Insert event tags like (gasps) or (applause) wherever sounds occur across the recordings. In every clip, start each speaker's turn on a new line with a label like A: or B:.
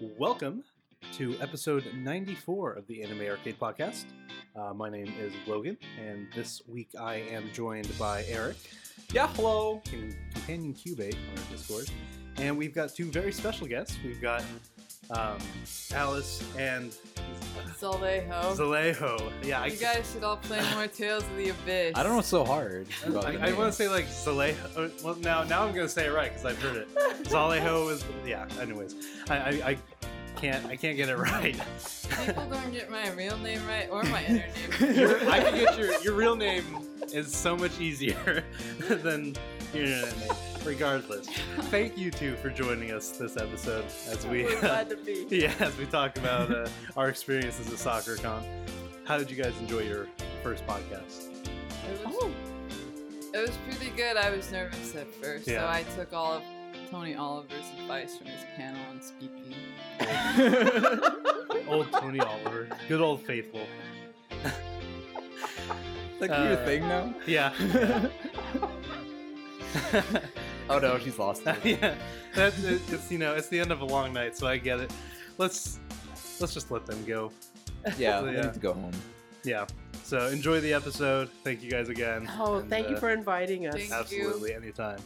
A: Welcome to episode 94 of the Anime Arcade Podcast. Uh, my name is Logan, and this week I am joined by Eric,
B: Yeah, hello.
A: com- companion Cubate on our Discord, and we've got two very special guests. We've got um, Alice and
C: Zalejo.
A: Zalejo. Yeah, I,
C: You guys should all play more Tales of the Abyss.
B: I don't know what's so hard. about the
A: I, I want to say like Zalejo. uh, Well, now now I'm gonna say it right because I've heard it. (laughs) Zalejo is yeah. Anyways, I, I I can't I can't get it right. (laughs)
C: People don't get my real name right or my inner name. (laughs)
A: Your- I can get your your real name is so much easier (laughs) than your internet name. Regardless, thank you two for joining us this episode as we
D: We're glad to be.
A: yeah as we talk about uh, our experiences at SakuraCon. How did you guys enjoy your first podcast?
C: It was, it was pretty good. I was nervous at first,
A: Yeah.
C: so I took all of Tony Oliver's advice from his panel on speaking. (laughs)
A: Old Tony Oliver, good old faithful. (laughs)
B: like
A: Uh,
B: your thing now.
A: Yeah. (laughs)
B: Oh no, she's lost. it.
A: yeah, that's it, it's you know it's the end of a long night, so I get it. Let's let's just let them go.
B: yeah,
A: Yeah.
B: I need to go home.
A: Yeah. So enjoy the episode. Thank you guys again.
D: Oh,
A: And,
D: thank you
A: uh,
D: for inviting us.
C: Thank-
A: absolutely anytime.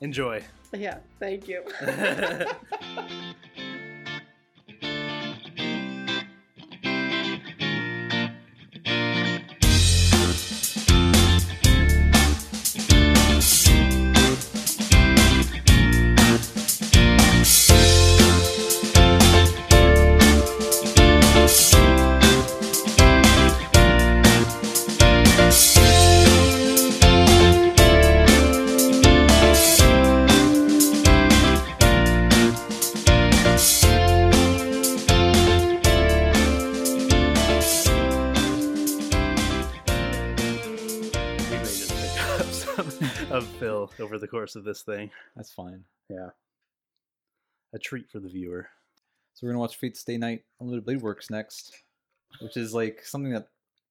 A: Enjoy.
D: Yeah, thank you. (laughs)
A: course of this thing.
B: That's fine.
A: Yeah. A treat for the viewer.
B: So we're gonna watch Fate Stay Night Unlimited Blade Works next, which is like something that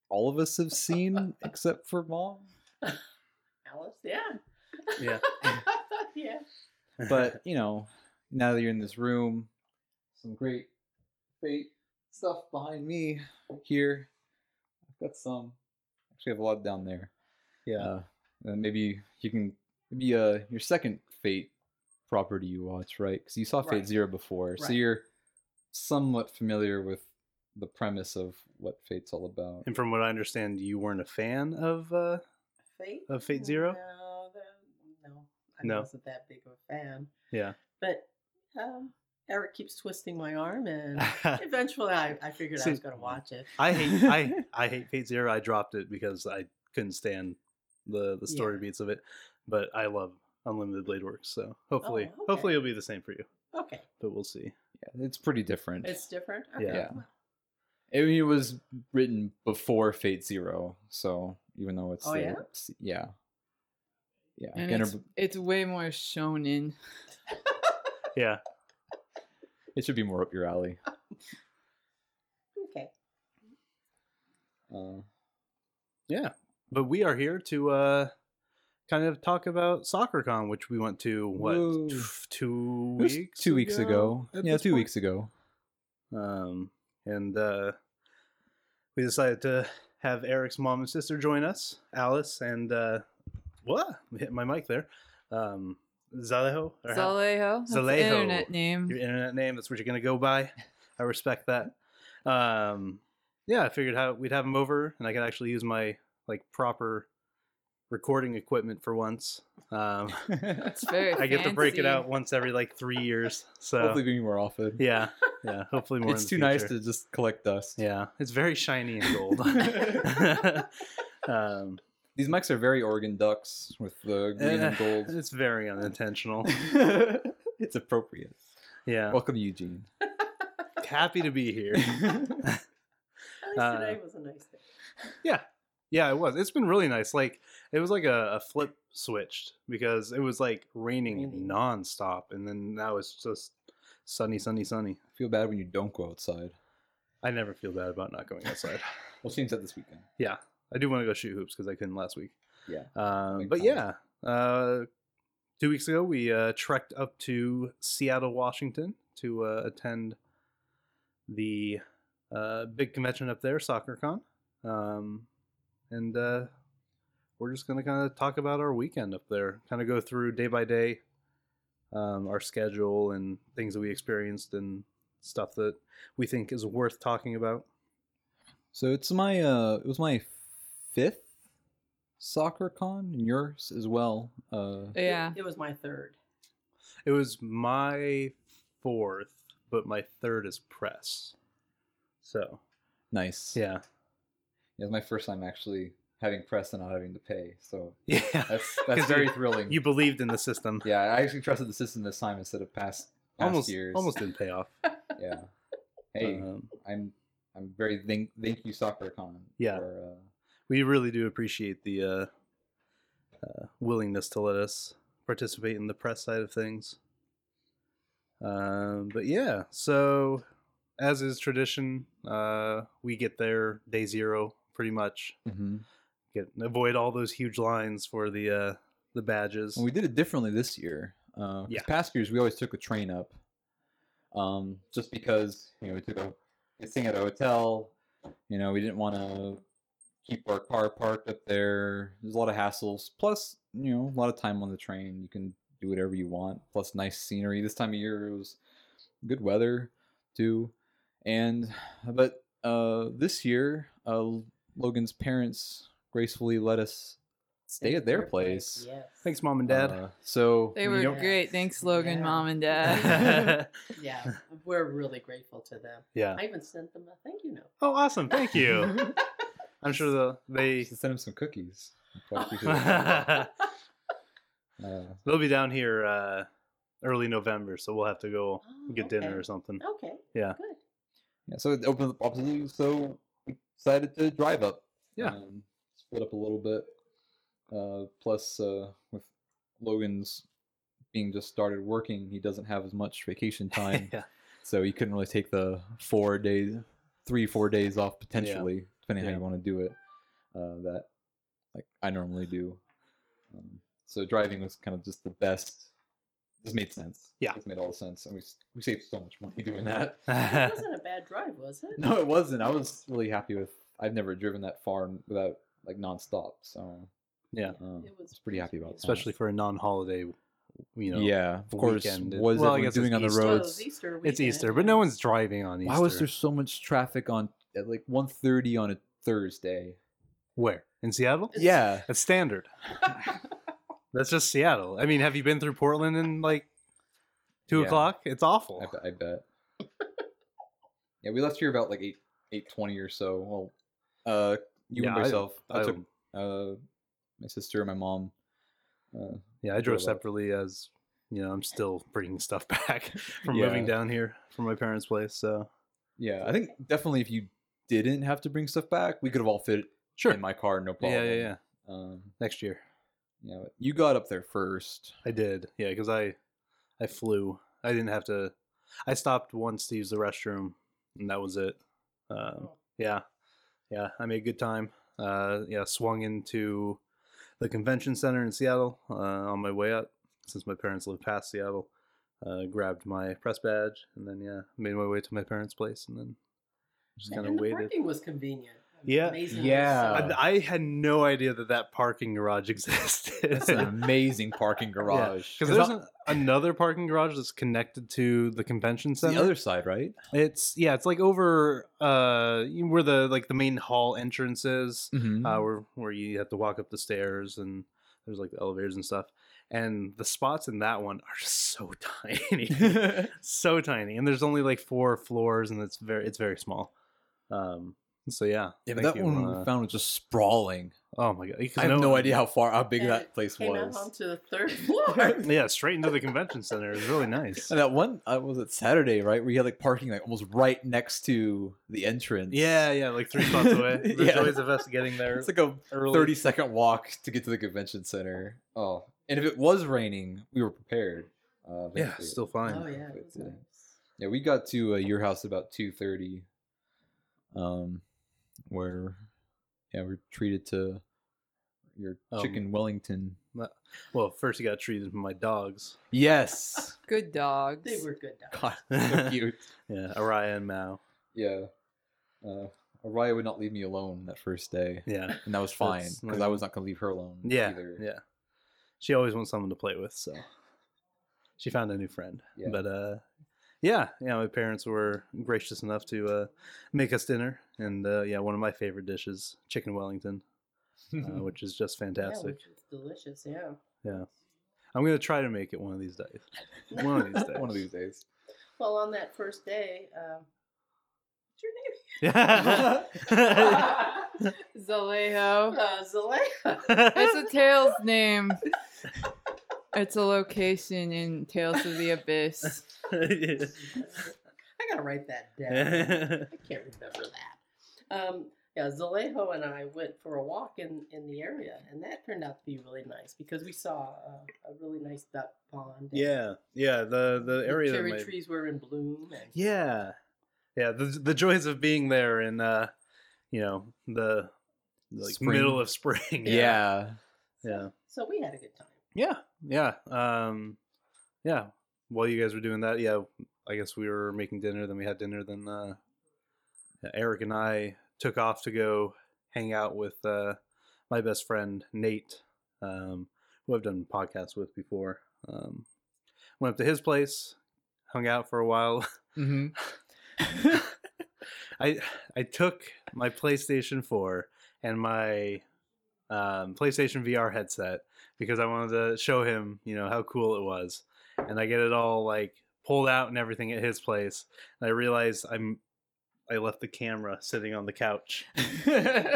B: all of us have seen (laughs) except for mom. (laughs)
D: Alice, yeah.
A: Yeah. (laughs)
D: yeah.
B: But you know, now that you're in this room, some great Fate stuff behind me here. I've got some. Actually, I have a lot down there.
A: yeah.
B: Uh, and maybe you can maybe uh your second Fate property you watch, right? Because you saw Fate
D: Right.
B: Zero before, so you're somewhat familiar with the premise of what Fate's all about.
A: And from what I understand, you weren't a fan of uh
D: Fate?
A: Of Fate Zero?
D: No, the- no. I
A: No.
D: wasn't that big of a fan.
A: yeah.
D: But um, Eric keeps twisting my arm, and (laughs) eventually I, I figured
A: See,
D: I was going to watch it.
A: I hate I (laughs) I hate Fate Zero. I dropped it because I couldn't stand the the story
D: Yeah.
A: beats of it. But I love Unlimited Blade Works, so hopefully
D: Oh, okay.
A: hopefully it'll be the same for you.
D: Okay.
A: But we'll see.
B: Yeah, it's pretty different.
D: It's different?
A: Yeah.
D: Okay.
B: Yeah. I mean, it was written before Fate Zero, so even though it's
D: Oh,
B: the-
D: yeah?
B: s- yeah, yeah.
C: And
B: Again,
C: it's, it's way more shonen. (laughs)
A: Yeah.
B: it should be more up your alley. (laughs)
D: Okay.
B: Uh,
A: Yeah. But we are here to uh kind of talk about SakuraCon, which we went to what
B: Woo.
A: t- two weeks
B: two weeks ago.
A: at
B: Yeah, two
A: point?
B: weeks ago.
A: Um, and uh, we decided to have Eric's mom and sister join us, Alice and uh, what? I hit my mic there. Um, Zalejo. or how-
C: Zalejo.
A: Zalejo.
C: internet name.
A: Your internet name. That's what you're gonna go by. I respect that. Um, yeah, I figured how we'd have him over, and I could actually use my like proper recording equipment for once. Um, (laughs)
C: It's very
A: I get to break it out once every like three years. So
B: Hopefully, be more often.
A: yeah, yeah. Hopefully more.
B: it's
A: in
B: too
A: the
B: nice to just collect dust.
A: Yeah, it's very shiny and gold. (laughs) (laughs) um,
B: These mics are very Oregon Ducks with the green
A: eh,
B: and gold.
A: It's very unintentional.
B: it's appropriate.
A: Yeah,
B: Welcome, Eugene.
A: happy to be here.
D: At least
A: Uh,
D: today was a nice day.
A: Yeah, yeah, it was. It's been really nice. Like it was like a, a flip switched because it was like raining
D: Raining.
A: nonstop, and then now it's just sunny, sunny, sunny.
B: I feel bad when you don't go outside.
A: I never feel bad about not going outside. (laughs)
B: We'll change that this weekend.
A: yeah, I do want to go shoot hoops because I couldn't last week.
B: Yeah.
A: Um, but yeah, uh, two weeks ago we uh, trekked up to Seattle, Washington to uh, attend the uh, big convention up there, SakuraCon, um, and uh, we're just gonna kind of talk about our weekend up there, kind of go through day by day um, our schedule and things that we experienced and stuff that we think is worth talking about.
B: So it's my uh, it was my fifth Sakura Con, and yours as well. Uh,
C: Yeah.
D: It, was my third.
A: It was my fourth, but my third is press. So
B: nice.
A: yeah,
B: Yeah, it's my first time actually having press and not having to pay. So
A: yeah.
B: that's (laughs) that's very
A: you-
B: thrilling.
A: You believed in the system.
B: yeah, I actually trusted the system this time instead of past, past
A: almost
B: years.
A: almost didn't pay off. (laughs)
B: Yeah. Hey,
A: Um,
B: I'm I'm very thank thank you Sakura Con.
A: Yeah.
B: For, uh,
A: we really do appreciate the uh, uh, willingness to let us participate in the press side of things. Um, but yeah, so as is tradition, uh, we get there day zero pretty much.
B: mhm.
A: Get avoid all those huge lines for the uh, the badges.
B: We did it differently this year. Uh,
A: Yeah.
B: Past years, we always took a train up, um, just because you know we took a staying at a hotel. You know, we didn't want to keep our car parked up there. There's a lot of hassles. Plus, you know, a lot of time on the train. You can do whatever you want. Plus, nice scenery. This time of year, it was good weather too. And but uh, this year, uh, Logan's parents gracefully let us stay at their place.
D: Yes.
A: Thanks, mom and dad.
B: Uh, so
C: They were
B: don't-
C: great. Thanks, Logan,
D: Yeah.
C: mom, and dad. (laughs) (laughs)
D: Yeah, we're really grateful to them.
A: yeah.
D: I even sent them a thank you note.
A: Oh, awesome! Thank you. (laughs) I'm sure the they
B: You should send him some cookies. Quite appreciate it.
A: they'll
B: Uh,
A: be down here uh, early November, so we'll have to go
D: Oh,
A: get dinner or something.
D: Okay.
A: Yeah.
D: Good.
B: yeah, so it opened up opportunity. So excited to drive up.
A: Yeah.
B: Um, split up a little bit. Uh, plus, uh, with Logan's being just started working, he doesn't have as much vacation (laughs) time,
A: yeah.
B: so he couldn't really take the four days, three four days off (laughs) potentially, depending how you want to do it. Uh, that like I normally do. Um, so driving was kind of just the best. This made sense.
A: Yeah.
B: it made all the sense, and we we saved so much money doing that. (laughs)
D: It wasn't a bad drive, was it?
B: No, it wasn't. I was really happy with. I've never driven that far without like nonstop, so
A: yeah.
B: um,
D: It
B: I
D: was
B: was pretty happy about that.
A: Especially for a non-holiday, you know.
B: yeah, of course.
A: weekend. It-
B: What is
A: well,
B: everyone doing on the
A: Easter.
D: Well, it
B: roads?
D: was Easter
A: It's Easter, but no one's driving on Easter.
B: Why was there so much traffic on at like 1.30 on a Thursday?
A: Where in Seattle?
D: It's-
B: Yeah,
A: That's standard. (laughs) That's just Seattle. I mean, have you been through Portland in like two
B: Yeah.
A: o'clock? It's awful.
B: I, bet- I bet. (laughs) yeah, we left here about like eight eight twenty or so. Well, uh, you
A: Yeah,
B: and myself. I,
A: I-
B: took uh my sister and my mom. Uh,
A: yeah, I drove
B: drove up.
A: separately as you know. I'm still bringing stuff (laughs) back (laughs) from
B: Yeah.
A: moving down here from my parents' place. So
B: yeah, I think definitely if you didn't have to bring stuff back, we could have all fit
A: sure.
B: in my car, no problem.
A: Yeah, yeah, yeah.
B: Um,
A: Next year,
B: yeah, but you got up there first.
A: I did. Yeah, because I I flew. I didn't have to. I stopped once to use the restroom, and that was it. Um, yeah, yeah. I made a good time. Uh, yeah, swung into the convention center in Seattle uh, on my way up, since my parents live past Seattle. Uh, grabbed my press badge, and then yeah, made my way to my parents' place, and then just kind of
D: and the
A: waited.
D: parking was convenient.
A: Yeah.
D: Amazingly
B: Yeah.
D: so.
A: I, I had no idea that that parking garage (laughs) existed.
B: That's an amazing parking garage.
A: Because there's an, another parking garage that's connected to the convention
B: It's the
A: center.
B: other side, right?
A: It's yeah, it's like over uh where the like the main hall entrance is,
B: Mm-hmm.
A: uh, where where you have to walk up the stairs and there's like the elevators and stuff. And the spots in that one are just so (laughs) tiny, (laughs) so tiny, and there's only like four floors, and it's very it's very small. Um, so yeah,
B: yeah,
A: thank
B: that
A: you,
B: one
A: uh,
B: we found was just sprawling.
A: Oh my god!
B: I have no,
A: no-
B: idea how far, how big that
D: it
B: place
D: Came
B: was.
D: out onto the third (laughs) floor. (laughs)
A: Yeah, straight into the convention center. It was really nice.
B: And that one uh, was it Saturday, right? Where you had like parking like almost right next to the entrance.
A: Yeah, yeah, like three spots away. (laughs) The
B: Yeah.
A: joys of us getting there
B: It's like a
A: early.
B: 30 second walk to get to the convention center. Oh, and if it was raining, we were prepared. Uh,
A: Yeah,
B: thankfully.
A: still fine.
D: Oh yeah, it was
B: But, uh,
D: nice.
B: Yeah, we got to uh, your house about 2:30. Um, where yeah, we're treated to your
A: Um,
B: chicken Wellington.
A: Well, first you got treated by my dogs.
B: Yes. (laughs)
C: Good dogs.
D: They were good dogs.
B: God, (laughs) so cute. (laughs)
A: Yeah, Araya and Mao.
B: yeah. Uh, Araya would not leave me alone that first day,
A: Yeah.
B: and that was fine because
A: nice.
B: I was not going to leave her alone.
A: Yeah.
B: either.
A: Yeah. She always wants someone to play with, so she found a new friend.
B: Yeah.
A: But uh yeah, yeah, my parents were gracious enough to uh make us dinner and uh yeah, one of my favorite dishes, chicken wellington, uh, (laughs) which is just fantastic.
D: which is delicious. Yeah.
A: Yeah. I'm going to try to make it one of these days. (laughs) One of these days.
B: One of these days.
D: Well, on that first day, um, what's your name? (laughs)
A: Yeah.
C: Zalejo.
D: Uh, Zalea.
C: It's a Tales name. It's a location in Tales of the Abyss.
D: I gotta write that down. I can't remember that. Um, yeah, Zalejo and I went for a walk in, in the area, and that turned out to be really nice because we saw a, a really nice duck pond.
A: yeah. Yeah, the the
D: the
A: area that
D: cherry
A: my-
D: trees were in bloom. And,
A: Yeah, yeah. The the joys of being there in uh, you know, the like
B: Spring.
A: middle of spring. (laughs)
B: Yeah.
A: yeah,
D: So we had a good time.
A: yeah, yeah. Um, yeah. While you guys were doing that, yeah, I guess we were making dinner. Then we had dinner. Then uh, Eric and I took off to go hang out with uh, my best friend Nate, um, who I've done podcasts with before. Um, went up to his place, hung out for a while.
B: Mm-hmm. (laughs)
A: I I took my PlayStation 4 and my um, PlayStation VR headset because I wanted to show him, you know, how cool it was. And I get it all like pulled out and everything at his place. And I realized I'm I left the camera sitting on the couch (laughs)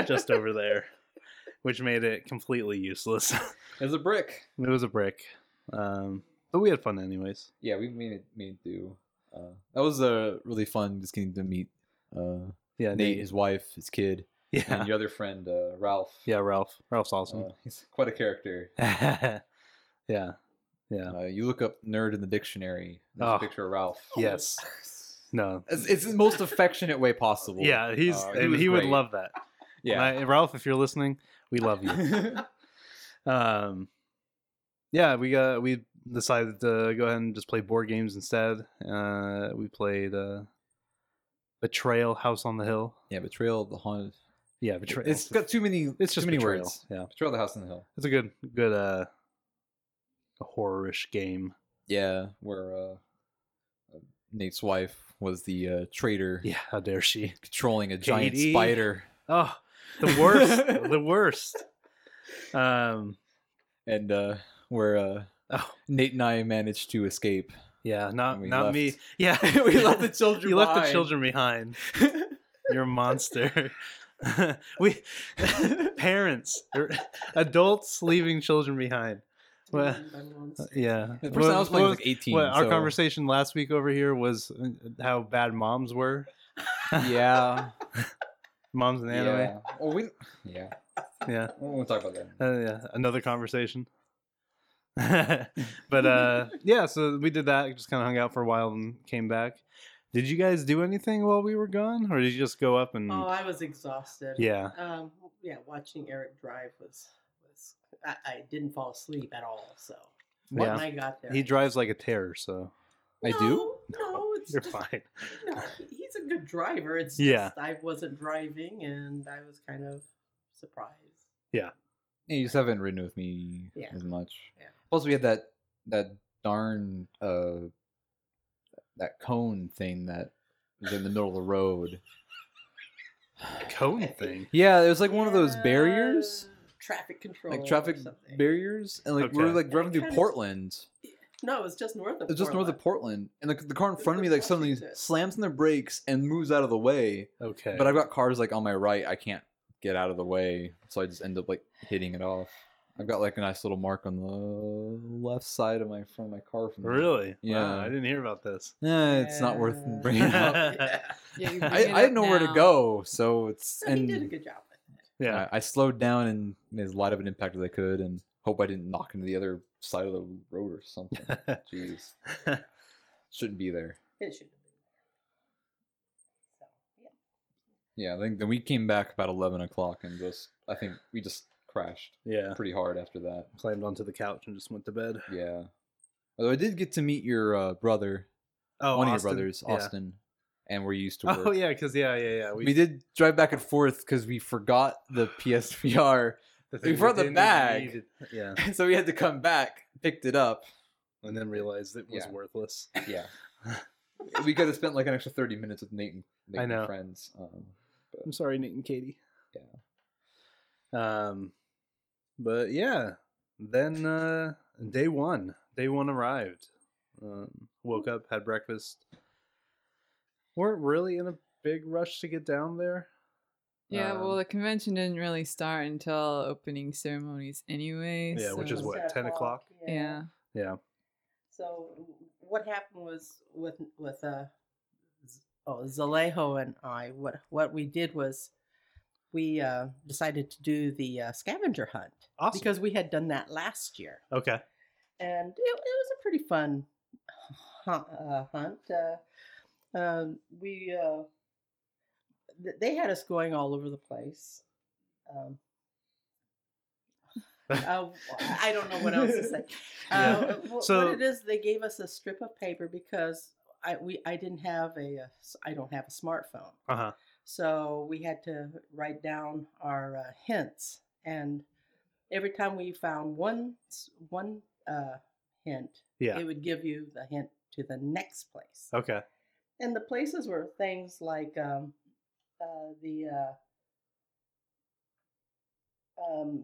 A: just over there, which made it completely useless. (laughs)
B: it was a brick.
A: it was a brick. Um, but we had fun anyways.
B: Yeah, we made it made it do. Uh, that was uh, really fun just getting to meet uh,
A: Yeah,
B: Nate,
A: Nate.
B: his wife, his kid,
A: Yeah.
B: and your other friend uh, Ralph.
A: Yeah, Ralph. Ralph's awesome.
B: Uh, he's quite a character. (laughs)
A: yeah. Yeah.
B: Uh, you look up nerd in the dictionary. There's
A: Oh.
B: a picture of Ralph.
A: Yes. No.
B: It's, it's the most affectionate way possible.
A: Yeah, he's
B: Uh,
A: and
B: was
A: he would love that.
B: Yeah.
A: I- Ralph, if you're listening, we love you. (laughs) um, yeah, we got we decided to go ahead and just play board games instead. Uh, we played uh, Betrayal, House on the Hill.
B: yeah, Betrayal the Haunted.
A: Yeah, Betrayal.
B: It's got too many.
A: it's just too
B: many
A: Betrayal.
B: words.
A: Yeah,
B: Betrayal the House on the Hill.
A: it's a good good uh, a horror-ish game.
B: Yeah, where uh, uh, Nate's wife was the uh, traitor
A: Yeah, how dare she?
B: controlling a giant
A: Katie.
B: spider,
A: Oh, the worst, (laughs) the worst. Um,
B: and uh, where uh,
A: oh
B: Nate and I managed to escape.
A: yeah, not not me. Yeah, (laughs) (laughs)
B: we left the children.
A: You left the children behind. You're a monster. we parents, adults leaving children behind. Well, uh, yeah.
B: The person I was playing was
A: What-
B: like 18.
A: what, our
B: so-
A: conversation last week over here was uh, how bad moms were. (laughs)
B: Yeah. (laughs)
A: Moms in anime.
B: yeah. Well, we. Yeah.
A: Yeah.
B: We won't talk about that.
A: Uh, yeah. Another conversation. (laughs) but uh yeah, so we did that, just kind of hung out for a while and came back. Did you guys do anything while we were gone or did you just go up and
D: Oh, I was exhausted.
A: Yeah.
D: Um, yeah, watching Eric drive was was I, I didn't fall asleep at all. So when
A: Yeah.
D: I got there,
A: He drives like a terror, so
B: I do?
D: No, no, it's
A: you're
D: just,
A: fine. (laughs)
D: No, he's a good driver. It's
A: Yeah.
D: just I wasn't driving, and I was kind of surprised.
B: Yeah, you just haven't ridden with me
D: Yeah.
B: as much.
D: Yeah.
B: Plus, we had that that darn uh that cone thing that was in the middle of the road.
A: Cone (sighs) thing.
B: Yeah, it was like one of those barriers,
D: Yeah, traffic control,
B: like
D: or
B: traffic
D: something.
B: barriers, and like we were like driving through
D: kinda-
B: Portland.
D: No, it was just north of.
B: It was just north of Portland, and the, the car in front of me like suddenly
D: Washington.
B: slams on the brakes and moves out of the way.
A: Okay.
B: But I've got cars like on my right. I can't get out of the way, so I just end up like hitting it off. I've got like a nice little mark on the left side of my front of my car from that.
A: really?
B: Yeah.
A: Wow, I didn't hear about this.
B: Yeah, it's not worth bringing up. (laughs)
D: Yeah.
C: Yeah,
B: I,
C: it
B: I didn't
C: up
B: know where to go, so it's
D: So he
B: and
D: did a good job with it.
A: Yeah.
B: I, I slowed down and made as light of an impact as I could, and hope I didn't knock into the other side of the road or something. (laughs) Jeez, shouldn't be there.
D: It should have been. So yeah.
B: Yeah, I think then we came back about eleven o'clock and just I think we just crashed
A: yeah.
B: pretty hard after that.
A: Climbed onto the couch and just went to bed.
B: Yeah. Although I did get to meet your uh, brother,
A: Oh,
B: one
A: Austin.
B: of your brothers,
A: Yeah.
B: Austin. And we're used to work.
A: Oh yeah, because yeah, yeah, yeah.
B: We, did drive back and forth because we forgot the (sighs) PSVR,
A: the
B: we brought the bag.
A: Yeah, (laughs)
B: so we had to come back, picked it up.
A: and then realized it was
B: Yeah.
A: worthless. (laughs)
B: Yeah, (laughs) we could have spent like an extra thirty minutes with Nate and, Nate
A: I know.
B: friends. Um,
A: I'm sorry, Nate and Katie.
B: Yeah.
A: Um, but yeah, then uh, day one, day one arrived. Um, woke up, had breakfast. Weren't really in a big rush to get down there.
C: Yeah, well,
A: Um,
C: the convention didn't really start until opening ceremonies anyway.
A: Yeah, which is what, 10 o'clock?
C: Yeah.
A: Yeah.
D: So what happened was with with uh oh Zalejo and I what what we did was we uh, decided to do the uh, scavenger hunt
A: Awesome.
D: because we had done that last year
A: okay.
D: and it, it was a pretty fun hunt. Uh, hunt. Uh, um, we uh, th- they had us going all over the place. Um, (laughs) uh, I don't know what else to say. (laughs) Uh, wh-
A: So-
D: what it is, they gave us a strip of paper because I we I didn't have a uh, s- I don't have a smartphone,
A: Uh huh.
D: so we had to write down our uh, hints. And every time we found one one uh, hint,
A: Yeah.
D: it would give you the hint to the next place.
A: Okay.
D: And the places were things like um, uh, the uh, um,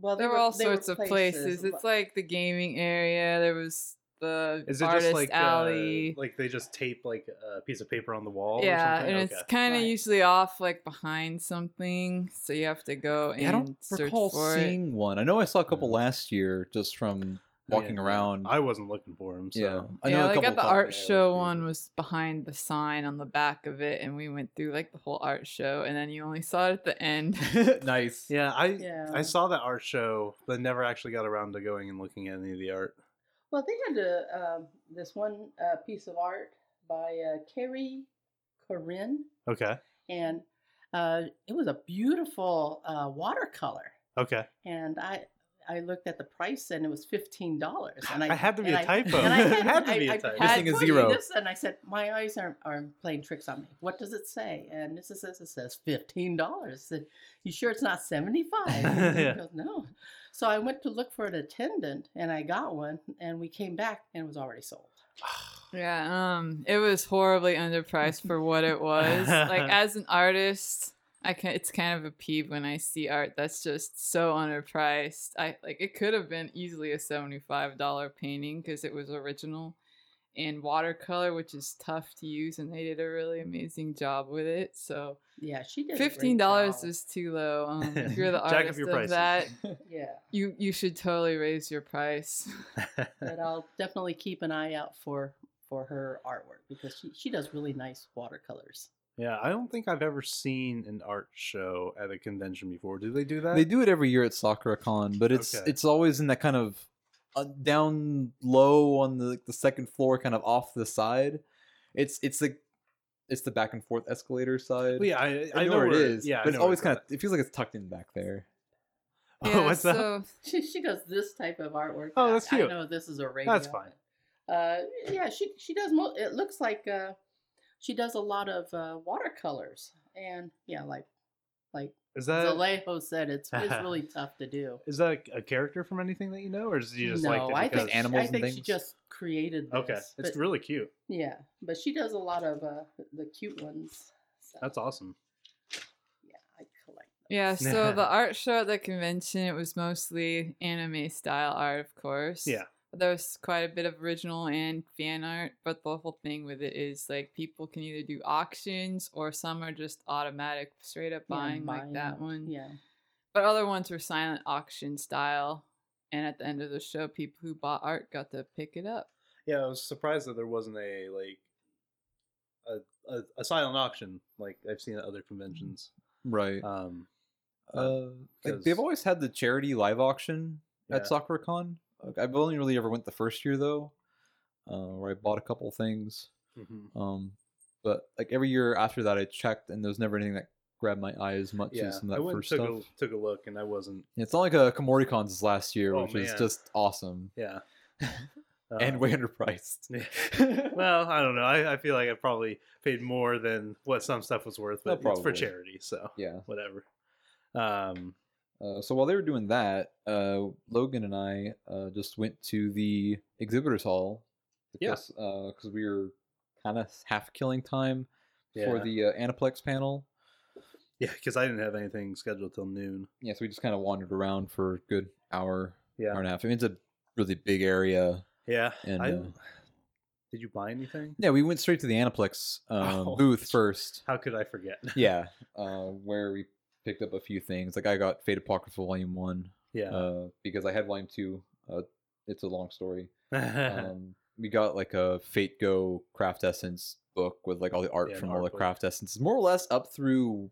D: well, they
C: There were all
D: they were
C: sorts of places.
D: li-
C: It's like the gaming area. There was the
A: Is it
C: artist
A: just like
C: alley.
A: Uh, like they just tape like a piece of paper on the wall?
C: yeah,
A: or something?
C: and it's kind of
D: Right.
C: usually off like behind something, so you have to go and
B: yeah, I don't
C: search
B: recall
C: for it.
B: seeing one. I know I saw a couple last year just from walking
A: Yeah,
B: around.
A: I wasn't looking for him. So.
B: yeah, I know
C: yeah,
B: a
C: like at the art
B: yeah, it was
C: show one was behind the sign on the back of it, and we went through like the whole art show, and then you only saw it at the end. (laughs) (laughs)
B: nice.
A: Yeah, I
D: Yeah.
A: I saw that art show, but never actually got around to going and looking at any of the art.
D: Well, they had a, um, this one uh, piece of art by uh, Carrie Corinne,
A: Okay.
D: and uh, it was a beautiful uh, watercolor.
A: Okay.
D: And I I looked at the price, and it was fifteen dollars. And I
A: I had to be
D: and
A: a
D: I-
A: typo.
D: And I (laughs) had,
A: had to be a
D: I
A: typo.
D: had
B: Missing a zero.
D: This, and I said, my eyes are, are playing tricks on me. What does it say? And this is it says fifteen dollars. Said, you sure it's not seventy five? (laughs)
A: Yeah.
D: Goes, no. So I went to look for an attendant, and I got one, and we came back, and it was already sold. (sighs)
C: Yeah, um, it was horribly underpriced for what it was. like (laughs) as an artist, I can it's kind of a peeve when I see art that's just so underpriced. I like it could have been easily a seventy-five dollar painting because it was original and watercolor, which is tough to use, and they did a really amazing job with it. So
D: Yeah, she did. a great
C: fifteen dollars
D: job.
C: is too low. Um, if (laughs) you're the
A: Jack up
C: artist
A: your
C: of
A: prices.
C: that, (laughs)
D: Yeah,
C: you you should totally raise your price.
D: but (laughs) I'll definitely keep an eye out for for her artwork because she she does really nice watercolors.
A: Yeah, I don't think I've ever seen an art show at a convention before. Do they do that?
B: They do it every year at SakuraCon, but it's
A: Okay.
B: it's always in that kind of uh, down low on the like, the second floor, kind of off the side. It's it's the it's the back and forth escalator side.
A: Well, yeah, I,
B: I, know, where it is.
A: Yeah,
B: but it's always kind of it feels like it's tucked in back there. (laughs)
A: Oh, what's that?
C: so (laughs)
D: She she does this type of artwork.
A: Oh,
D: I-
A: that's
D: I
A: cute.
D: know this is a radio.
A: That's fine.
D: Uh, yeah, she she does. Mo- it looks like uh, she does a lot of uh, watercolors, and yeah, like like
A: Is that
D: Zalejo said, it's it's really (laughs) tough to do.
A: is that a, a character from anything that you know, or is you just
D: no,
A: like
D: I
A: it
D: think
B: animals
D: I
B: and
D: think she just created this.
A: okay, it's
D: but-
A: really cute.
D: yeah, but she does a lot of uh, the cute ones. So,
A: That's awesome.
D: yeah, I collect. Them.
C: Yeah, so the (laughs) art show at the convention, it was mostly anime style art, of course.
A: Yeah.
C: But There was quite a bit of original and fan art, but the whole thing with it is like people can either do auctions or some are just automatic, straight up
D: Yeah,
C: buying like that
D: it.
C: one.
D: Yeah.
C: But other ones were silent auction style. And at the end of the show, people who bought art got to pick it up.
A: Yeah, I was surprised that there wasn't a like a, a, a silent auction like I've seen at other conventions.
B: Right.
A: Um,
B: Uh, like
A: 'cause-
B: they've always had the charity live auction at
A: Yeah.
B: SakuraCon. Like, I've only really ever went the first year though, uh, where I bought a couple things.
A: mhm.
B: Um, but like every year after that, I checked, and there was never anything that grabbed my eye as much
A: yeah,
B: as some of
A: I
B: that
A: went and
B: first
A: took
B: stuff.
A: a, took a look and I wasn't.
B: It's not like a Kumoricons last year,
A: Oh,
B: which is just awesome.
A: Yeah, (laughs)
B: and
A: Um,
B: way underpriced. (laughs)
A: well, I don't know. I, I feel like I probably paid more than what some stuff was worth, but it's for charity, so
B: yeah.
A: whatever. Um,
B: Uh, so while they were doing that, uh, Logan and I uh, just went to the exhibitors hall
A: Yeah.
B: because because we were kind of half killing time for
A: Yeah.
B: the uh, Aniplex panel.
A: yeah, because I didn't have anything scheduled till noon.
B: Yeah, so we just kind of wandered around for a good hour,
A: Yeah,
B: hour and a half. I mean, it's a really big area.
A: yeah.
B: And,
A: I,
B: uh,
A: did you buy anything?
B: Yeah, we went straight to the Aniplex um, (laughs)
A: Oh.
B: booth first.
A: How could I forget?
B: Yeah, (laughs) uh, where we picked up a few things. Like I got Fate Apocrypha Volume One
A: yeah.
B: uh, because I had Volume Two. Uh, it's a long story. (laughs) um, we got like a Fate Go Craft Essence book with like all the art
A: Yeah,
B: from all the. Craft Essences, more or less up through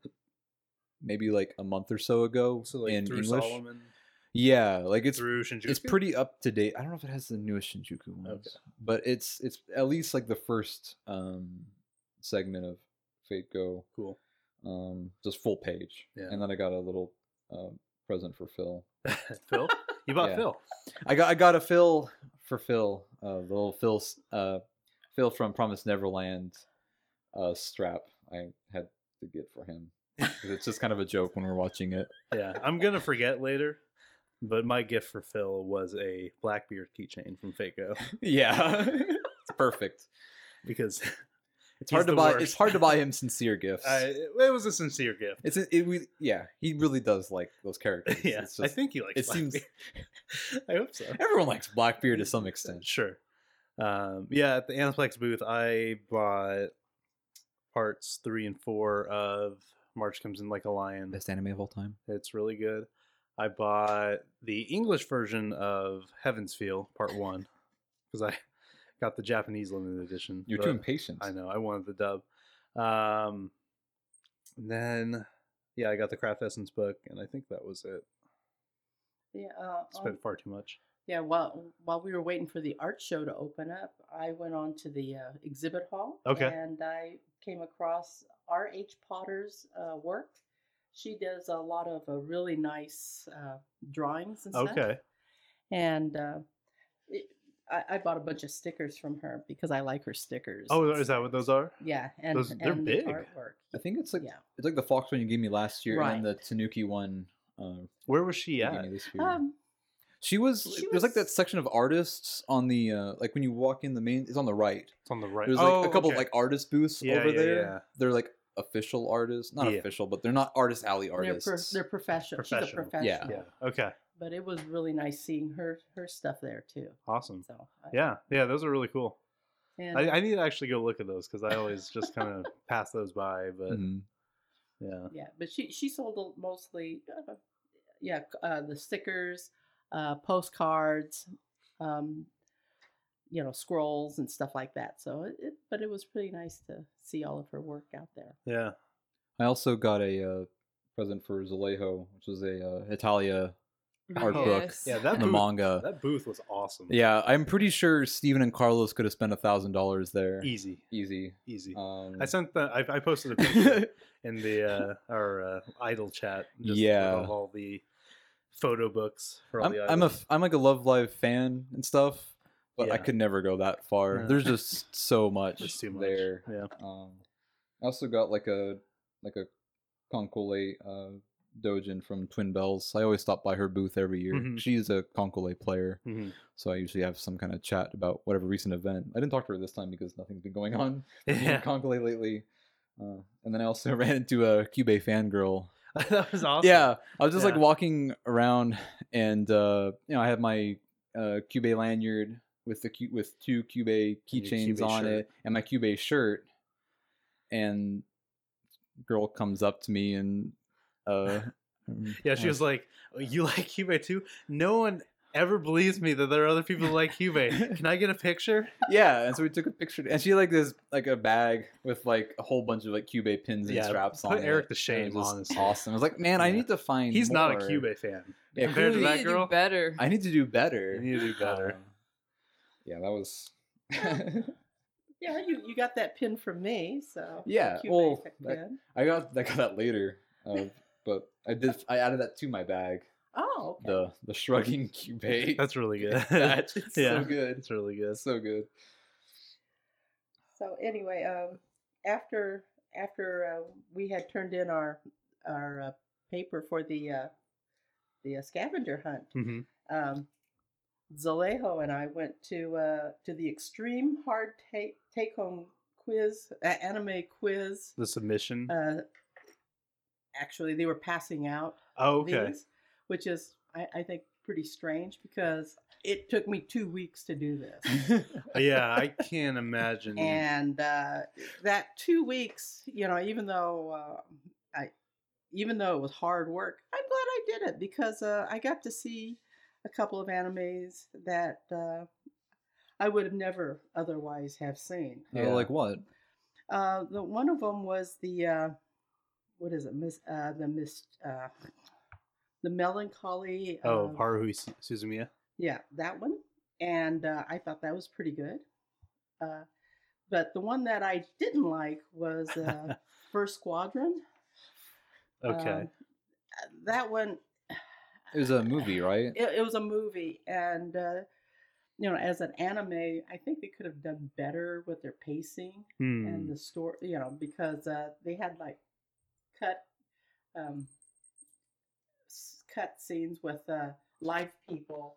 B: maybe like a month or so ago
A: so like
B: in
A: through
B: English.
A: Solomon,
B: Yeah, like it's it's pretty up to date. I don't know if it has the newest Shinjuku ones, but it's it's at least like the first um segment of Fate Go,
A: cool.
B: Um, just full page.
A: Yeah.
B: And then I got a little um, present for Phil. (laughs)
A: Phil, you bought
B: Yeah.
A: Phil.
B: I got I got a Phil for Phil, uh, the little Phil's uh, Phil from Promise Neverland uh, strap. I had to get for him. (laughs) it's just kind of a joke when we're watching it.
A: Yeah, I'm gonna forget later, but my gift for Phil was a Blackbeard keychain from Faco (laughs)
B: Yeah, it's perfect.
A: because
B: It's hard to buy.
A: worst.
B: It's hard to buy him (laughs) sincere gifts.
A: I, it was a sincere gift.
B: It's a, it, we, yeah, he really does like those characters. (laughs)
A: yeah,
B: It's
A: I think he likes.
B: it seems- (laughs)
A: I hope so.
B: everyone likes Blackbeard to some extent.
A: Sure. Um, yeah, at the Aniplex booth, I bought parts three and four of March Comes in Like a Lion.
B: Best anime of all time.
A: It's really good. I bought the English version of Heaven's Feel Part One because I got the Japanese limited edition.
B: You're too impatient.
A: I know I wanted the dub. Um, and then yeah, I got the Craft Essence book, and I think that was it.
D: Yeah, uh,
A: Spent
D: on-
A: far too much.
D: yeah. While while we were waiting for the art show to open up, I went on to the uh, exhibit hall.
A: Okay.
D: And I came across R. H. Potter's uh, work. She does a lot of uh, really nice uh, drawings and stuff.
A: Okay.
D: And uh, it, I, I bought a bunch of stickers from her because I like her stickers.
A: Oh, is that what those are?
D: Yeah, and
A: Those- they're
D: and
A: big.
D: The artwork.
B: I think it's like
D: Yeah.
B: it's like the Fox one you gave me last year and
D: Right.
B: the Tanuki one uh,
A: Where was she at?
B: this year.
D: Um,
B: she was
D: she
B: there's like that section of artists on the uh, like when you walk in the main it's on the right.
A: It's on the right.
B: There's like
A: Oh,
B: a couple
A: okay.
B: like artist booths
A: Yeah,
B: over
A: yeah,
B: there.
A: yeah.
B: They're like official artists, not
A: Yeah.
B: official, but they're not artist alley
D: they're,
B: artists.
D: pro- they're professional. She's a
A: Professional.
D: professional.
B: Yeah.
A: Yeah. Okay.
D: But it was really nice seeing her her stuff there too.
A: Awesome.
D: So I-
A: Yeah. Yeah. Those are really cool.
D: and
A: I, I need to actually go look at those because I always just kind of (laughs) pass those by. But
B: Mhm.
A: yeah.
D: yeah, but she she sold mostly, uh, yeah, uh, the stickers, uh, postcards, um, you know, scrolls and stuff like that. So it, it, but it was pretty nice to see all of her work out there.
A: Yeah.
B: I also got a uh, present for Zalejo, which was a uh, Italia art
A: Oh,
B: book,
C: Yes.
A: Yeah. That
B: the
A: booth,
B: manga.
A: that booth was awesome.
B: Yeah, I'm pretty sure Steven and Carlos could have spent a thousand dollars there.
A: Easy.
B: Easy.
A: Easy.
B: Um,
A: I sent the. I, I posted a (laughs) picture in the uh, our uh, idol chat. Just
B: Yeah.
A: Of all the photo books for all
B: I'm,
A: the
B: I'm a
A: idols.
B: f- I'm like a Love Live fan and stuff, but I could never go that far.
A: Yeah.
B: There's (laughs) just so much
A: It's too much.
B: there.
A: Yeah.
B: Um, I also got like a like a Kancolle uh, Doujin from Twin Bells. I always stop by her booth every year.
A: Mhm.
B: She's a Kancolle player,
A: Mhm.
B: so I usually have some kind of chat about whatever recent event. I didn't talk to her this time because nothing's been going on (laughs)
A: Yeah.
B: Kancolle lately. Uh, and then I also (laughs) ran into a Cube fangirl (laughs)
A: that was awesome.
B: yeah, I was just like walking around, and uh, you know, I have my uh, lanyard with the with two Cube keychains on
A: shirt.
B: it, and my Cube shirt. And girl comes up to me and uh, (laughs)
A: Yeah. She was like, "Oh, "You (laughs) like Cube too? No one ever believes me that there are other people who like Cube. Can I get a picture?" (laughs)
B: yeah, and so we took a picture, and she had, like this like a bag with like a whole bunch of like Cube pins and
A: Yeah,
B: straps
A: put
B: on it.
A: Eric to
B: and it
A: shame,
B: was just. Awesome. I was like, man, I need to find.
A: He's not a
B: more.
A: Cube fan.
B: Yeah,
A: compared to that
C: need to
A: girl.
C: do better.
B: I need to do better.
A: You need to do better.
B: Uh, yeah, that was.
D: Yeah, you, you got that pin from me, so
B: Yeah, well, that- I got I got that later, uh, but I did I added that to my bag.
D: Oh, okay.
B: the the shrugging (laughs) cubate.
A: That's really (laughs) good.
B: That's (laughs) it's
A: Yeah.
B: so good.
A: It's really good.
B: It's so good.
D: So anyway, um, after after uh, we had turned in our our uh, paper for the uh, the uh, scavenger hunt,
A: hmm
D: um, Zalejo and I went to uh, to the extreme hard take take home quiz, uh, anime quiz.
A: The submission.
D: Actually, they were passing out
A: oh, okay.
D: these, which is I, I think pretty strange because it took me two weeks to do this. (laughs)
A: yeah, I can't imagine.
D: and uh, that two weeks, you know, even though uh, I, even though it was hard work, I'm glad I did it because uh, I got to see a couple of animes that uh, I would have never otherwise have seen.
B: Oh,
A: Yeah.
B: like what?
D: Uh, the one of them was the uh, what is it? Miss uh, the miss uh, the melancholy.
A: oh,
D: of-
A: Haruhi Su- Suzumiya.
D: yeah, that one. And uh, I thought that was pretty good. Uh, but the one that I didn't like was uh, (laughs) First Squadron.
A: Okay.
D: Um, that one,
B: It was a movie, right?
D: it, it was a movie. And, uh, you know, as an anime, I think they could have done better with their pacing
A: Hmm.
D: and the story, you know, because uh, they had like cut um, cut scenes with uh, live people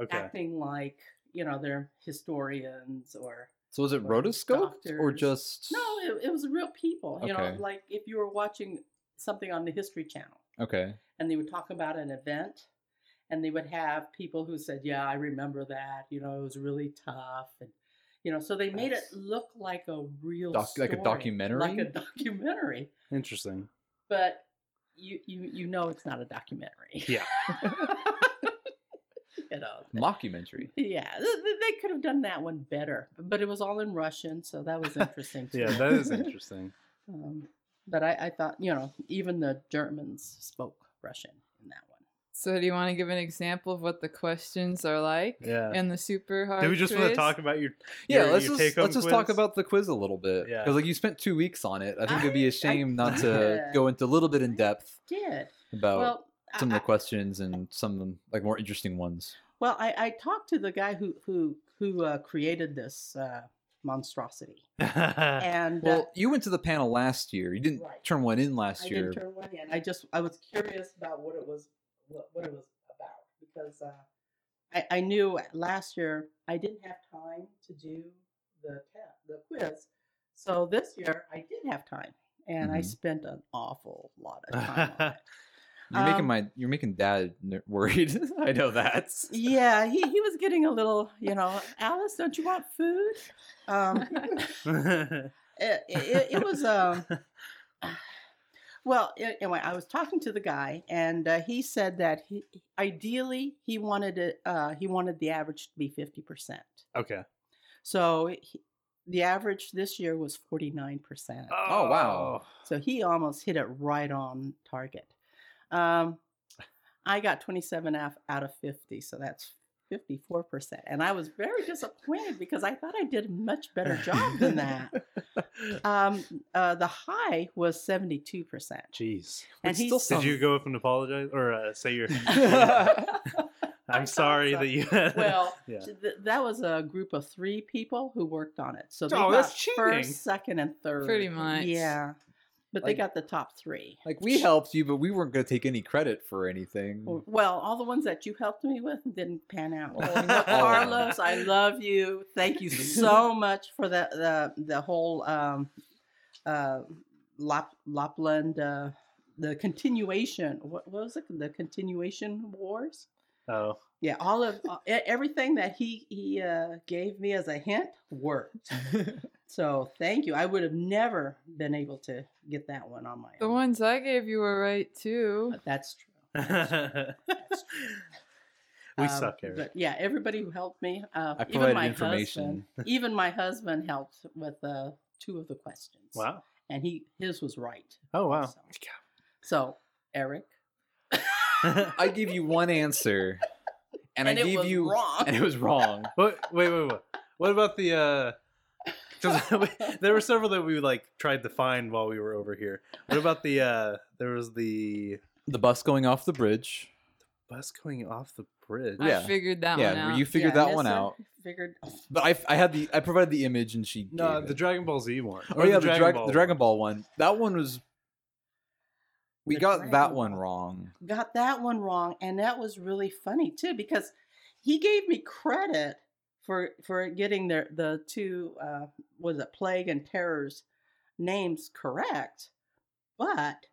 A: okay.
D: acting like you know they're historians or
B: So was it rotoscoped or just?
D: no it, it was real people you know like if you were watching something on the history channel
B: Okay.
D: and they would talk about an event and they would have people who said yeah i remember that you know it was really tough and you know so they made it look like a real
B: Doc- like a documentary?
D: like a documentary
A: Interesting.
D: but you you you know it's not a documentary
A: Yeah. (laughs)
D: you know (laughs)
B: Mockumentary.
D: Yeah, th- th- they could have done that one better, but it was all in Russian, so that was interesting (laughs) too.
A: Yeah, that is interesting.
D: Um, but I, I thought, you know, even the Germans spoke Russian in that one.
C: So do you want to give an example of what the questions are like
A: Yeah.
C: in the super hard?
A: Did we just want to talk about your
B: Yeah, let's
A: your
B: just let's just talk about the quiz a little bit.
A: Yeah.
B: Because like you spent two weeks on it. I think it'd be a shame
D: I
B: not to
D: did.
B: go into a little bit in depth
D: Did
B: about
D: well.
B: some of the questions and some of them like more interesting ones.
D: well, I, I talked to the guy who who who uh, created this uh, monstrosity, (laughs) and uh,
B: Well, you went to the panel last year. You didn't
D: Right.
B: turn one in last
D: I
B: year.
D: didn't turn one in. I just I was curious about what it was what, what it was about because uh, I I knew last year I didn't have time to do the te- the quiz, so this year I did have time and I
B: Mhm.
D: spent an awful lot of time on it. (laughs)
B: You're making
D: Um,
B: my you're making dad worried. (laughs) I know that.
D: Yeah, he, he was getting a little, you know, Alice, don't you want food? Um, (laughs) it, it, it was um well anyway i was talking to the guy and uh, he said that he ideally he wanted it uh, he wanted the average to be 50%
A: okay.
D: so he, the average this year was 49%
B: Oh, wow.
D: so he almost hit it right on target um, i got 27 out out of 50 so that's 54% and i was very disappointed because i thought i did a much better (laughs) job than that um, uh, the high was 72%.
A: Jeez.
D: And he
B: still
A: Did you go up and apologize or uh, say you're? (laughs) (laughs)
D: I
A: I'm sorry
D: so.
A: that you.
D: well,
A: Yeah.
D: th- that was a group of three people who worked on it. So they
A: Oh,
D: got
A: that's cheating.
D: first, second, and third.
C: Pretty much.
D: Yeah. But they got the top three.
B: like we helped you, but we weren't going to take any credit for anything.
D: Well, all the ones that you helped me with didn't pan out. (laughs)
B: Well,
D: Carlos, I love you. Thank you so (laughs) much for the the the whole um, uh, Lap, Lapland, uh, the continuation. What, what was it? The continuation wars.
A: Oh.
D: Yeah, all of everything that he he uh, gave me as a hint worked. (laughs) So thank you. I would have never been able to get that one on my
C: The
D: own.
C: ones I gave you were right too.
D: But that's true. (laughs)
A: we
D: Um,
A: suck, Eric.
D: But yeah, everybody who helped me, uh,
B: I
D: even
B: provided
D: my
B: information.
D: husband, (laughs) even my husband helped with uh, two of the questions.
A: Wow.
D: And he his was right.
A: Oh wow.
D: So, so Eric, (laughs)
B: I gave you one answer, and,
D: And
B: I
D: it
B: gave
D: was
B: you
D: wrong.
B: and it was wrong.
A: What? Wait, wait, wait. What about the? uh 'cause (laughs) there were several that we like tried to find while we were over here. What about the? uh There was the
B: The bus going off the bridge.
A: The bus going off the bridge.
B: Yeah.
C: I figured that one
B: yeah,
C: out.
B: you figured
D: Yeah,
B: that one
D: Nissa
B: out.
D: Figured.
B: But I, I had the I provided the image and she
A: No,
B: gave
A: the
B: it.
A: Dragon Ball Z one.
B: oh
A: Or
B: yeah the, Dragon
A: Ball
B: the Dragon
A: one.
B: Ball one that one was we
D: The
B: got
D: Dragon
B: that one
D: Ball.
B: wrong
D: got that one wrong and that was really funny too because he gave me credit for for getting their the two uh was it plague and terrors names correct but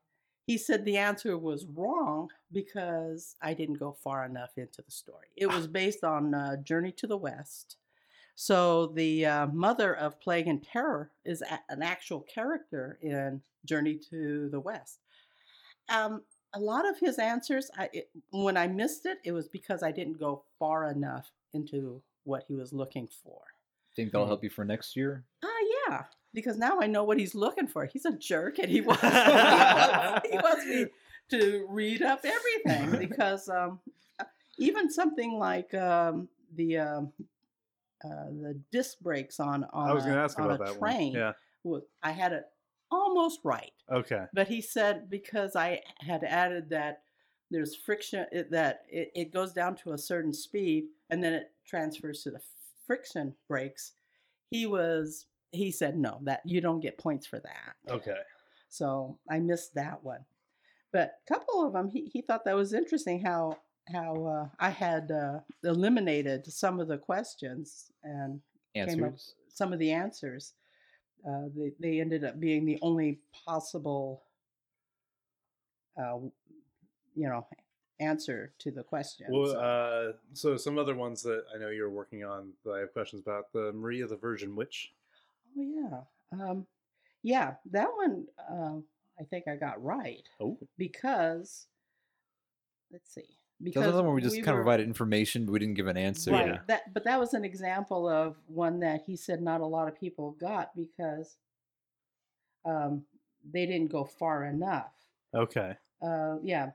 D: he said the answer was wrong because i didn't go far enough into the story. It was based on uh, journey to the west. So the uh, mother of plague and terror is a- an actual character in journey to the west. Um, a lot of his answers, I, it, when I missed it, it was because I didn't go far enough into what he was looking for.
B: think that'll help you for next year
D: Ah, yeah, because now I know what he's looking for. He's a jerk, and he (laughs) wants, he wants, he wants me to read up everything (laughs) because um, even something like um, the um, uh, the disc brakes on on
A: I was going
D: a,
A: to ask
D: on
A: about
D: a
A: that
D: train,
A: one. Yeah.
D: was, I had it almost right.
A: Okay.
D: But he said because I had added that there's friction it, that it, it goes down to a certain speed and then it transfers to the friction brakes. He was he said no that you don't get points for that.
A: Okay.
D: So I missed that one. But a couple of them he, he thought that was interesting how how uh, I had uh, eliminated some of the questions and came up
B: answers
D: some of the answers. Uh, they, they ended up being the only possible, uh, you know, answer to the question.
A: Well,
D: so-
A: uh, so some other ones that I know you're working on that I have questions about the Maria the Virgin Witch.
D: oh yeah, um, yeah, that one uh, I think I got right
A: Oh.
D: because let's see,
B: Those
D: because
B: are the one we just kind of provided information but we didn't give an answer
D: Right.
A: Yeah.
D: That, but that was an example of one that he said not a lot of people got because um, they didn't go far enough.
A: Okay.
D: Uh, yeah.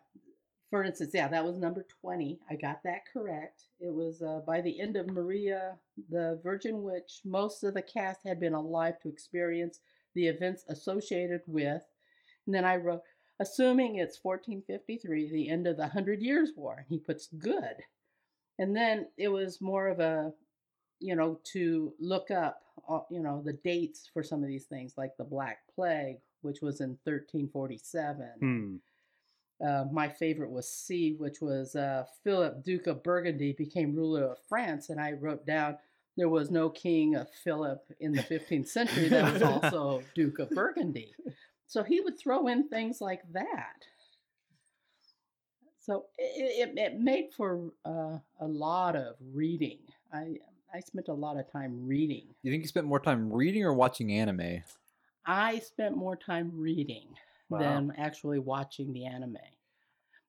D: For instance, yeah, that was number 20. I got that correct. It was uh, by the end of Maria, the Virgin Witch, most of the cast had been alive to experience the events associated with. And then I wrote, assuming it's 1453, the end of the Hundred Years' War. And he puts good. And then it was more of a, you know, to look up, uh, you know, the dates for some of these things, like the Black Plague, which was in 1347.
A: Hmm.
D: Uh, my favorite was C, which was uh, Philip, Duke of Burgundy, became ruler of France. And I wrote down there was no king of Philip in the 15th century that was also (laughs) Duke of Burgundy. So he would throw in things like that. So it, it, it made for uh, a lot of reading. I I spent a lot of time reading.
B: you think you spent more time reading or watching anime
D: I spent more time reading
A: Wow.
D: than actually watching the anime.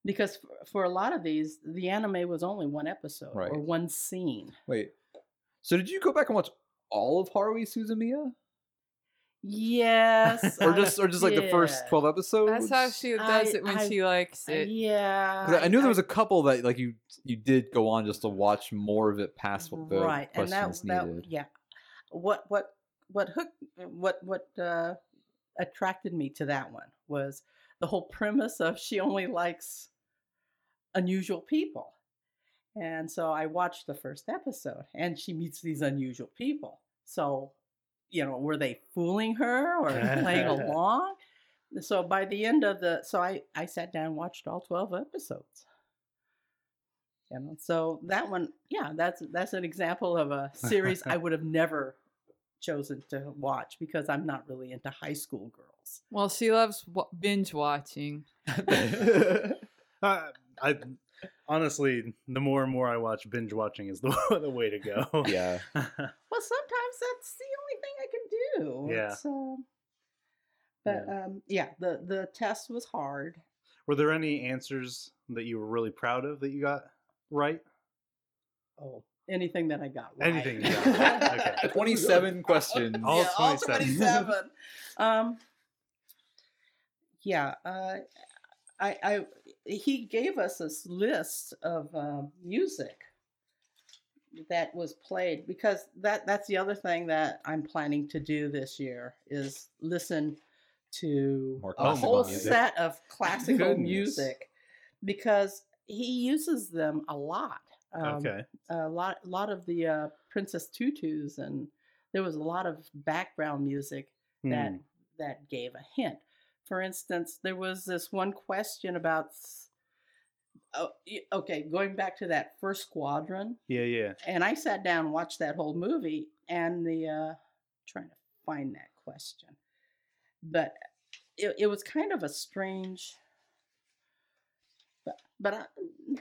D: Because for, for a lot of these, the anime was only one episode
B: Right.
D: or one scene.
B: wait so did you go back and watch all of haruhi suzumiya
D: Yes. (laughs)
B: or just or just like the first 12 episodes
C: That's how she does
D: I-
C: it when
D: I-
C: she likes it.
D: Yeah.
B: 'Cause I knew there was a couple that like you you did go on just to watch more of it past what the
D: right, and that
B: questions
D: that
B: needed.
D: yeah. What what what hooked what what uh, attracted me to that one was the whole premise of she only likes unusual people. And so I watched the first episode and she meets these unusual people. So, you know, were they fooling her or (laughs) playing (laughs) along? So by the end of the so I I sat down and watched all 12 episodes. You know, so that (laughs) one, yeah, that's that's an example of a series I would have never chosen to watch because I'm not really into high school girls.
C: Well, she loves wa- binge watching. (laughs)
A: Uh, I honestly, the more and more I watch, binge watching is the (laughs) the way to go.
B: yeah (laughs)
D: Well, sometimes that's the only thing I can do.
A: Yeah.
D: It's, um, but um, yeah, the the test was hard.
A: Were there any answers that you were really proud of that you got right?
D: Oh, anything that I got right.
A: Anything you got right, (laughs) okay. (laughs)
B: 27 questions.
A: All
D: yeah, all
A: 27.
D: 27. um, yeah, uh, I, I, he gave us this list of uh, music that was played because that that's the other thing that I'm planning to do this year is listen to a whole
B: music.
D: set of classical
A: Goodness.
D: music because he uses them a lot. Um,
A: okay.
D: a lot lot of the uh, Princess Tutus and there was a lot of background music that
A: Hmm.
D: that gave a hint. For instance, there was this one question about oh, okay, going back to that first squadron,
A: Yeah, yeah.
D: and I sat down and watched that whole movie and the uh trying to find that question. But it, it was kind of a strange but but I,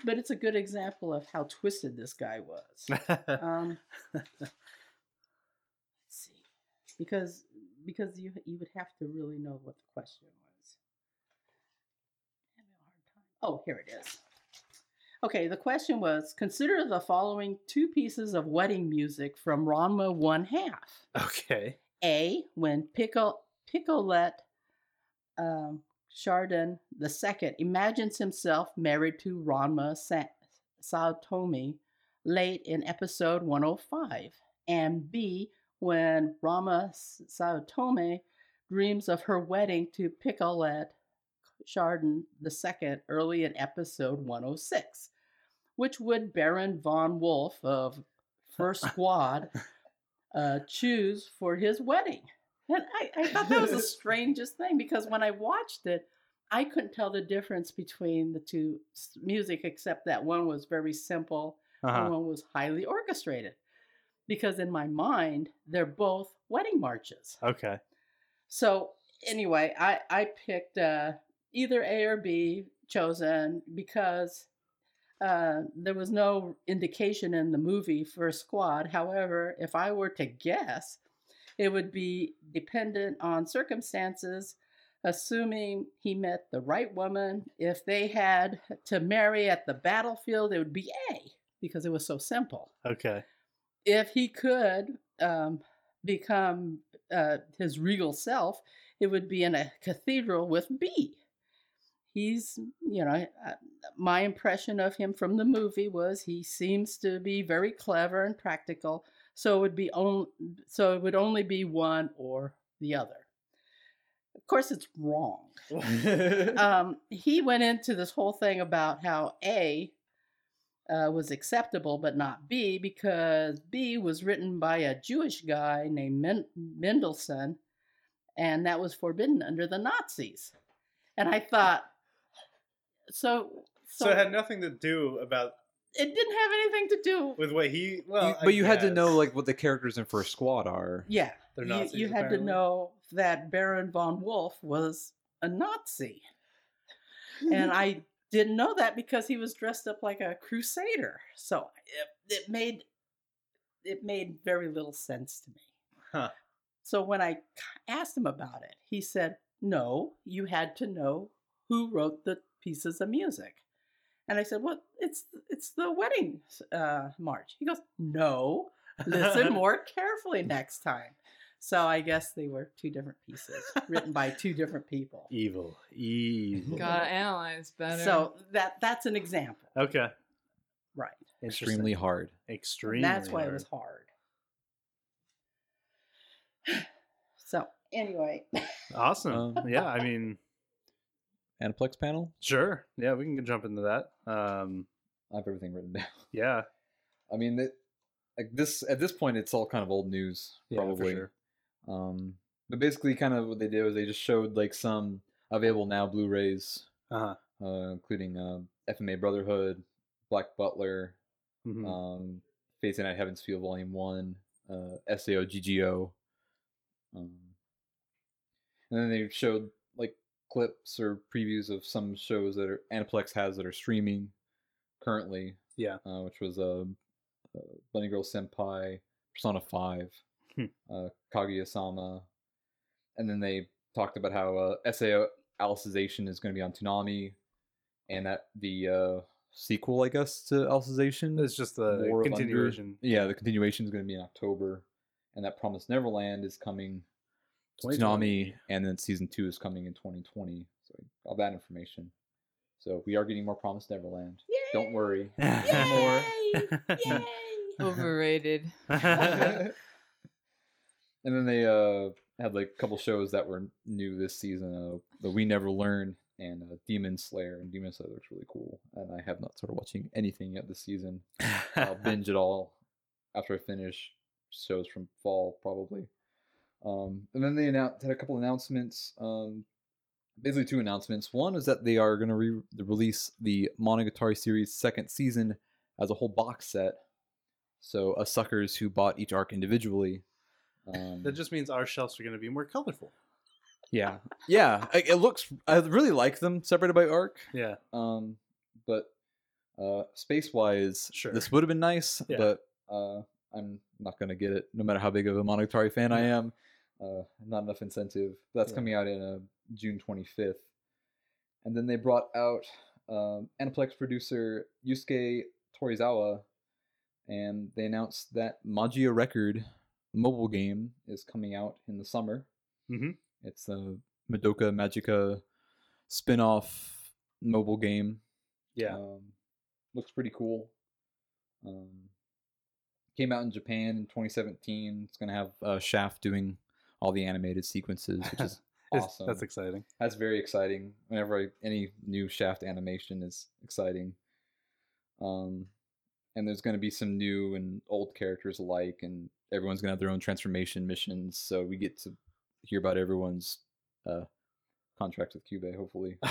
D: but it's a good example of how twisted this guy was. (laughs) Um, let's see, because because you you would have to really know what the question was. Having a hard time. Oh, here it is. Okay, the question was: Consider the following two pieces of wedding music from Ranma One Half.
A: okay.
D: A when Pickle Picolet um, Chardin the second imagines himself married to Ranma Sa- Saotome late in episode 105, and B when Ranma Saotome dreams of her wedding to Picolet Chardin the second early in episode 106, which would Baron von Wolf of (laughs) First Squad uh, choose for his wedding. And I, I thought that was the (laughs) strangest thing because when I watched it, I couldn't tell the difference between the two music, except that one was very simple and
A: Uh-huh.
D: one was highly orchestrated. Because in my mind, they're both wedding marches.
A: Okay.
D: So anyway, I I picked uh, either A or B chosen because uh, there was no indication in the movie for a Squad. However, if I were to guess, it would be dependent on circumstances. Assuming he met the right woman, if they had to marry at the battlefield, it would be A because it was so simple
A: Okay.
D: if he could um, become uh, his regal self, it would be in a cathedral with B. He's, you know, my impression of him from the movie was he seems to be very clever and practical. So it would be on, so it would only be one or the other. Of course, it's wrong (laughs) (laughs) um, he went into this whole thing about how A uh, was acceptable but not B because B was written by a Jewish guy named Men- Mendelssohn, and that was forbidden under the Nazis. And I thought, so
A: so, it had nothing to do about
D: it didn't have anything to do.
A: with what he. Well,
B: You-
A: I
B: but you had to know like what the characters in First Squad are.
D: Yeah,
A: They're
D: you,
A: Nazis,
D: you had to know that Baron von Wolf was a Nazi. and I (laughs) didn't know that because he was dressed up like a crusader. So it, it made it made very little sense to me.
A: Huh.
D: So when I asked him about it, he said, "No, you had to know who wrote the pieces of music." And I said, "Well, it's it's the wedding uh, march." He goes, "No, listen (laughs) more carefully next time." So I guess they were two different pieces written by two different people.
A: evil, evil.
C: Gotta analyze better.
D: So that that's an example,
A: Okay.
D: right?
B: Extremely hard.
A: Extremely.
D: And that's why it was hard. (sighs) So anyway,
A: awesome.
B: Um,
A: yeah, I mean,
B: Aniplex panel.
A: sure. Yeah, we can jump into that. Um,
B: I have everything written (laughs) down.
A: yeah,
B: I mean, that like this at this point, it's all kind of old news,
A: yeah,
B: probably.
A: for sure.
B: Um, but basically, kind of what they did was they just showed like some available now Blu-rays,
A: Uh-huh.
B: uh, including uh, FMA Brotherhood, Black Butler,
A: Mhm.
B: um, Fates and at Heaven's Feel Volume One, uh, SAO GGO, um, and then they showed like clips or previews of some shows that are Aniplex has that are streaming currently.
A: Yeah.
B: uh, which was uh, uh, Bunny Girl Senpai, Persona Five,
A: Hmm.
B: uh, Kaguya-sama, and then they talked about how uh, SAO Alicization is going to be on Toonami, and that the uh, sequel, I guess, to Alicization
A: is just the
B: War
A: continuation.
B: yeah, the continuation is going to be in October, and that Promised Neverland is coming to
A: 2020.
B: Toonami, and then season two is coming in 2020. So all that information. So we are getting more Promised Neverland. Don't worry, more.
D: Yay! (laughs) Yay!
C: Overrated. (laughs) (laughs)
B: and then they uh had like a couple shows that were new this season. Uh, the We Never Learn and uh, Demon Slayer, and Demon Slayer looks really cool. And I have not started watching anything yet this season. I'll binge it all after I finish shows from fall probably. Um, and then they announced had a couple announcements. Um, basically two announcements. One is that they are going to re- release the Monogatari series second season as a whole box set. So us suckers who bought each arc individually. Um,
A: that just means our shelves are going to be more colorful.
B: yeah, yeah. I- It looks. I really like them separated by arc.
A: Yeah.
B: Um, but uh, space wise,
A: Sure.
B: this would have been nice.
A: Yeah.
B: But uh, I'm not gonna get it, no matter how big of a Monogatari fan I am. Uh, not enough incentive. That's
A: Yeah.
B: coming out in uh, June 25th. And then they brought out um, Aniplex producer Yusuke Torizawa, and they announced that Magia Record mobile game is coming out in the summer.
A: Mhm.
B: It's a Madoka Magica spin-off mobile game.
A: Yeah.
B: Um, looks pretty cool. Um, came out in Japan in 2017. It's gonna have uh, Shaft doing all the animated sequences, which is (laughs) awesome.
A: That's exciting.
B: That's very exciting. Whenever I, any new Shaft animation is exciting. Um, and there's going to be some new and old characters alike, and everyone's going to have their own transformation missions. So we get to hear about everyone's uh, contract with Kyubey, hopefully. (laughs)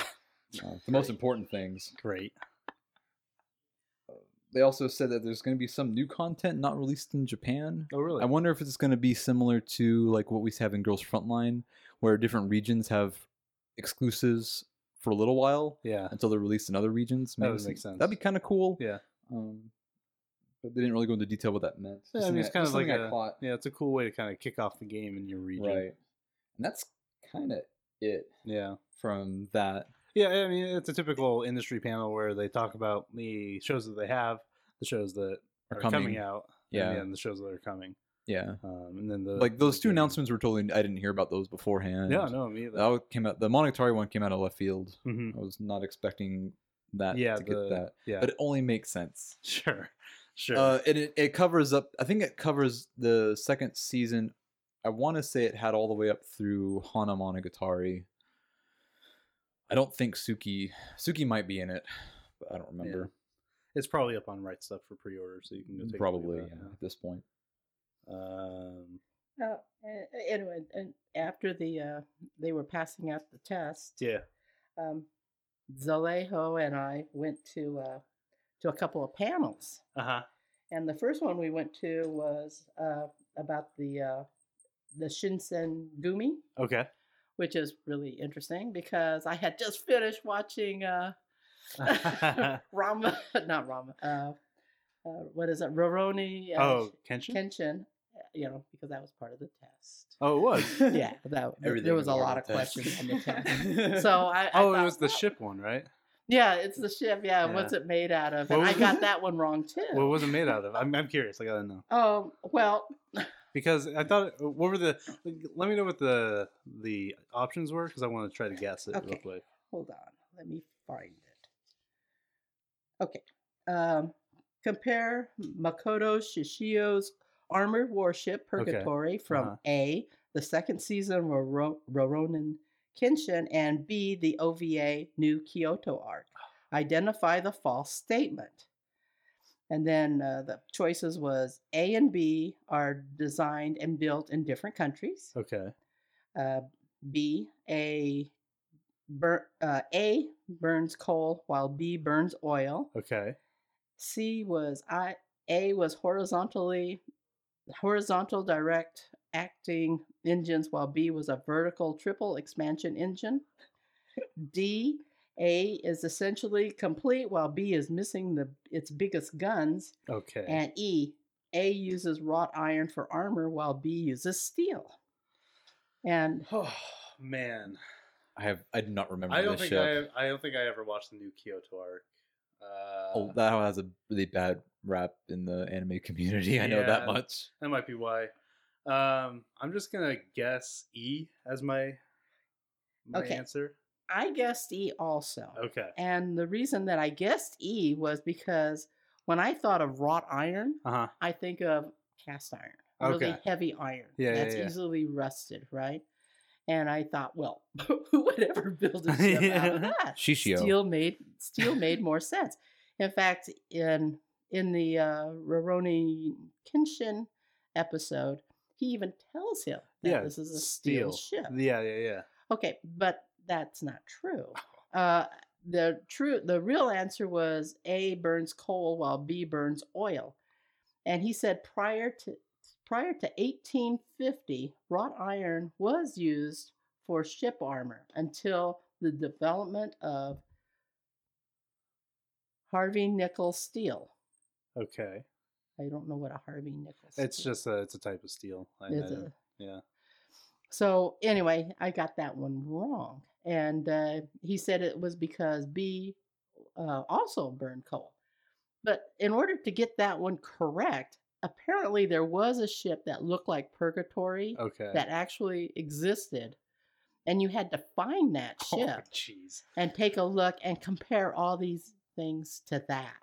B: Uh, the most important things.
A: Great.
B: They also said that there's going to be some new content not released in Japan.
A: Oh, really?
B: I wonder if it's going to be similar to like what we have in Girls Frontline, where different regions have exclusives for a little while
A: yeah.
B: until they're released in other regions.
A: That
B: Maybe
A: would make sense.
B: That'd be kind of cool.
A: Yeah.
B: Um, but they didn't really go into detail what that meant.
A: Yeah, I mean, it's kind of like a
B: caught.
A: yeah, it's a cool way to kind of kick off the game in your region.
B: right, and that's kind of it
A: Yeah.
B: from that.
A: Yeah, I mean, it's a typical industry panel where they talk about the shows that they have, the shows that
B: Are
A: are, coming.
B: coming.
A: out,
B: Yeah.
A: and the shows that are coming.
B: Yeah,
A: Um, and then the
B: like those
A: the
B: two announcements were totally. I didn't hear about those beforehand.
A: Yeah, no, me either.
B: that came out. The Monogatari one came out of left field.
A: Mhm.
B: I was not expecting that
A: Yeah,
B: to get that,
A: Yeah,
B: but it only makes sense. (laughs)
A: sure, sure.
B: Uh, and it, it covers up. I think it covers the second season. I want to say it had all the way up through Hana Monogatari. I don't think Suki Suki might be in it, but I don't remember.
A: it's probably up on Right Stuf for pre-order, so you can go take
B: Probably
A: a
B: yeah, at this point.
A: at. Um,
D: Uh, anyway, and after the uh, they were passing out the test,
A: yeah.
D: um, Zalejo and I went to uh, to a couple of panels,
A: Uh huh.
D: and the first one we went to was uh, about the uh, the Shinsen Gumi,
A: Okay.
D: Which is really interesting because I had just finished watching uh, (laughs) (laughs) Rama, (laughs) not Rama, uh, uh, what is it, Rurouni uh,
A: oh, Kenshin.
D: Kenshin, uh, you know, because that was part of the test.
A: oh, it was.
D: Yeah, that
B: Everything
D: there was a lot of
B: test.
D: questions on the test. So I, I
A: oh, it was the
D: well,
A: ship one, right?
D: Yeah, it's the ship. Yeah,
A: Yeah.
D: what's it made out of? And I got
A: it?
D: that one wrong too.
A: What was it made out of? I'm, I'm curious. I gotta know
D: Um, well,
A: because I thought. What were the? Let me know what the the options were because I want to try to guess it real
D: Okay.
A: quick.
D: hold on, let me find it. Okay, um, compare Makoto Shishio's armored warship
A: Okay,
D: Purgatory from
A: uh-huh.
D: A, the second season of Roro- Rurouni Kenshin, and B, the OVA New Kyoto arc. Identify the false statement. And then uh, the choices was A and B are designed and built in different countries.
A: Okay.
D: Uh, B, a bur- uh, A burns coal while B burns oil.
A: Okay.
D: C was I A was horizontally horizontal direct acting engines while B was a vertical triple expansion engine. D A is essentially complete while B is missing the its biggest guns.
A: Okay.
D: And E A uses wrought iron for armor while B uses steel. And
A: oh man,
B: I have. I do not remember
A: I don't
B: this
A: think
B: ship.
A: I. I don't think I ever watched the new Kyoto arc. Uh,
B: Oh, that has a really bad rap in the anime community. I know that much.
A: That might be why. Um, I'm just gonna guess E as my my
D: Okay.
A: answer.
D: I guessed E also.
A: Okay.
D: And the reason that I guessed E was because when I thought of wrought iron,
A: Uh huh.
D: I think of cast iron, really
A: Okay.
D: heavy iron
A: Yeah, yeah,
D: that's
A: yeah.
D: easily rusted, right? And I thought, well, (laughs) who would ever build a ship out of (laughs) that?
B: Shishio.
D: Steel made steel made more sense. In fact, in in the uh, Rurouni Kenshin episode, he even tells him that
A: yeah,
D: this is a steel, ship.
A: Yeah, yeah, yeah.
D: Okay, but that's not true. (laughs) Uh, the true, the real answer was A burns coal while B burns oil, and he said prior to prior to 1850, wrought iron was used for ship armor until the development of Harvey nickel steel.
A: Okay.
D: I don't know what a Harvey nickel. Steel.
A: It's just a it's a type of steel. I, I
D: is. a-
A: yeah.
D: So anyway, I got that one wrong, and uh, he said it was because B uh, also burned coal. But in order to get that one correct, apparently there was a ship that looked like Purgatory
A: Okay.
D: that actually existed, and you had to find that (laughs)
A: Oh,
D: ship
A: jeez.
D: and take a look and compare all these things to that.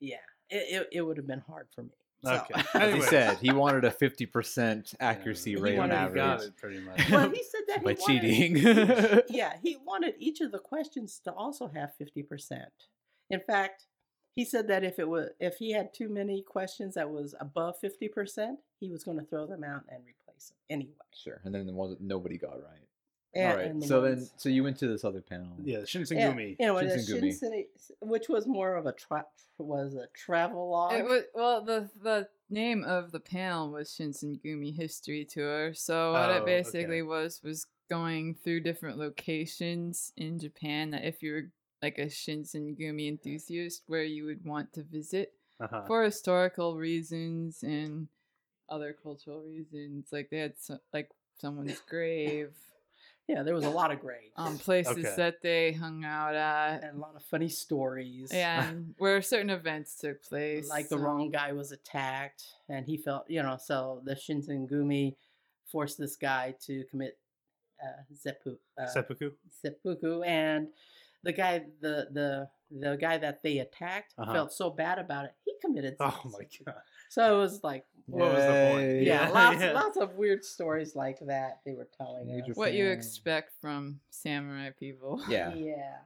D: Yeah, it it, it would have been hard for me. So-
A: Okay. (laughs)
B: As he said, he wanted a 50% accuracy
A: He
B: rate on
D: wanted-
A: He got
B: average
A: it pretty much.
D: well, he (laughs) said that
B: by
D: he wanted-
B: cheating. (laughs)
D: yeah, he wanted each of the questions to also have 50%. In fact, he said that if it was if he had too many questions that was above 50%, he was going to throw them out and replace them anyway.
B: Sure, and then there wasn't nobody got right.
D: And,
B: All right,
D: and the
B: so then so you went to this other panel.
A: yeah, Shinsengumi.
D: yeah, you know, the
B: Shinsengumi.
D: Which was more of a tra- was a travel log.
C: It was well the the name of the panel was Shinsengumi History Tour. So what
A: Oh,
C: it
A: okay.
C: basically was was going through different locations in Japan that if you're like a Shinsengumi enthusiast where you would want to visit
A: Uh-huh.
C: for historical reasons and other cultural reasons. Like they had so, like someone's (laughs) grave,
D: yeah, there was a lot of graves
C: um, places
A: Okay.
C: that they hung out at,
D: and a lot of funny stories.
C: and (laughs) where certain events took place.
D: like the wrong guy was attacked and he felt you know so the shinsengumi forced this guy to commit uh, seppu, uh,
A: Seppuku.
D: seppuku and the guy the the the guy that they attacked
A: Uh-huh.
D: felt so bad about it he committed
A: Oh
D: suicide.
A: my god.
D: So it was like
A: What was the point?
D: Yeah,
A: Yeah, (laughs)
D: lots,
A: yeah.
D: lots of weird stories like that they were telling
B: Major
D: us.
C: what you expect from samurai people. (laughs)
B: Yeah.
D: Yeah.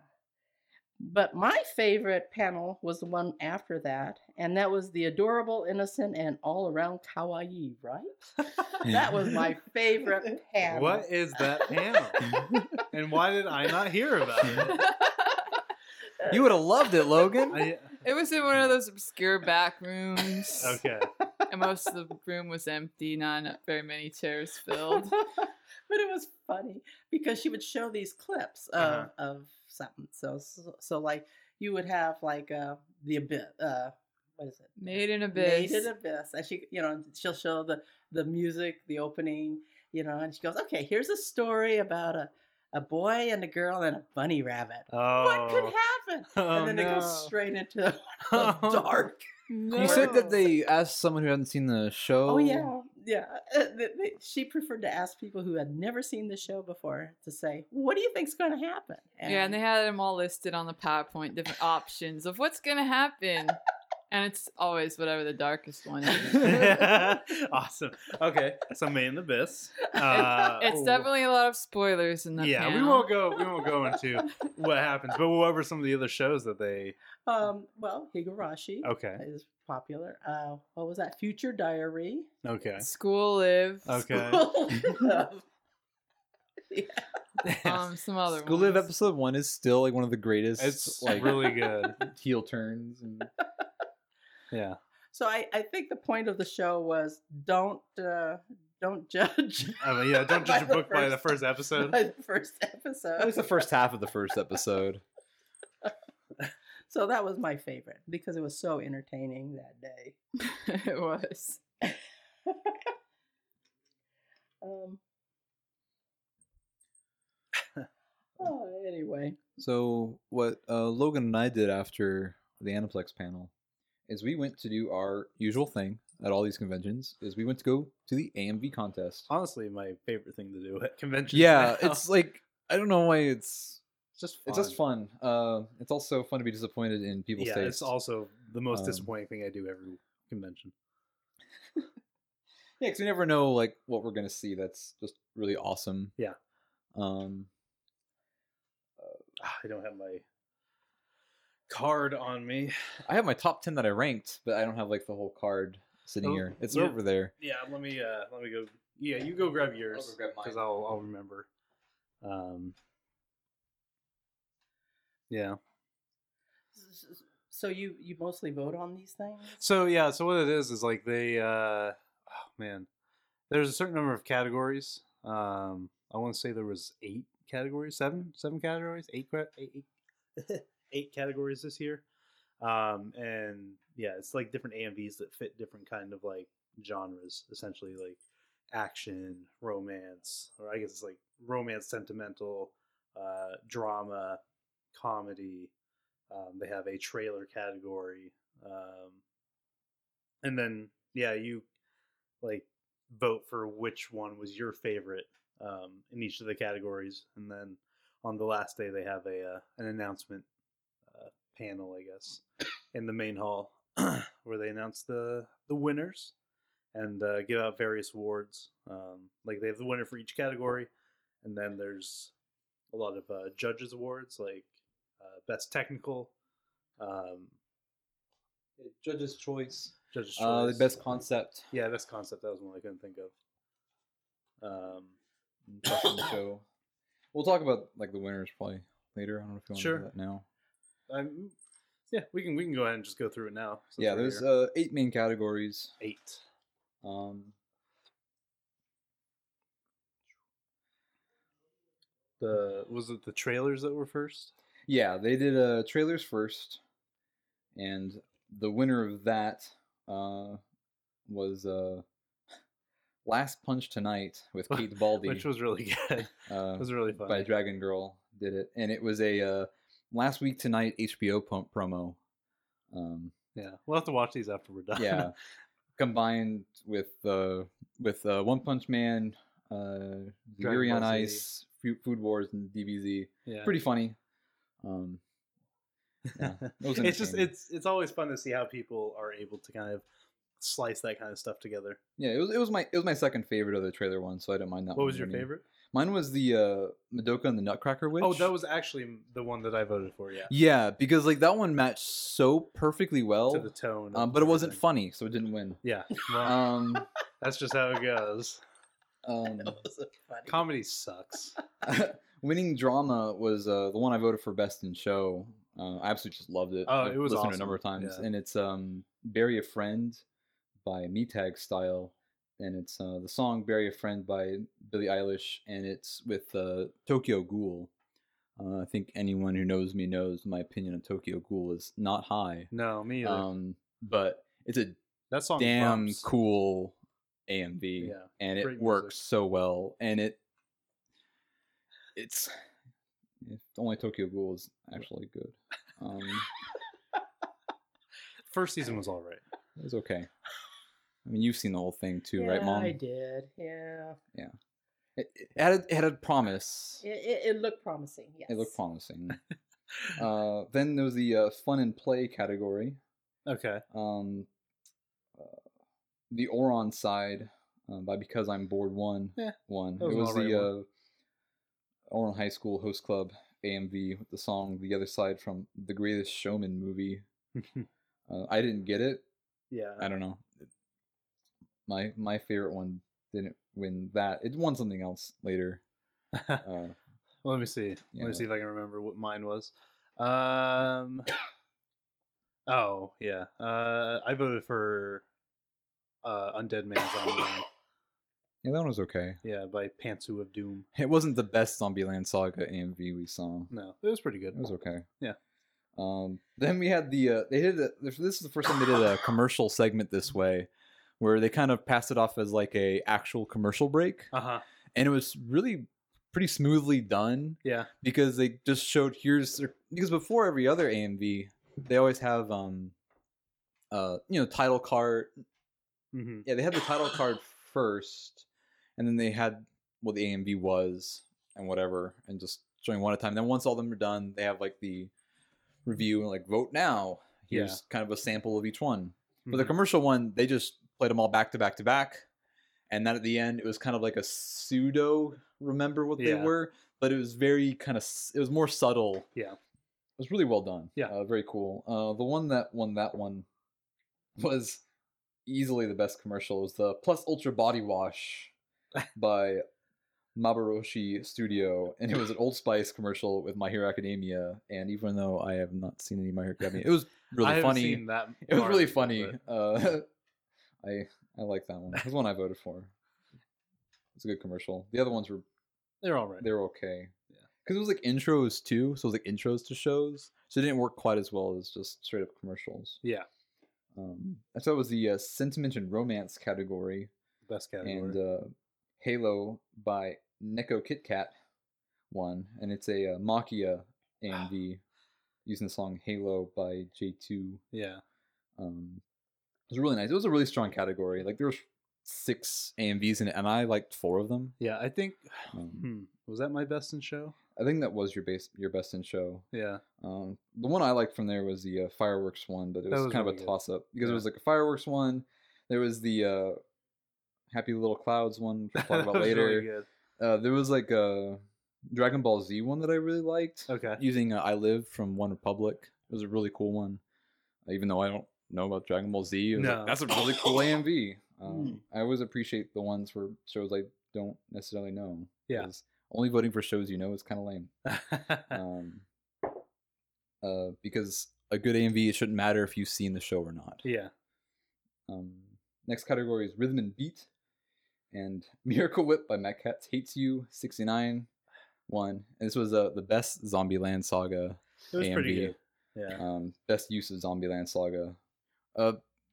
D: But my favorite panel was the one after that, and that was the adorable, innocent, and all around kawaii, right? (laughs) that was my favorite panel.
A: What is that panel? and why did I not hear about it?
B: You would have loved it, Logan.
A: I,
C: It was in one of those obscure back rooms. (laughs)
A: okay.
C: And most of the room was empty, not very many chairs filled. (laughs)
D: but it was funny because she would show these clips of,
A: Uh-huh.
D: of something. So, so, so like you would have like uh, the abyss. Uh, what is it?
C: Made in Abyss.
D: Made in Abyss. And she, you know, she'll show the the music, the opening, you know, and she goes, "Okay, here's a story about a a boy and a girl and a bunny rabbit.
A: Oh.
D: What could happen?" (laughs)
A: Oh,
D: and then it goes straight into (laughs) the dark.
B: You said that they asked someone who hadn't seen the show.
D: Oh yeah, yeah. Uh, th- th- she preferred to ask people who had never seen the show before to say, "What do you think's going to happen?"
C: Yeah, and they had them all listed on the PowerPoint, different options of what's gonna happen. And it's always whatever the darkest one is. (laughs) (laughs)
A: awesome. Okay, so Main Abyss. (laughs) Uh,
C: it's definitely a lot of spoilers in the
A: yeah. We won't go. We won't go into what happens. But what were some of the other shows that they?
D: um, well, Higurashi
A: Okay.
D: is popular. Uh, what was that? Future Diary.
A: Okay.
C: School live.
A: Okay. Yeah.
C: Um, some other
B: School Live episode one is still like one of the greatest.
A: It's
B: like
A: really good.
B: heel turns. And...
A: Yeah.
D: so I, I think the point of the show was don't uh, don't judge.
A: I (laughs) mean, yeah. Don't (laughs) judge a book by the first (laughs) episode.
D: by the first episode.
B: At least the first half of the first episode.
D: So that was my favorite because it was so entertaining that day.
C: it was.
D: Um. oh, anyway.
B: So what uh, Logan and I did after the Aniplex panel is we went to do our usual thing at all these conventions. Is we went to go to the AMV contest.
A: Honestly, my favorite thing to do at conventions.
B: Yeah,
A: now.
B: it's like I don't know why it's
A: It's just fun.
B: it's just fun. Uh, it's also fun to be disappointed in people's
A: yeah,
B: taste.
A: it's also the most
B: Um,
A: disappointing thing I do every convention. (laughs)
B: Yeah, because we never know like what we're gonna see. That's just really awesome.
A: Yeah.
B: Um.
A: Ah, I don't have my card on me.
B: I have my top ten that I ranked, but I don't have like the whole card sitting
A: Oh,
B: here. It's
A: yeah.
B: over there.
A: Yeah, let me uh let me go. Yeah, you go grab yours
B: go grab mine.
A: because I'll I'll remember. Um. Yeah.
D: So you you mostly vote on these things?
A: So yeah, so what it is is like they uh oh man. There's a certain number of categories. Um I want to say there was 8 categories, 7 7 categories, 8 eight, eight, eight categories this year. Um and yeah, it's like different AMVs that fit different kind of like genres, essentially like action, romance, or I guess it's like romance sentimental, uh drama, comedy, um, they have a trailer category, um, and then yeah, you like vote for which one was your favorite um, in each of the categories, and then on the last day they have a uh, an announcement panel, I guess, in the main hall (clears throat) where they announce the the winners and uh, give out various awards. Um, like they have the winner for each category, and then there's a lot of uh, judges awards like uh, best technical, um,
B: Judge's choice.
A: judges
B: Uh, the best concept.
A: yeah, best concept. That was one I couldn't think of. Um,
B: show. We'll talk about like the winners probably later. I don't know if you want
A: Sure.
B: to do that now.
A: I'm, yeah, we can we can go ahead and just go through it now.
B: yeah, there's uh, eight main categories.
A: eight.
B: Um,
A: The was it the trailers that were first?
B: yeah, they did uh, trailers first, and the winner of that uh, was uh, (laughs) Last Punch Tonight with (laughs) Kate Baldy.
A: Which was really (laughs) good.
B: uh,
A: It was really fun.
B: by Dragon Girl did it, and it was a uh, last week tonight HBO pump promo. Um,
A: yeah, we'll have to watch these after we're done.
B: yeah, (laughs) combined with uh, with uh, One Punch Man, uh, Yuri on. Ice, Food Wars, and DBZ.
A: yeah.
B: Pretty funny. Um, yeah, (laughs) it
A: it's just it's it's always fun to see how people are able to kind of slice that kind of stuff together.
B: yeah, it was it was my it was my second favorite of the trailer one, so I didn't mind that.
A: What was your favorite?
B: Mine was the uh, Madoka and the Nutcracker Witch.
A: Oh, that was actually the one that I voted for. Yeah,
B: yeah, because like that one matched so perfectly well.
A: to the tone.
B: um, but it wasn't
A: everything.
B: funny, so it didn't win.
A: Yeah, well,
B: Um, (laughs)
A: that's just how it goes.
B: um, (laughs)
D: funny.
A: Comedy sucks. (laughs)
B: winning drama was uh, the one I voted for best in show. Uh, I absolutely just loved it.
A: Oh, it was
B: listened to it a number of times,
A: yeah.
B: and it's um, "Bury a Friend" by Me Tag Style, and it's uh, the song "Bury a Friend" by Billie Eilish, and it's with uh, Tokyo Ghoul. Uh, I think anyone who knows me knows my opinion on Tokyo Ghoul is not high,
A: No, me either.
B: um, but it's a
A: that song
B: damn cool AMV,
A: Yeah,
B: and it
A: great
B: works
A: music.
B: so well. And it, it's if only Tokyo Ghoul is actually good. Um, (laughs)
A: First season was all right.
B: it was okay. I mean, you've seen the whole thing too, right,
D: Yeah,
B: Mom?
D: I did. Yeah,
B: It, it had a, it had a promise.
D: it, it, it looked promising. Yes,
B: It looked promising. (laughs) uh, then there was the uh, fun and play category.
A: Okay.
B: Um, uh, the Ouran side uh, by Because I'm Bored One
A: Yeah,
B: one.
A: was
B: it was
A: alright
B: the uh, Ouran High School Host Club AMV with the song The Other Side from the Greatest Showman movie. (laughs) Uh, I didn't get it.
A: yeah.
B: I don't know. My my favorite one didn't win that. It won something else later. (laughs) Uh,
A: let me see. Let me see if I can remember what mine was. Um. Oh yeah. Uh, I voted for uh, Undead Man Zombieland. (coughs)
B: yeah, that one was okay.
A: yeah, by Pantsu of Doom.
B: It wasn't the best Zombieland Saga AMV we saw.
A: No, it was pretty good.
B: It was okay.
A: Yeah.
B: Um, then we had the uh, they did a, this this is the first time they did a commercial segment this way, where they kind of passed it off as like a actual commercial break,
A: Uh huh.
B: and it was really pretty smoothly done
A: Yeah.
B: because they just showed here's their, because before every other AMV they always have um uh you know title card
A: hmm
B: yeah they had the title card first and then they had what the AMV was and whatever and just showing one at a time then once all them are done they have like the review and like vote now here's
A: Yeah.
B: kind of a sample of each one
A: Mm-hmm.
B: for the commercial one they just played them all back to back to back and then at the end it was kind of like a pseudo remember what they were, but it was very kind of it was more subtle.
A: Yeah.
B: It was really well done.
A: Yeah.
B: uh, very cool. Uh, the one that won that one was easily the best commercial. It was the Plus Ultra Body Wash (laughs) by Mabaroshi Studio, and it was an Old Spice commercial with My Hero Academia. And even though I have not seen any My Hero Academia, it was (laughs) really
A: I
B: funny.
A: seen that.
B: It was really
A: it,
B: funny. Uh, (laughs) I I like that one. That's was one I voted for. It's a good commercial. The other ones were
A: They're all right.
B: They're okay.
A: Yeah.
B: Because it was like intros too, so it was like intros to shows, so it didn't work quite as well as just straight up commercials.
A: Yeah,
B: Um, I thought it was the uh, sentiment and romance category,
A: best category.
B: and uh, Halo by Neko Kit Kat won, and it's a uh, Maquia AMV (sighs) using the song Halo by J2.
A: yeah,
B: Um, was really nice. It was a really strong category. Like there was six AMVs in it, and I liked four of them.
A: yeah. I think (sighs)
B: Um,
A: hmm, was that my best in show.
B: I think that was your base, your best in show.
A: Yeah,
B: Um, the one I liked from there was the uh, fireworks one, but it was,
A: was
B: kind
A: really
B: of a toss up because
A: Yeah.
B: it was like a fireworks one. There was the uh, Happy Little Clouds one, which we'll talk (laughs) about later.
A: really.
B: Uh, there was like a Dragon Ball Z one that I really liked.
A: Okay.
B: Using uh, I Live from One Republic. It was a really cool one. Uh, even though I don't know about Dragon Ball Z, it was like,
A: No.
B: that's a really cool (coughs) AMV. Um,
A: Mm.
B: I always appreciate the ones for shows I don't necessarily know.
A: Yeah.
B: 'cause Only voting for shows you know is kind of lame. (laughs) Um, uh, because a good AMV, it shouldn't matter if you've seen the show or not.
A: yeah.
B: Um, next category is Rhythm and Beat. And (laughs) Miracle Whip by Matt Katz Hates You 69 1. And this was uh, the best Zombieland saga.
A: It was pretty
B: AMV.
A: good. Yeah.
B: Um, best use of Zombieland saga. Uh,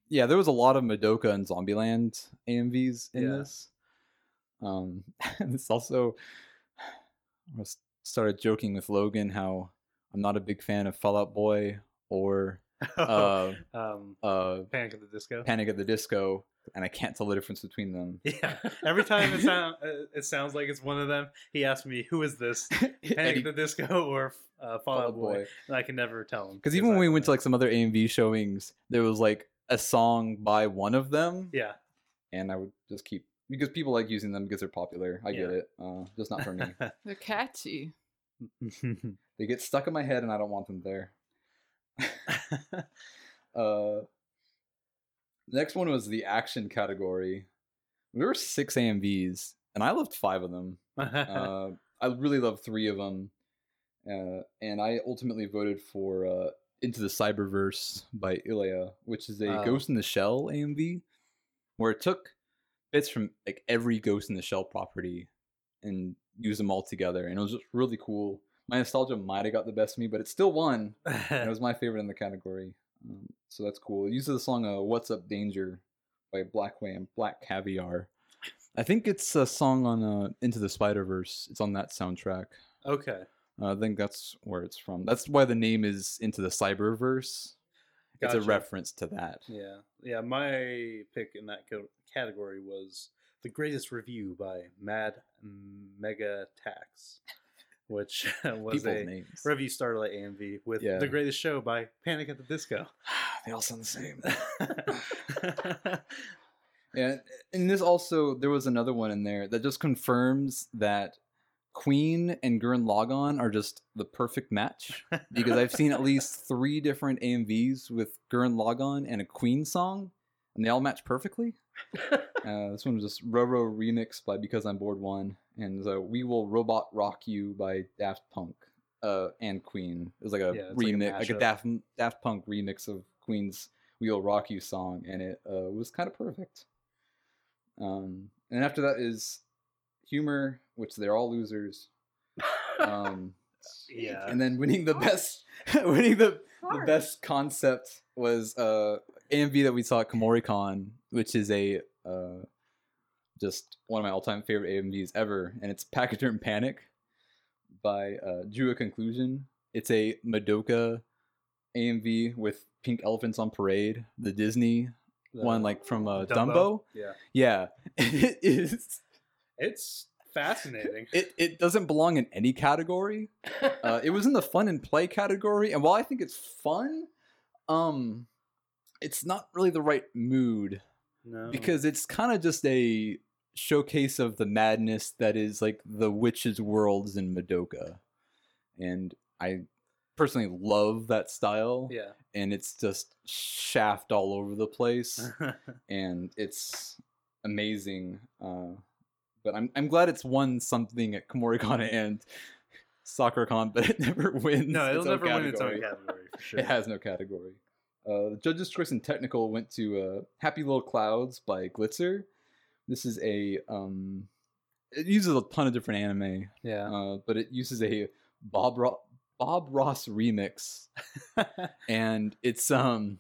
B: yeah, there was a lot of Madoka and Zombieland AMVs in
A: Yeah.
B: this. Um, (laughs) and this also (sighs) I started joking with Logan how I'm not a big fan of Fallout Boy or (laughs) uh,
A: um,
B: uh,
A: Panic at the Disco.
B: Panic at the Disco, and I can't tell the difference between them. (laughs)
A: Yeah. Every time it (laughs) sound uh, it sounds like it's one of them. He asks me, "Who is this? (laughs) Panic
B: Eddie-
A: the Disco or uh, Fallout
B: Fallout
A: Boy?"
B: Boy.
A: And I can never tell him
B: Because even when we
A: I-
B: went to like some other AMV showings, there was like a song by one of them,
A: yeah,
B: and I would just keep because people like using them because they're popular. I get it, uh, just not for me.
C: They're catchy.
B: they get stuck in my head, and I don't want them there. uh, next one was the action category. There were six AMVs, and I loved five of them. (laughs) uh, I really loved three of them, uh, and I ultimately voted for uh, "Into the Cyberverse" by Ilya, which is a
A: Oh.
B: Ghost in the Shell AMV, where it took bits from like every Ghost in the Shell property and used them all together, and it was just really cool. My nostalgia might have got the best of me, but it still won. it (laughs) was my favorite in the category, um, so that's cool. It uses the song uh, "What's Up Danger" by Black Wham, Black Caviar. I think it's a song on uh, Into the Spider Verse. It's on that soundtrack.
A: okay.
B: Uh, I think that's where it's from. That's why the name is Into the Cyberverse. It's a reference to that.
A: Yeah, yeah. My pick in that co- category was the greatest review by Mad Mega Tax, which (laughs) was
B: People's
A: a
B: names.
A: Revue Starlight AMV with
B: Yeah.
A: the greatest show by Panic at the Disco. (sighs)
B: they all sound the same. (laughs) Yeah, and this also there was another one in there that just confirms that Queen and Gurren Lagann are just the perfect match because I've seen at least (laughs) three different AMVs with Gurren Lagann and a Queen song, and they all match perfectly. (laughs) Uh, this one was just Roro remix by Because I'm Bored One, and uh, We Will Robot Rock You by Daft Punk uh, and Queen. It was like a
A: Yeah, it's like a
B: remix, like a. Daft Daft Punk remix of Queen's We Will Rock You song, and it uh, was kind of perfect. Um, and after that is humor, which they're all losers. Um, (laughs)
A: yeah,
B: and then winning the best, (laughs) winning the, the best concept was uh AMV that we saw at Kumoricon, which is a uh just one of my all-time favorite AMVs ever, and it's Pachyderm Panic by uh, Drew a Conclusion. It's a Madoka AMV with pink elephants on parade, the Disney
A: The
B: one, like from uh, Dumbo.
A: Yeah,
B: Yeah, (laughs) it is.
A: it's fascinating. (laughs)
B: It it doesn't belong in any category. (laughs) Uh, it was in the fun and play category, and while I think it's fun, um, it's not really the right mood
A: no,
B: because it's kind of just a showcase of the madness that is like the witches' worlds in Madoka, and I personally love that style.
A: Yeah.
B: and it's just shaft all over the place, (laughs) and it's amazing. Uh, but I'm I'm glad it's won something at Komorigana (laughs) and SakuraCon, but it (laughs) never wins.
A: no, it'll never win its own
B: category.
A: category for sure.
B: It has no category. Uh, the judges' choice in technical went to uh, "Happy Little Clouds" by Glitzer. This is a um, it uses a ton of different anime,
A: Yeah.
B: uh, but it uses a Bob Ro- Bob Ross remix, (laughs) and it's um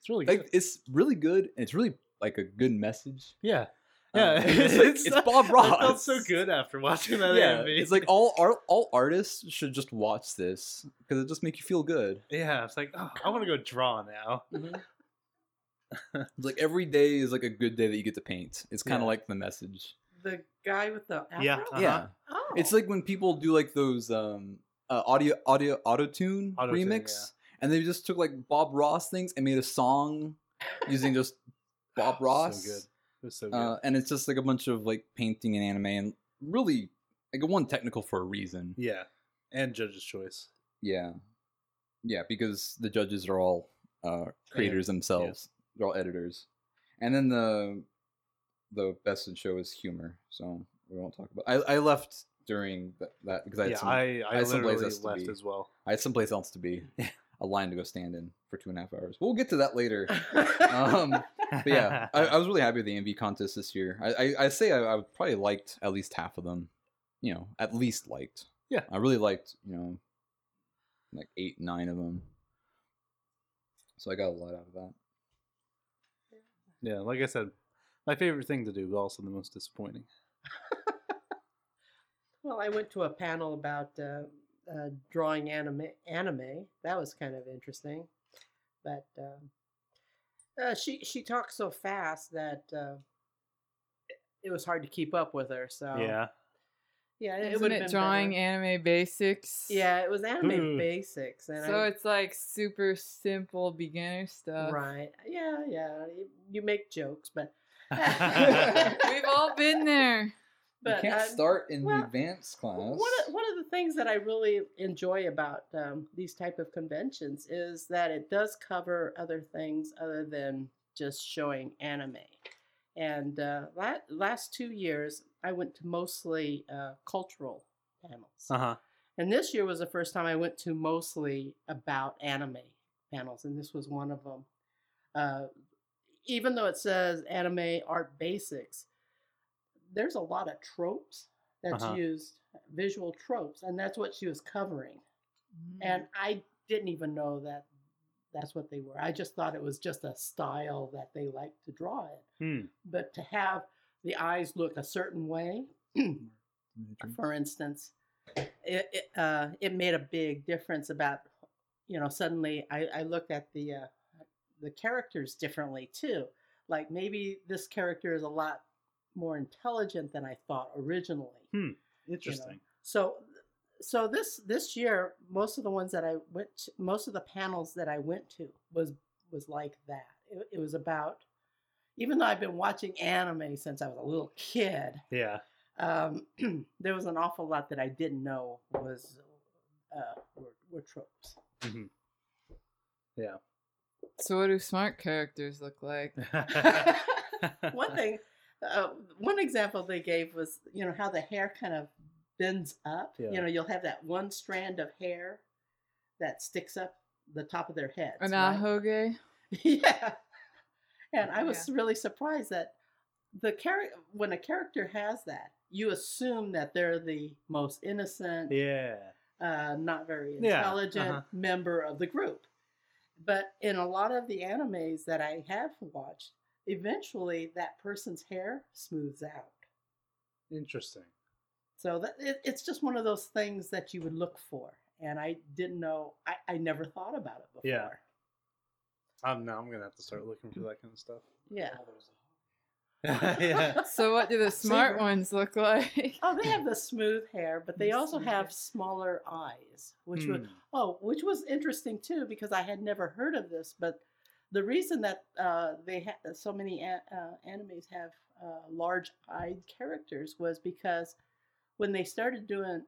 A: it's really good.
B: like it's really good. And it's really like a good message.
A: yeah.
B: Um,
A: Yeah. (laughs)
B: and it's, like, it's Bob Ross.
A: I felt so good after watching that
B: Yeah,
A: AMV.
B: it's like all art, all artists should just watch this because it just make you feel good.
A: yeah, it's like, oh, I want to go draw now.
D: Mhm. (laughs)
B: It's like every day is like a good day that you get to paint. It's kind of
A: Yeah.
B: like the message.
D: The guy with the afro?
A: Yeah, uh-huh.
B: Yeah,
D: Oh.
B: it's like when people do like those um uh, audio audio auto tune
A: Auto-tune,
B: remix, and they just took like Bob Ross things and made a song using just Bob (gasps) Ross.
A: So good. It so.
B: Uh, and it's just like a bunch of like painting and anime and really like one technical for a reason.
A: yeah. And judge's choice.
B: Yeah, yeah, because the judges are all uh, creators themselves. They're all editors, and then the the best in show is humor. So we won't talk about. I, I left during that, that because I had
A: yeah,
B: some
A: I,
B: I
A: I
B: had someplace
A: literally
B: else to
A: left
B: be.
A: as well.
B: I had someplace else to be. (laughs) a line to go stand in for two and a half hours. We'll get to that later. (laughs) um, but yeah, I, I was really happy with the MV contest this year. I I, I say I, I probably liked at least half of them. You know, at least liked.
A: Yeah.
B: I really liked. You know, like eight, nine of them. So I got a lot out of that.
A: yeah, like I said, my favorite thing to do, but also the most disappointing. (laughs)
D: well, I went to a panel about uh, uh, drawing anime. Anime that was kind of interesting, but um, uh, she she talked so fast that uh, it, it was hard to keep up with her. So
A: Yeah.
D: yeah, it
C: Isn't it drawing anime basics?
D: Yeah, it was anime
A: Hmm.
D: basics, and
C: So
D: I,
C: it's like super simple beginner stuff.
D: right. Yeah, yeah. You, you make jokes, but (laughs)
C: We've all been there.
D: but
B: you can't
D: uh,
B: start in
D: well,
B: the advanced class.
D: One of, one of the things that I really enjoy about um, these type of conventions is that it does cover other things other than just showing anime. And uh, la- last two years, I went to mostly uh, cultural panels.
A: Uh huh.
D: And this year was the first time I went to mostly about anime panels, and this was one of them. Uh, even though it says anime art basics, there's a lot of tropes that's
A: Uh-huh.
D: used, visual tropes, and that's what she was covering. And I didn't even know that that's what they were. I just thought it was just a style that they like to draw it.
A: Hmm.
D: But to have the eyes look a certain way, (clears throat) (clears throat) for instance, it it, uh, it made a big difference about you know suddenly I, I looked at the uh, the characters differently too. Like maybe this character is a lot more intelligent than I thought originally.
A: Interesting.
D: So so this this year most of the ones that I went to, most of the panels that I went to was was like that. It, it was about even though I've been watching anime since I was a little kid,
A: Yeah.
D: um, (clears throat) there was an awful lot that I didn't know was uh, were, were tropes.
A: Mhm.
C: Yeah so what do smart characters look like? (laughs) (laughs)
D: one thing, uh, one example they gave was you know how the hair kind of bends up.
A: Yeah.
D: You know, you'll have that one strand of hair that sticks up the top of their heads.
C: An
D: right?
C: ahoge? (laughs)
D: yeah. And I was really surprised that the character when a character has that, you assume that they're the most innocent,
A: Yeah.
D: uh, not very
A: Yeah,
D: intelligent
A: uh-huh.
D: member of the group. But in a lot of the animes that I have watched, eventually that person's hair smooths out.
A: Interesting.
D: So that it, it's just one of those things that you would look for. And I didn't know, I, I never thought about it before.
A: Yeah. Um, now I'm gonna have to start looking for that kind of stuff.
D: Yeah. (laughs)
A: yeah.
C: So what do the (laughs) smart
D: Saber.
C: ones look like?
D: Oh, they have the smooth hair, but they also have smaller eyes, which was
A: Hmm.
D: oh, which was interesting too because I had never heard of this. But the reason that uh, they ha- so many a- uh, animes have uh, large-eyed characters was because when they started doing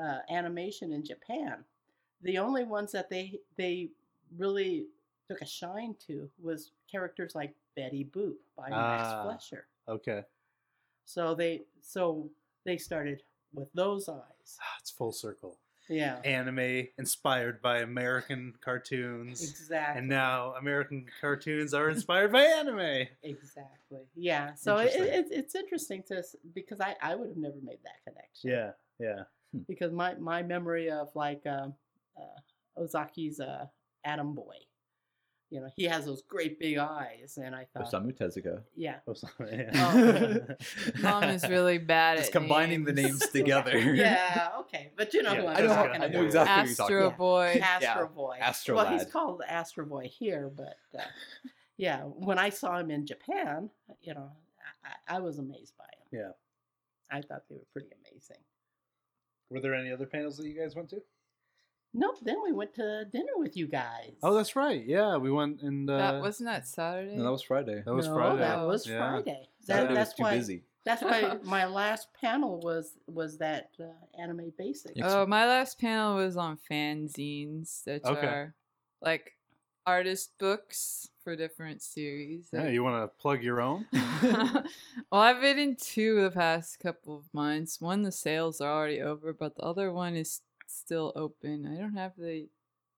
D: uh, animation in Japan, the only ones that they they really took a shine to was characters like Betty Boop by Max
A: Ah.
D: Fleischer.
A: Okay.
D: So they so they started with those eyes.
A: Ah, It's full circle.
D: Yeah,
A: Anime inspired by American cartoons.
D: exactly.
A: And now American cartoons are inspired by anime.
D: Exactly. Yeah. So it, it, it's interesting to because I, I would have never made that connection.
A: Yeah, yeah.
D: Because my, my memory of like uh, uh, Ozaki's uh, Atom Boy, you know, he has those great big eyes, and I thought,
B: Osamu Tezuka.
D: yeah,
A: Oh, sorry, yeah.
D: Oh.
C: Mom is really bad
B: Just
C: at
B: combining the names together. (laughs)
D: yeah, (laughs) okay, but you know
A: Yeah,
D: who I'm
B: I know,
A: Tezuka.
D: talking
B: I know
D: about.
B: exactly what you're
C: Astro. Boy.
D: Astro Boy.
B: Astro
D: well, he's called Astro Boy here, but uh, yeah, when I saw him in Japan, you know, I, I was amazed by him.
A: Yeah.
D: I thought they were pretty amazing.
A: Were there any other panels that you guys went to?
D: Nope. Then we went to dinner with you guys.
A: Oh, that's right. Yeah, we went and uh,
C: that wasn't that Saturday.
B: No, that was Friday.
A: that was
D: no,
A: Friday.
D: That was
A: Yeah.
D: Friday. That,
B: Saturday was
D: that's
B: too
D: why.
B: busy.
D: That's why (laughs) my last panel was was that uh, anime basics.
C: Oh, my last panel was on fanzines, which
A: Okay.
C: are like artist books for different series.
A: Yeah, you want to plug your own? (laughs)
C: well, I've been in two the past couple of months. One, the sales are already over, but the other one is still open. I don't have the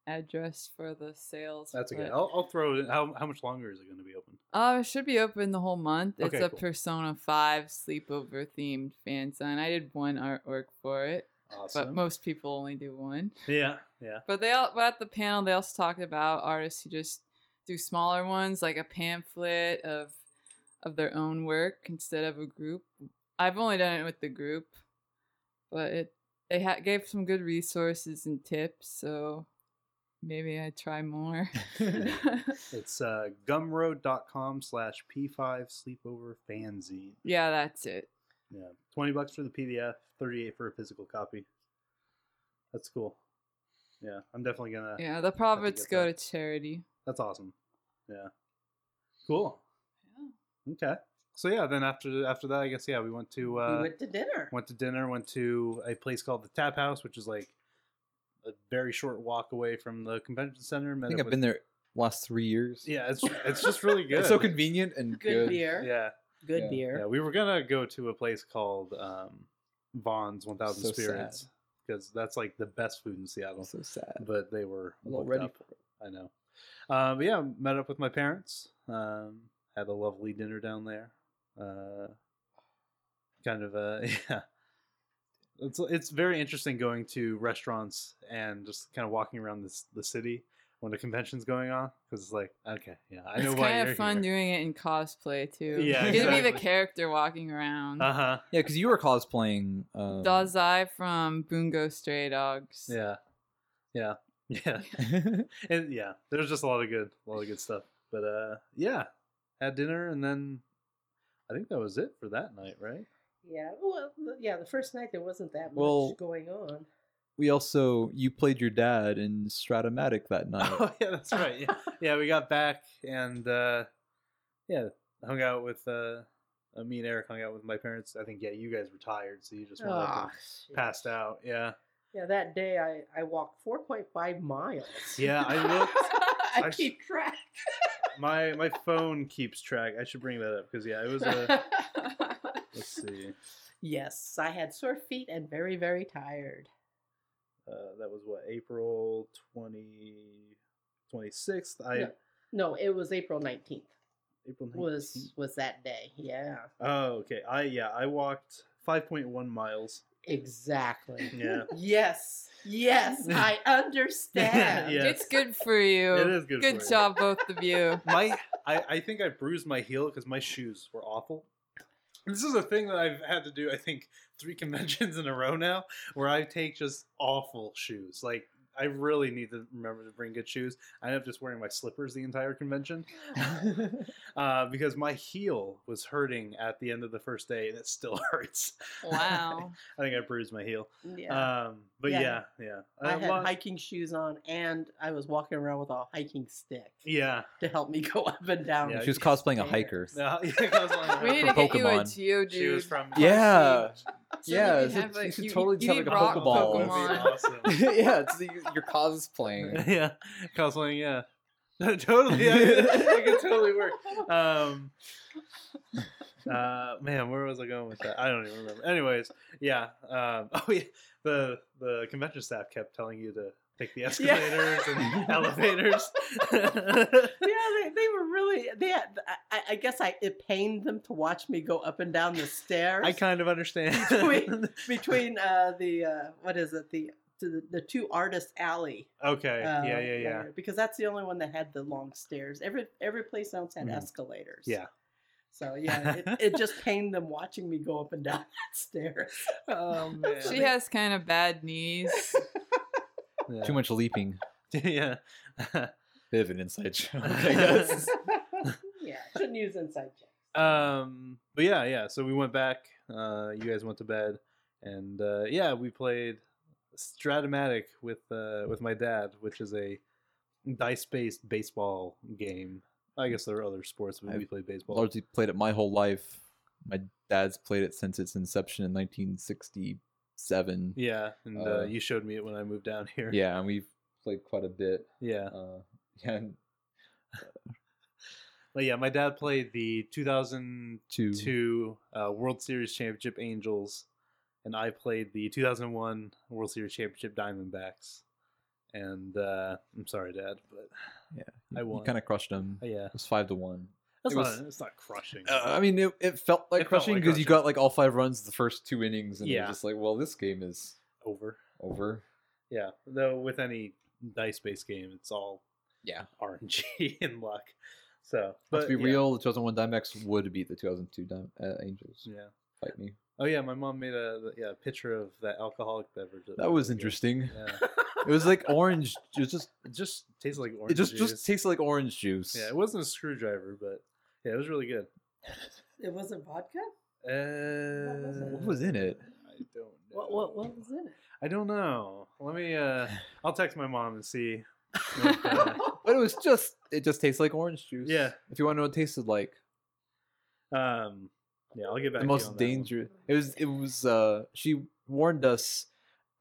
C: address for the sales.
A: That's okay. I'll, I'll throw it. In. How how much longer is it going to be open?
C: Uh, it should be open the whole month. It's
A: Okay,
C: a
A: cool.
C: Persona 5 sleepover themed fanzine. I did one artwork for it,
A: Awesome.
C: but most people only do one.
A: yeah, yeah.
C: But they all, but at the panel, they also talked about artists who just do smaller ones, like a pamphlet of of their own work instead of a group. I've only done it with the group, but it they ha- gave some good resources and tips, so maybe I try more. (laughs) (laughs)
A: It's uh, gumroad.com slash p5 sleepover fanzine.
C: yeah, that's it.
A: Yeah, twenty bucks for the PDF, thirty-eight for a physical copy. That's cool. Yeah, I'm definitely gonna.
C: Yeah, the profits go
A: that.
C: to charity.
A: That's awesome. Yeah, cool.
C: Yeah.
A: Okay, so yeah, then after after that, I guess yeah, we went to uh,
D: we went to dinner.
A: went to dinner. Went to a place called the Tap House, which is like a very short walk away from the convention center.
B: I think I've been there last three years.
A: Yeah, it's it's just really (laughs) good.
B: It's so convenient and
D: Good,
B: good.
D: beer.
A: Yeah,
D: Good
B: Yeah.
D: beer.
A: yeah. We were gonna go to a place called um, Von's One Thousand
B: So
A: Spirits because that's like the best food in Seattle.
B: So sad.
A: But they were
B: I'm not ready
A: up.
B: for it.
A: I know. Uh, but yeah, met up with my parents. Um, had a lovely dinner down there. Uh, kind of uh, (laughs) yeah. It's it's very interesting going to restaurants and just kind of walking around this the city when the convention's going on because it's like okay yeah I know
C: it's
A: why
C: kind
A: you're
C: of fun
A: here.
C: doing it in cosplay too. (laughs)
A: Yeah,
C: you get to be the character walking around.
A: Uh huh.
B: Yeah, because you were cosplaying. Um,
C: Dazai from Bungo Stray Dogs.
A: Yeah. Yeah. (laughs) Yeah. and yeah, there's just a lot of good, a lot of good stuff. But uh, yeah, had dinner and then I think that was it for that night, right?
D: Yeah. Well, the- yeah. The first night there wasn't that
B: Well-
D: much going on.
B: we also you played your dad in Strat-O-Matic that (laughs) night.
A: Oh yeah, that's right. Yeah, (laughs) yeah, we got back and uh, yeah, hung out with uh, uh, me and Eric hung out with my parents. I think yeah, you guys were tired, so you just went up and passed out. Yeah,
D: Yeah, that day I, I walked 4.5 miles.
A: yeah. I (laughs) looked.
D: I keep track.
A: My my phone keeps track. I should bring that up because yeah, it was a. (laughs) let's see.
D: yes, I had sore feet and very, very tired.
A: Uh, that was what April 20, 26th. I
D: Yeah. No, it was April 19th.
A: April 19th.
D: Was was that day. Yeah.
A: Oh, okay. I yeah, I walked 5.1 miles.
D: Exactly.
A: Yeah. (laughs)
D: Yes. Yes, I (laughs) understand.
A: Yeah.
C: It's good for you.
A: It is good
C: Good
A: for you.
C: job, both of you. (laughs)
A: My I, I think I bruised my heel because my shoes were awful. This is a thing that I've had to do I think three conventions in a row now where I take just awful shoes. Like I really need to remember to bring good shoes. I ended up just wearing my slippers the entire convention (laughs) uh, because my heel was hurting at the end of the first day, and it still (laughs) hurts.
C: Wow. (laughs)
A: I think I bruised my heel.
D: Yeah.
A: Um, but
D: Yeah.
A: yeah, yeah,
D: I
A: Uh,
D: had
A: lo-
D: hiking shoes on, and I was walking around with a hiking stick
A: yeah.
D: to help me go up and down.
A: Yeah,
B: she was cosplaying a hiker.
A: No, yeah, 'cause like-
C: We need to get you a
B: Pokemon.
C: Geo
A: She was from
B: Yeah.
C: So
B: yeah,
C: that we
B: it's
C: have,
B: a-
C: like,
B: you should
C: you-
B: totally
C: you
B: have like a Pokeball.
C: Pokemon.
A: awesome.
B: yeah, it's you're, you're cosplaying. (laughs)
A: yeah, cosplaying. Yeah, (laughs) totally. I could, I could totally work. Um, (laughs) uh, man, where was I going with that? I don't even remember. Anyways, yeah. Um, oh yeah, the the convention staff kept telling you to take the escalators and elevators.
D: yeah, they, they were really. They had. I, I guess I it pained them to watch me go up and down the stairs.
A: I kind of understand.
D: between between uh, the uh, what is it the the, the two artists alley.
A: okay.
D: uh,
A: yeah, yeah, yeah.
D: there, Because that's the only one that had the long stairs. Every every place else had
A: Mhm.
D: escalators.
A: Yeah.
D: So yeah, it, it just pained them watching me go up and down (laughs) that stairs. (laughs)
A: Oh (laughs) man.
C: She has kind of bad knees.
A: Yeah.
B: Too much leaping.
A: yeah.
B: Bit of an inside joke, I guess.
D: yeah, shouldn't use inside jokes.
A: Um, but yeah, yeah. So we went back. Uh, you guys went to bed, and uh, yeah, we played Strat-O-Matic with uh, with my dad, which is a dice-based baseball game. I guess there are other sports, but we
B: I've
A: played baseball.
B: Largely played it my whole life. My dad's played it since its inception in 1967.
A: Yeah, and uh,
B: Uh,
A: you showed me it when I moved down here. (laughs)
B: Yeah, and we've played quite a bit.
A: yeah.
B: Uh, (laughs) yeah, and (laughs)
A: But yeah, my dad played the 2002
B: two.
A: uh, World Series Championship Angels, and I played the 2001 World Series Championship Diamondbacks. And uh, I'm sorry, Dad, but Yeah,
B: I
A: won.
B: You kind of crushed him.
A: uh, yeah,
B: It was five to one.
A: that's
B: It
A: not
B: was-
A: it's not crushing.
B: Uh, I mean, it, it felt like
A: It
B: crushing
A: like
B: because you got like all five runs the first two innings, and
A: Yeah.
B: you're just like, well, this game is
A: over.
B: over.
A: Yeah, though with any dice-based game, it's all
B: Yeah.
A: RNG (laughs) and luck. So,
B: But to be
A: yeah.
B: real, the 2001 Dimex would beat the 2002 Dim- uh, Angels.
A: yeah.
B: Fight me.
A: Oh yeah, my mom made a yeah picture of that alcoholic beverage.
B: That
A: we
B: was
A: were
B: interesting.
A: Yeah. (laughs)
B: It was like orange. It was just
A: It just tastes like orange.
B: it just
A: juice.
B: just tasted like orange juice.
A: Yeah, it wasn't a screwdriver, but yeah, it was really good.
D: It wasn't vodka.
A: Uh,
D: was it?
B: What was in it?
A: I don't know.
D: What what what was in it?
A: I don't know. Let me. uh (sighs) I'll text my mom and see. if, (laughs) uh,
B: But it was just it just tastes like orange juice.
A: Yeah.
B: If you want to know what it tasted like,
A: um. Yeah, I'll get back.
B: the
A: to you
B: most
A: on that one.
B: dangerous. It was it was. uh She warned us.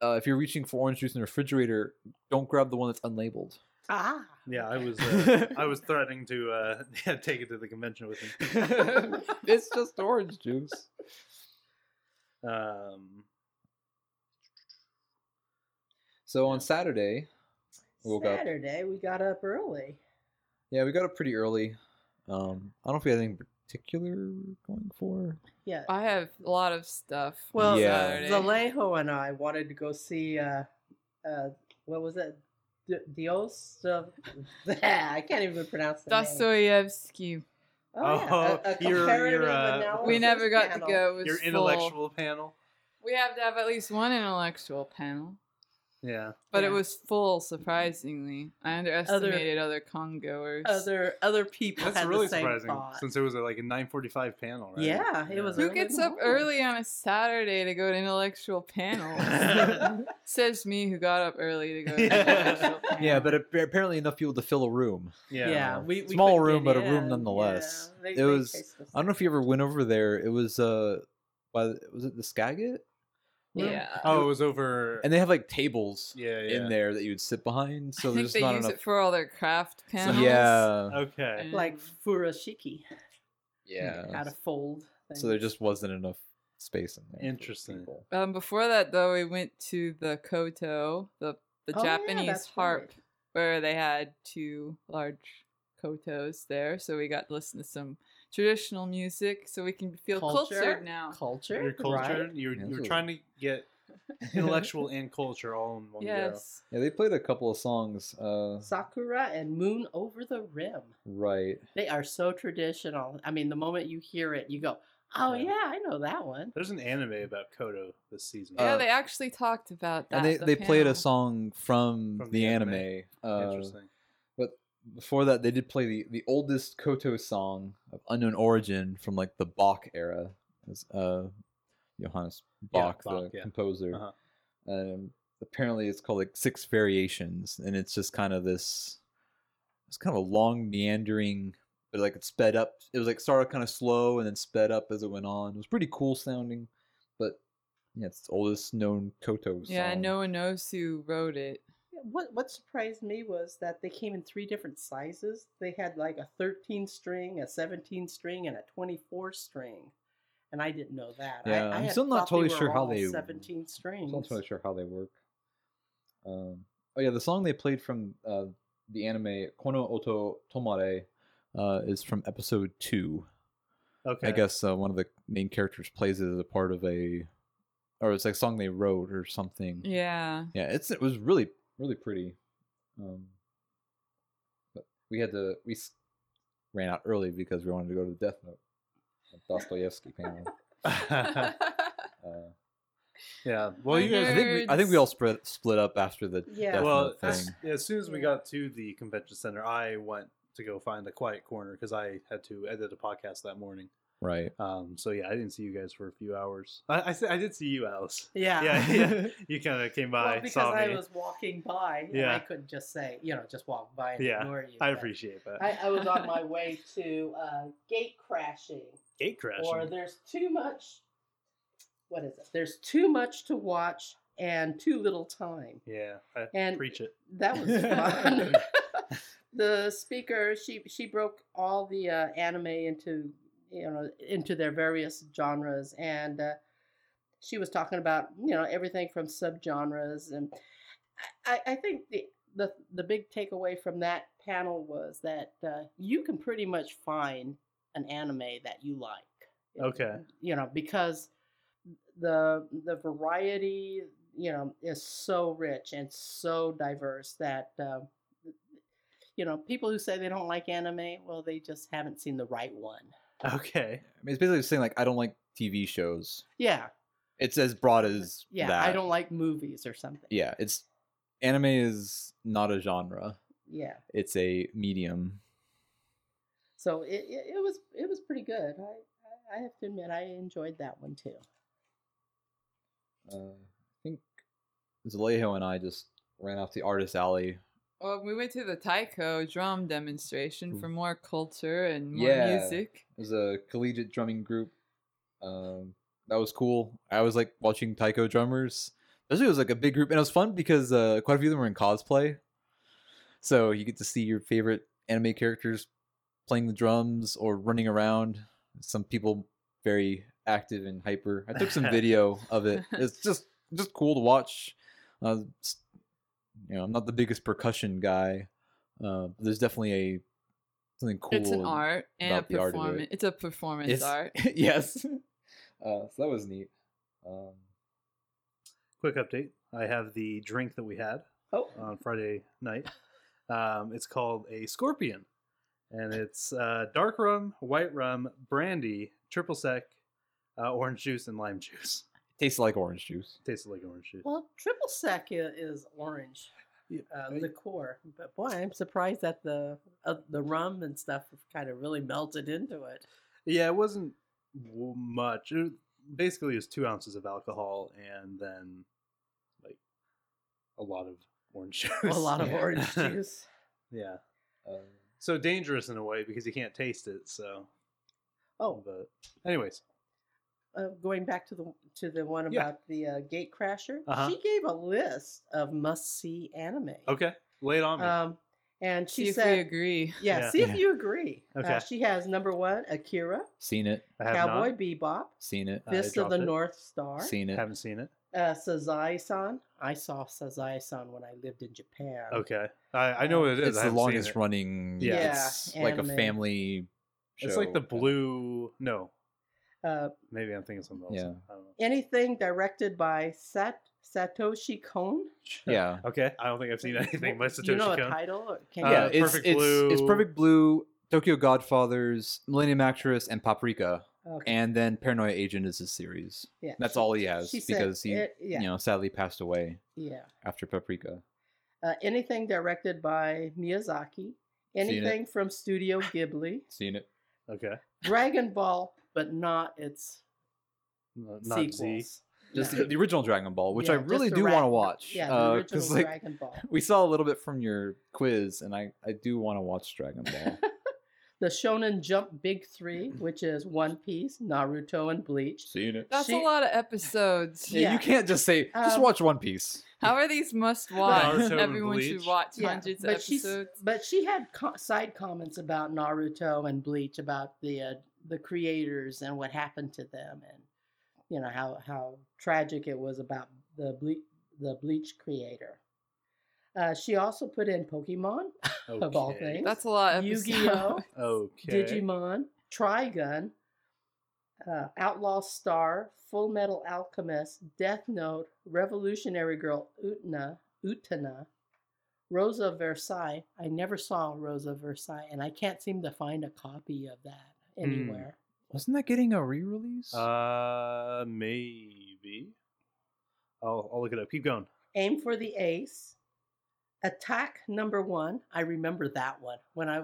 B: Uh, if you're reaching for orange juice in the refrigerator, don't grab the one that's unlabeled.
D: Ah.
A: Yeah, I was. Uh, I was (laughs) threatening to uh (laughs) yeah, take it to the convention with me. (laughs)
B: it's just orange juice.
A: Um.
B: So on Saturday, we woke up.
D: Saturday we got up early.
B: Yeah, we got up pretty early. Um, I don't know if we had anything particular going for.
D: Yeah.
C: I have a lot of stuff.
D: Well,
C: on
B: Yeah.
C: Saturday.
D: Zalejo and I wanted to go see. Uh, uh, what was it? D- Dios. Uh, (laughs) I can't even pronounce the name.
C: Dostoevsky.
D: Oh, yeah.
A: Oh,
D: a, a
A: your- your,
D: comparative
A: uh,
C: We never got
D: panel.
C: to go. It was
A: Your
C: full.
A: intellectual panel.
C: We have to have at least one intellectual panel,
A: Yeah.
C: but it was full. Surprisingly, I underestimated other, congoers.
D: Other other people
A: That's
D: had
A: really
D: the same
A: surprising
D: thought.
A: since it was uh, like a 9:45 panel, right?
D: Yeah, it was
C: Who
D: early
C: gets up
D: morning.
C: early on a Saturday to go to intellectual panels? (laughs) (laughs) Says me who got up early to go to
A: Yeah.
C: intellectual (laughs) panel.
B: Yeah, but apparently enough people to fill a room.
A: Yeah.
D: Yeah, we, we
B: Small room,
D: get
B: but a room nonetheless.
D: Yeah, they-
B: It
D: they
B: was- I don't know if you ever went over there. It was uh, by the, was it the Skagit?
C: Yeah.
A: Oh, it was over.
B: And they have like tables
A: yeah, yeah.
B: in there that you would sit behind. So
C: I think
B: there's
C: they
B: not
C: use
B: enough.
C: it for all their craft
B: So,
C: panels.
B: yeah,
A: Okay.
C: And-
D: like furoshiki.
B: yeah.
D: How to fold.
B: So there just wasn't enough space in there.
A: Interesting.
C: Um, before that, though, we went to the Koto, the the
D: Oh,
C: Japanese
D: that's
C: harp,
D: right.
C: where they had two large kotos there. So we got to listen to some traditional music, so we can feel
D: Culture?
C: cultured now.
D: culture.
A: Your culture.
D: right?
A: You're
B: Yeah,
A: you're trying to get (laughs) intellectual and culture all in one
C: Yes.
B: Yeah, they played a couple of songs. Uh,
D: Sakura and Moon Over the Rim.
B: right.
D: They are so traditional. I mean, the moment you hear it, you go, Oh
A: Yeah.
D: yeah, I know that one.
A: There's an anime about Koto this season.
C: Yeah,
B: Uh,
C: they actually talked about that.
B: and they,
C: the
B: they played a song from,
A: From
B: the,
A: the
B: anime.
A: anime.
B: Uh,
A: Interesting.
B: Before that, they did play the, the oldest Koto song of unknown origin from like the Bach era. It's, uh, Johannes
A: Yeah,
B: Bach,
A: Bach,
B: the
A: yeah.
B: composer.
A: Uh-huh.
B: Um, apparently, it's called like Six Variations, and it's just kind of this. It's kind of a long meandering, but like it sped up. It was like started kind of slow and then sped up as it went on. It was pretty cool sounding, but yeah, it's the oldest known Koto song.
C: Yeah, no one knows who wrote it.
D: Yeah, What what surprised me was that they came in three different sizes. They had like a 13 string, a 17 string, and a 24 string. And I didn't know that. I-
B: Yeah,
D: I,
B: I'm still not
D: thought they
B: totally sure how
D: all
B: they-
D: 17 strings.
B: I'm not totally sure how they work. Um, oh yeah, the song they played from uh, the anime Kono Oto Tomare uh, is from episode two.
A: Okay.
B: I guess uh, one of the main characters plays it as a part of a, or it's like a song they wrote or something.
C: Yeah.
B: Yeah, it's it was really really pretty. Um, but we had to we ran out early because we wanted to go to the Death Note Dostoevsky panel. (laughs) Uh,
A: yeah. Well, you guys.
B: I think we, I think we all split split up after the
D: Yeah.
B: Death
A: well,
B: Note
A: as,
B: thing.
A: yeah, as soon as we got to the convention center, I went to go find a quiet corner because I had to edit a podcast that morning.
B: Right.
A: Um, so yeah, I didn't see you guys for a few hours. I I, I did see you, Alice.
D: Yeah.
A: Yeah, yeah. (laughs) You kind of came by,
D: Well, because
A: saw
D: I
A: me.
D: was walking by, and
A: Yeah.
D: I couldn't just say, you know, just walk by and
A: Yeah,
D: ignore you.
A: I
D: but
A: appreciate that.
D: I, I was on my (laughs) way to uh, gate crashing,
A: Gate crashing.
D: or there's too much. What is it? There's too much to watch and too little time.
A: yeah, I
D: And
A: preach it.
D: That was (laughs) fun. the speaker she she broke all the uh, anime into you know into their various genres and uh, she was talking about you know everything from subgenres and I, I think the, the the big takeaway from that panel was that uh, you can pretty much find an anime that you like
A: Okay.
D: you know because the the variety you know is so rich and so diverse that uh, you know people who say they don't like anime well they just haven't seen the right one
A: Okay.
B: I mean, it's basically saying like I don't like TV shows.
D: yeah
B: It's as broad as
D: yeah
B: that.
D: i don't like movies or something
B: Yeah, it's anime is not a genre.
D: yeah
B: It's a medium.
D: so it, it, it was it was pretty good I, I have to admit i enjoyed that one too
B: Uh, I think Zalejo and I just ran off the artist alley.
C: Well, we went to the Taiko drum demonstration for more culture and more
B: Yeah.
C: music.
B: It was a collegiate drumming group. Um, that was cool. I was like watching Taiko drummers. Especially it was like a big group, and it was fun because uh, quite a few of them were in cosplay. So you get to see your favorite anime characters playing the drums or running around. Some people very active and hyper. I took some (laughs) video of it. It's just just cool to watch. Uh, s- you know, I'm not the biggest percussion guy. Uh, but there's definitely a something cool.
C: it's an art and a
B: about the art of it.
C: performance. It's a performance
B: It's-
C: art. (laughs)
B: yes. Uh, so that was neat. Um,
A: Quick update. I have the drink that we had
D: oh
A: on Friday night. Um, it's called a Scorpion, and it's uh, dark rum, white rum, brandy, triple sec, uh, orange juice, and lime juice.
B: Tastes like orange juice.
A: Tastes like orange juice.
D: well triple sec is orange
A: Yeah,
D: uh, liqueur but boy i'm surprised that the uh, the rum and stuff kind of really melted into it
A: Yeah, it wasn't much. It, basically, it was two ounces of alcohol and then like a lot of orange (laughs) juice.
D: a lot of
B: Yeah.
D: orange (laughs) juice
A: yeah.
B: Um,
A: So dangerous in a way because you can't taste it. So,
D: oh
A: but anyways,
D: uh, going back to the to the one
A: Yeah.
D: about the uh, gate crasher,
A: Uh-huh.
D: she gave a list of must see anime.
A: okay, lay it on me.
D: Um, and
C: See
D: she
C: if we
D: said,
C: agree.
D: yeah,
A: Yeah.
D: see if
B: Yeah.
D: you agree.
A: Okay.
D: Uh, she has number one, Akira,
B: seen it.
A: I have
D: Cowboy
A: not.
D: Bebop,
B: Seen it.
A: I
D: Fist of the
A: it.
D: North Star,
B: Seen it.
A: Haven't seen it.
D: uh, Sazae-san. I saw Sazae-san when I lived in Japan.
A: Okay, I, I know what it is.
B: It's
A: I
B: the
A: haven't seen
B: longest
A: it.
B: running.
A: Yeah.
B: It's like a
D: anime.
B: family.
A: It's like the blue. No,
D: Uh,
A: maybe I'm thinking something else.
B: Yeah.
A: I don't know.
D: anything directed by Sat- Satoshi Kon. (laughs)
B: Yeah.
A: Okay, I don't think I've seen anything by Satoshi
D: Do you know a title? Can
A: Uh,
B: yeah.
D: you,
B: It's
A: Perfect
B: it's it's
A: Blue.
B: perfect blue. Tokyo Godfathers, Millennium Actress, and Paprika.
D: Okay.
B: and then Paranoia Agent is his series.
D: yeah.
B: That's all he has
D: she said
B: because he,
D: it- yeah.
B: you know, sadly passed away
D: Yeah.
B: after Paprika.
D: Uh, anything directed by Miyazaki.
B: it.
D: Anything from Studio Ghibli.
B: Seen it?
A: Okay.
D: Dragon Ball, but not its
A: No- Not Z.
D: sequels.
B: Just
D: No.
B: the, the original Dragon Ball, which I
D: Yeah, just
B: really do
D: ra-
B: want to watch.
D: Yeah, the
B: uh, like
D: Dragon Ball. (laughs)
B: we saw a little bit from your quiz, and I I do want to watch Dragon Ball. (laughs)
D: the Shonen Jump Big Three, which is One Piece, Naruto, and Bleach.
B: Seen it?
C: That's
D: She-
C: a lot of episodes.
B: Yeah,
D: Yeah.
B: you can't just say just
D: Um,
B: watch One Piece.
C: How are these must watch?
A: Naruto and
C: Everyone should watch
D: Yeah,
C: hundreds of
D: but
C: episodes.
D: but she had co- side comments about Naruto and Bleach about the uh, the creators and what happened to them and you know how how tragic it was about the Ble- the Bleach creator. Uh, she also put in Pokemon (laughs) of all things.
C: That's a lot of
D: Yu-Gi-Oh,
A: Okay.
D: Digimon, Trigun, uh, Outlaw Star, Full Metal Alchemist, Death Note, Revolutionary Girl Utna, Utana, Rosa Versailles. I never saw Rosa Versailles, and I can't seem to find a copy of that anywhere.
B: Wasn't that getting a re-release?
A: Uh, maybe. I'll I'll look it up. Keep going.
D: Aim for the Ace, Attack Number One. I remember that one when I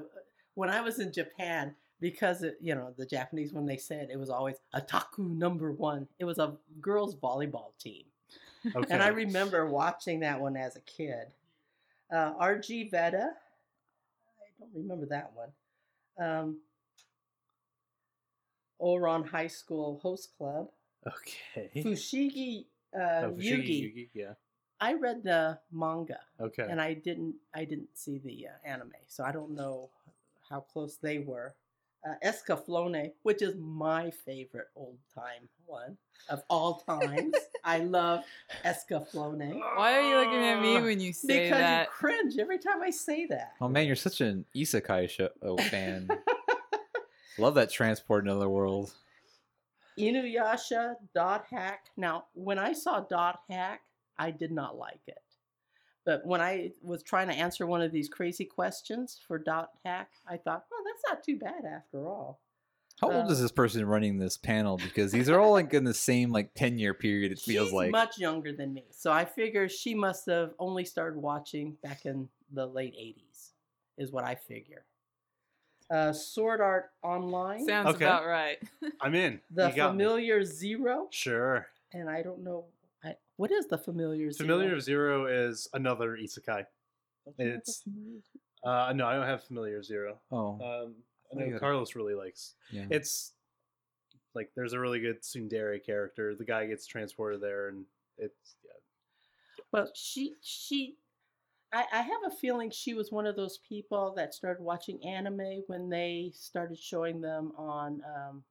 D: when I was in Japan because it, you know the Japanese when they said it was always Ataku Number One. It was a girls volleyball team.
A: Okay.
D: And I remember watching that one as a kid. Uh, RG Veda, I don't remember that one. Um, Ouran High School Host Club.
A: Okay.
D: Fushigi uh,
A: Oh, Fushigi
D: Yugi.
A: Yugi, Yeah.
D: I read the manga
A: Okay.
D: and I didn't. I didn't see the uh, anime, so I don't know how close they were. Uh, Escaflowne, which is my favorite old time one of all times. (laughs) I love Escaflowne.
C: Why are you looking at me when you say
D: Because
C: that?
D: you cringe every time I say that.
B: oh man, you're such an isekai show oh, fan. (laughs) Love that transport in another world.
D: Inuyasha Dot Hack. Now, when I saw Dot Hack, I did not like it. But when I was trying to answer one of these crazy questions for Dot Hack, I thought, well, that's not too bad after all.
B: How old
D: Uh,
B: is this person running this panel? Because these are all like in the same like ten year period. It feels
D: She's
B: like.
D: much younger than me. So I figure she must have only started watching back in the late 80s, is what I figure. Uh, Sword Art Online,
C: Sounds
A: Okay.
C: about right. (laughs)
A: I'm in.
D: The
A: You got me.
D: Familiar Zero,
A: Sure.
D: and I don't know. I, what is the Familiar Zero?
A: Familiar Zero is another isekai.
D: Don't you have the
A: it's-
D: Familiar Zero?
A: Uh, no, I don't have Familiar Zero.
B: Oh,
A: Um, I know
B: gotta-
A: Carlos really likes.
B: yeah.
A: It's like there's a really good tsundere character. The guy gets transported there, and it's yeah.
D: Well, she she, I, I have a feeling she was one of those people that started watching anime when they started showing them on um,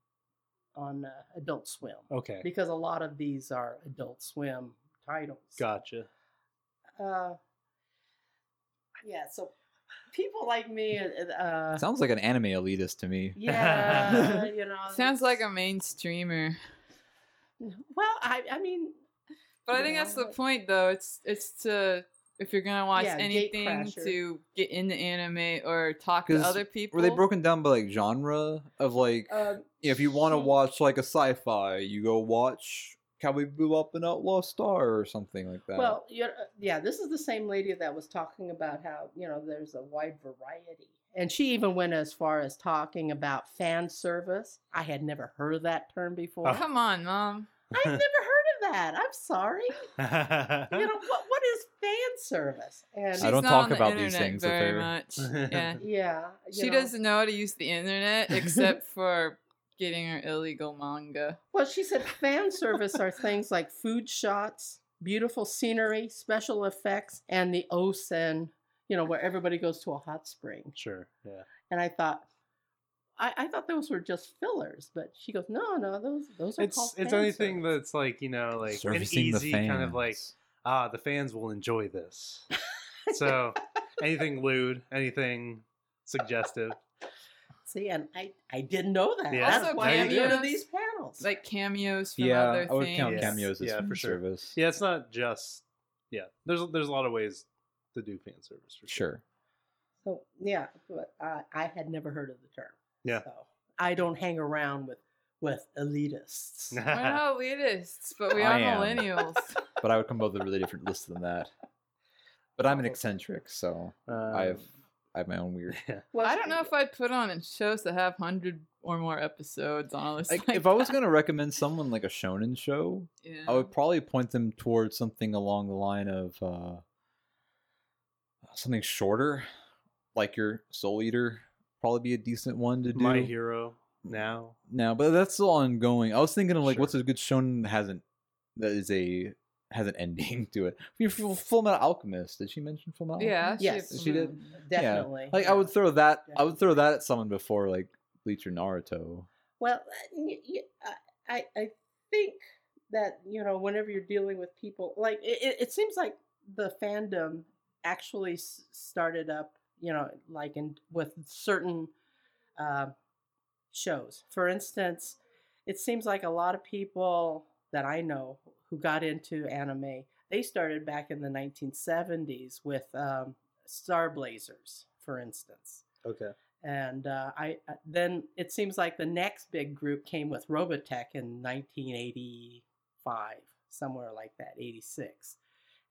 D: on uh, Adult Swim
A: Okay.
D: because a lot of these are Adult Swim titles.
A: Gotcha.
D: Uh, yeah, so people like me, uh, uh,
B: Sounds like an anime elitist to me.
D: yeah, (laughs) you know,
C: Sounds like a mainstreamer.
D: Well, I I mean,
C: But I
D: you
C: think that's the point, though. It's it's to if you're gonna watch
D: Yeah,
C: anything to get into anime or talk to other people.
B: Were they broken down by like genre of like
D: uh,
B: if you want to watch like a sci-fi, you go watch Cowboy Bebop and Outlaw Star or something like that.
D: Well, you yeah, this is the same lady that was talking about how you know there's a wide variety, and she even went as far as talking about fan service. I had never heard of that term before.
A: Oh.
C: Come on, mom.
D: I've never heard of that. I'm sorry. You know what? What is fan service? And
B: I don't
C: not
B: talk
C: on the
B: about these things
C: very much. (laughs) Yeah,
D: yeah,
C: she
D: know.
C: doesn't know how to use the internet except (laughs) for getting her illegal manga.
D: Well, she said fan service are things like food shots, beautiful scenery, special effects, and the onsen. You know, where everybody goes to a hot spring.
A: sure. Yeah.
D: And I thought, I, I thought those were just fillers, but she goes, no, no, those those are called
A: It's it's anything
D: service."
A: that's like you know like an
B: Servicing the
A: easy kind of like
B: fans.
A: ah the fans will enjoy this. (laughs) So anything lewd, anything suggestive.
D: See, and I I didn't know that.
A: Yeah.
D: That's
C: Also
D: why I'm here to these panels.
C: Like cameos from
B: yeah,
C: other
B: I would
C: things.
B: count
A: Yes.
B: cameos as
A: Yeah,
B: fan
A: for sure.
B: service.
A: Yeah, it's not just yeah. There's there's a lot of ways to do fan service for sure.
B: Sure.
D: so yeah, but I I had never heard of the term.
A: Yeah.
D: So I don't hang around with with elitists. (laughs)
C: We're not elitists, but we are millennials. (laughs)
B: but I would come up with a really different list than that. But I'm an eccentric, so
A: Um,
B: I have I have my own weird.
D: Well,
C: I don't know if I'd put on shows that have hundred or more episodes. Honestly,
B: Like, if I was gonna recommend someone like a shonen show,
C: yeah.
B: I would probably point them towards something along the line of uh, something shorter, like your Soul Eater. Probably be a decent one to do.
A: My hero now.
B: now, but that's still ongoing. I was thinking of like,
A: Sure.
B: what's a good shonen that hasn't that is a has an ending (laughs) to it? Your Full Full Metal Alchemist. Did she mention Full Metal?
C: yeah,
D: Yes.
B: She did? Mm-hmm.
D: definitely.
B: Like I would throw that. I would throw that at someone before like Bleach or Naruto.
D: Well, uh, uh, I I think that you know whenever you're dealing with people, like it, it- it seems like the fandom actually started up, you know, like in with certain uh, shows. For instance, it seems like a lot of people that I know who got into anime, they started back in the 1970s with um, Star Blazers, for instance
A: Okay.
D: and uh, I uh, then it seems like the next big group came with Robotech in 1985, somewhere like that, 86,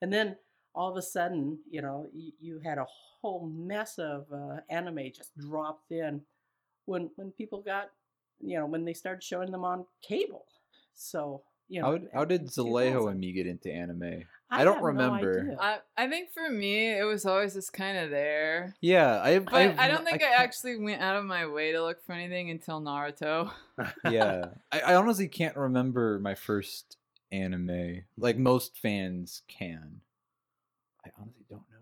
D: and then all of a sudden, you know, you, you had a whole mess of uh, anime just dropped in when when people got, you know, when they started showing them on cable. So you know,
B: How, d- how did
D: in
B: Zalejo and me get into anime? I don't
D: have no
B: remember.
C: I, I think for me, it was always just kind of there.
B: Yeah, I.
C: But I, don't think I,
B: can't-
C: actually went out of my way to look for anything until Naruto. (laughs) (laughs)
B: yeah, I, I honestly can't remember my first anime. Like most fans can. I honestly don't know.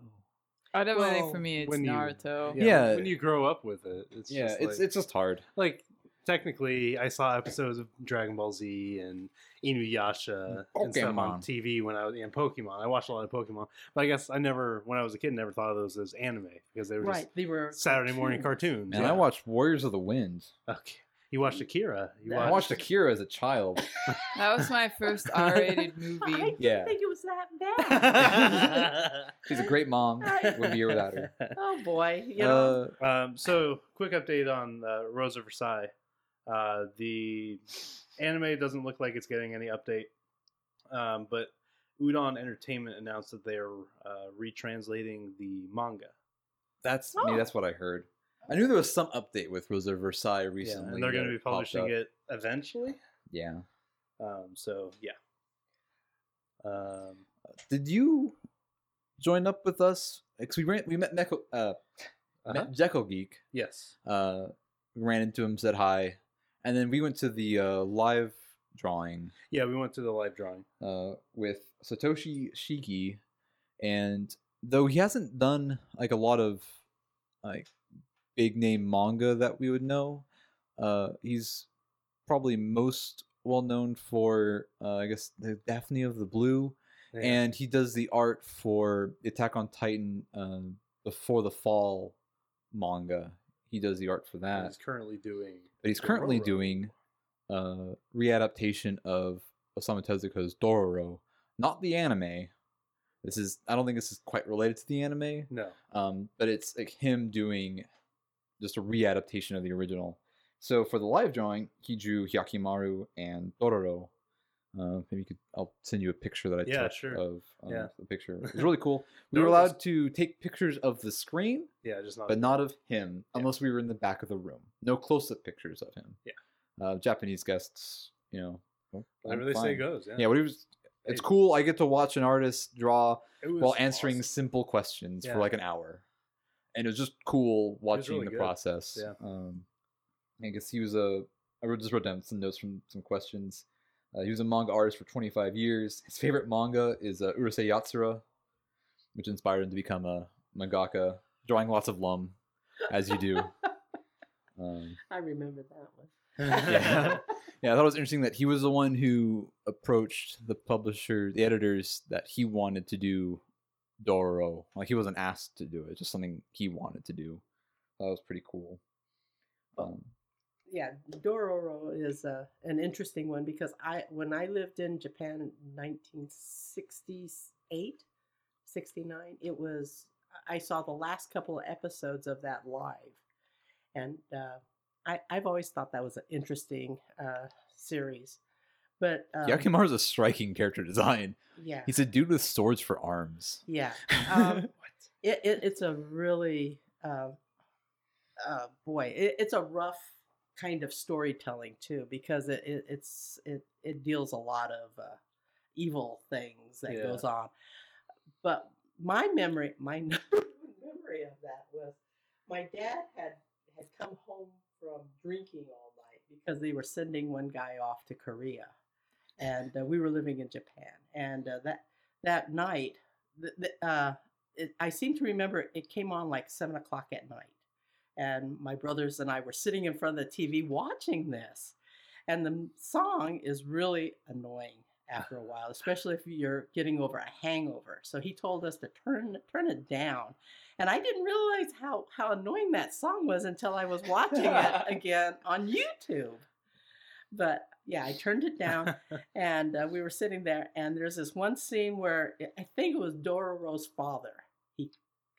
C: I definitely think
A: Well,
C: for me, it's
A: when you-
C: Naruto.
A: Yeah.
B: Yeah.
A: When you grow up with it, it's
B: yeah,
A: just
B: it's
A: like,
B: it's just hard.
A: like technically I saw episodes of Dragon Ball Z and Inuyasha and stuff on TV when I was in Pokemon. I watched a lot of Pokemon, but I guess I never, when I was a kid, never thought of those as anime because they were
D: right,
A: just
D: they were
A: Saturday morning cartoons.
B: And
A: yeah.
B: I watched Warriors of the Wind.
A: Okay, you watched Akira. You
D: Yeah.
B: I
A: watched.
B: watched Akira as a child. (laughs)
C: That was my first (laughs) R-rated movie.
D: I didn't
B: Yeah.
D: think it was that bad. (laughs)
B: She's a great mom. Wouldn't be here without her.
D: oh boy, you know.
B: Uh,
A: Um, so, quick update on uh, Rose of Versailles. Uh, the anime doesn't look like it's getting any update, um, but Udon Entertainment announced that they're uh, retranslating the manga.
B: that's
D: Oh.
B: maybe that's what I heard. I knew there was some update with Rosa Versailles recently.
A: yeah, and they're going to be publishing it eventually.
B: Yeah.
A: Um, so, yeah. Um,
B: Did you join up with us? Because we ran, we met Neko, uh,
A: uh-huh.
B: met Jekyll Geek.
A: Yes.
B: Uh, we ran into him, said hi, and then we went to the uh, live drawing
A: Yeah, we went to the live drawing.
B: uh, with Satoshi Shiki, and though he hasn't done like a lot of like big name manga that we would know, uh, he's probably most well known for uh, I guess the Daphne of the Blue,
A: Yeah.
B: and he does the art for Attack on Titan um, before the Fall manga. He does the art for that
A: he's currently doing.
B: but he's currently
A: Dororo.
B: doing a readaptation of Osamu Tezuka's Dororo, not the anime. This is I don't think this is quite related to the anime,
A: No.
B: um, but it's like him doing just a readaptation of the original. So for the live drawing, he drew Hyakkimaru and Dororo. Uh, maybe you could I'll send you a picture that I
A: Yeah,
B: took
A: sure.
B: of um,
A: Yeah.
B: the picture. It's (laughs) really cool. We were allowed to take pictures of the screen,
A: Yeah, just not.
B: but not of him
A: Yeah.
B: unless we were in the back of the room. No close-up pictures of him.
A: Yeah.
B: Uh, Japanese guests, you know. well,
A: Whatever they say goes. Yeah.
B: Yeah, what he was. It's cool. I get to watch an artist draw while answering
A: awesome.
B: simple questions
A: Yeah.
B: for like an hour, and it was just cool watching
A: really
B: the
A: good.
B: process.
A: Yeah.
B: Um, I guess he was a. I wrote, just wrote down some notes from some questions. Uh, he was a manga artist for 25 years. His favorite manga is uh, Urusei Yatsura, which inspired him to become a mangaka, drawing lots of lum, as you do. (laughs) um,
D: I remember that one. (laughs)
B: yeah. yeah, I thought it was interesting that he was the one who approached the publisher, the editors, that he wanted to do Dororo. Like he wasn't asked to do it; just something he wanted to do. That was pretty cool. Um,
D: yeah, Dororo is uh, an interesting one because I when I lived in Japan in 1968, 69, it was I saw the last couple of episodes of that live, and uh, I, I've always thought that was an interesting uh, series. But um,
B: Yakimaru's a striking character design.
D: yeah,
B: He's a dude with swords for arms.
D: yeah. (laughs) Um, it, it, it's a really uh, uh, boy it, it's a rough kind of storytelling too because it, it it's it, it deals a lot of uh, evil things that
A: Yeah.
D: goes on but my memory my (laughs) memory of that was my dad had had come home from drinking all night because they were sending one guy off to korea and uh, we were living in japan and uh, that that night the, the, uh, it, I seem to remember it came on like seven o'clock at night, and my brothers and I were sitting in front of the TV watching this, and the song is really annoying after a while, especially if you're getting over a hangover. So he told us to turn turn it down, and I didn't realize how how annoying that song was until I was watching it (laughs) again on YouTube. But yeah, I turned it down, (laughs) and uh, we were sitting there, and there's this one scene where I think it was Dororo's father. He,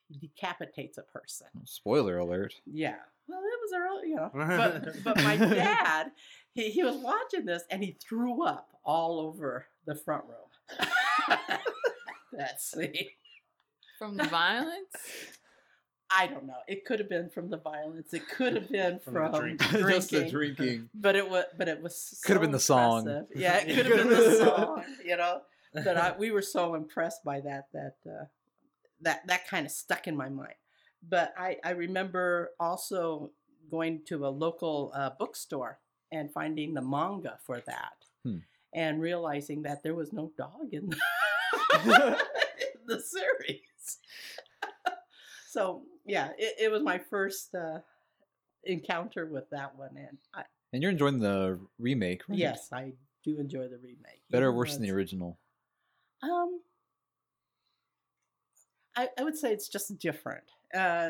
D: he decapitates a person.
B: Spoiler alert.
D: Yeah. Well, it was early, you know. But (laughs) but my dad, he, he was watching this and he threw up all over the front room. (laughs) that scene.
C: From the violence?
D: I don't know. It could have been from the violence. It could have (laughs) been
A: From
D: from,
A: the drinking. (laughs)
B: Just the drinking.
D: But it was. But it was.
B: Could have been the song.
D: impressive. (laughs) Yeah, it
A: It
D: could have been the song. You know. That I, we were so impressed by that that uh, that that kind of stuck in my mind. But I I remember also going to a local uh, bookstore and finding the manga for that,
B: Hmm.
D: and realizing that there was no dog in the, in the series. so yeah, it, it was my first uh, encounter with that one, and I,
B: And you're enjoying the remake, right?
D: yes, I do enjoy the remake.
B: Better or worse than the original?
D: Um, I, I would say it's just different. Uh,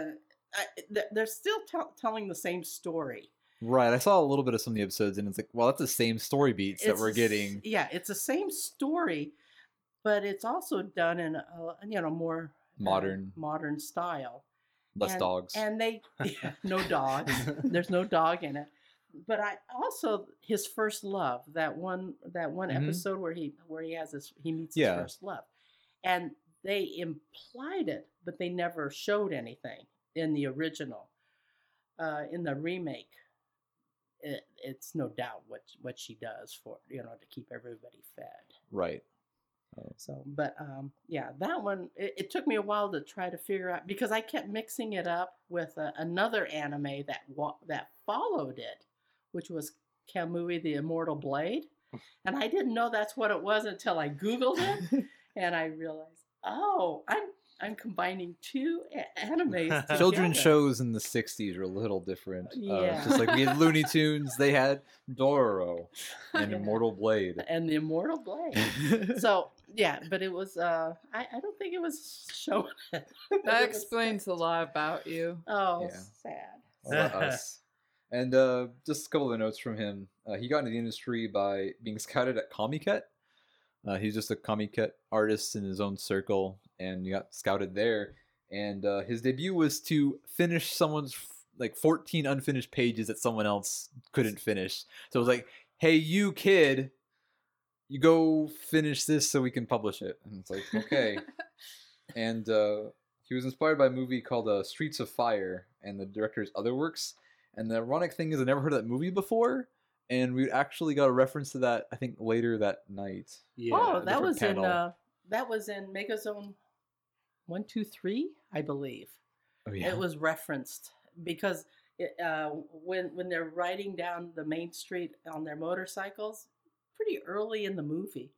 D: I, they're still tell telling the same story.
B: Right. I saw a little bit of some of the episodes, and it's like, well, that's the same story beats that we're getting.
D: Yeah, it's the same story, but it's also done in a you know more uh,
B: Modern.
D: modern style.
B: Less
D: and,
B: dogs.
D: and they (laughs) yeah, (laughs) no dogs. (laughs) There's no dog in it. But I also his first love that one that one
B: Mhm.
D: episode where he where he has his he meets
B: Yeah.
D: his first love, and they implied it, but they never showed anything in the original. Uh, in the remake, it, it's no doubt what what she does for you know to keep everybody fed.
B: right.
D: So, but um, yeah, that one it, it took me a while to try to figure out because I kept mixing it up with uh, another anime that wa- that followed it, which was Kamui the Immortal Blade, and I didn't know that's what it was until I googled it, (laughs) and I realized, oh, I'm I'm combining two a- animes. (laughs)
B: Children's shows in the 60s were a little different. Uh,
D: Yeah.
B: just like we had Looney Tunes, they had Dororo (laughs) and Immortal Blade.
D: and the Immortal Blade. so yeah, but it was uh, I I don't think it was (laughs) showing (laughs) it.
C: That explains a lot about you.
D: Oh,
B: Yeah.
D: sad.
B: About us. (laughs) And uh, just a couple of notes from him. Uh, he got into the industry by being scouted at Comiket. Uh, he's just a Comiket artist in his own circle, and he got scouted there. And uh, his debut was to finish someone's f- like 14 unfinished pages that someone else couldn't finish. So it was like, "Hey, you kid, you go finish this so we can publish it." And it's like, okay. (laughs) and uh, he was inspired by a movie called uh, Streets of Fire and the director's other works. And the ironic thing is, I never heard of that movie before, and we actually got a reference to that. I think later that night.
A: yeah.
D: oh, that
B: different
D: was in uh, that was in Megazone one, two, three, I believe.
B: Oh yeah.
D: It was referenced because it, uh, when when they're riding down the main street on their motorcycles, pretty early in the movie.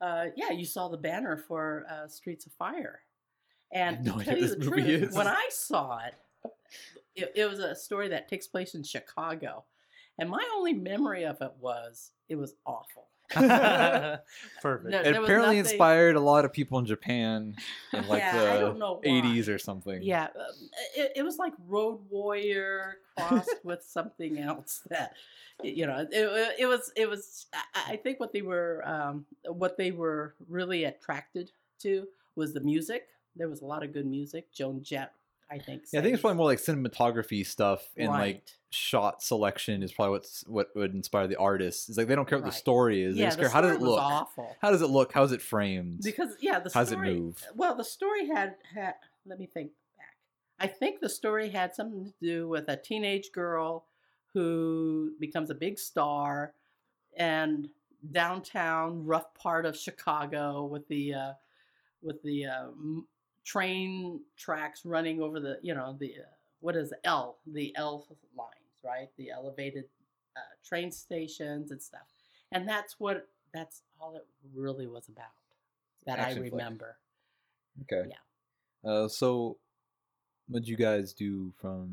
D: Uh, yeah, you saw the banner for uh, Streets of Fire, and
B: no
D: to tell you the truth,
B: is.
D: when I saw it, it, it was a story that takes place in Chicago, and my only memory of it was it was awful. (laughs) (laughs)
A: Perfect.
D: No,
B: It apparently
D: nothing-
B: inspired a lot of people in Japan in (laughs) like
D: Yeah,
B: the
D: don't know why.
B: 80s or something.
D: Yeah, um, it, it was like Road Warrior crossed with something else that you know it, it was it was I- I think what they were um, what they were really attracted to was the music. There was a lot of good music. Joan Jett I think.
B: Yeah, I think it's probably more like cinematography stuff and like shot selection is probably what's what would inspire the artist. It's like they don't care what the story is. They
D: yeah,
B: just
D: the
B: care how does it look.
D: Awful.
B: How does it look? How's it framed?
D: Because yeah, the
B: How does it
D: story.
B: move?
D: Well, the story had had. Let me think back. I think the story had something to do with a teenage girl who becomes a big star, and downtown rough part of Chicago with the uh, with the uh, train tracks running over the you know the uh, what is? L the L lines right the elevated uh, train stations and stuff, and that's what that's all it really was about that I
B: Action flick.
D: remember.
B: Okay. Yeah. Uh, so what did you guys do from?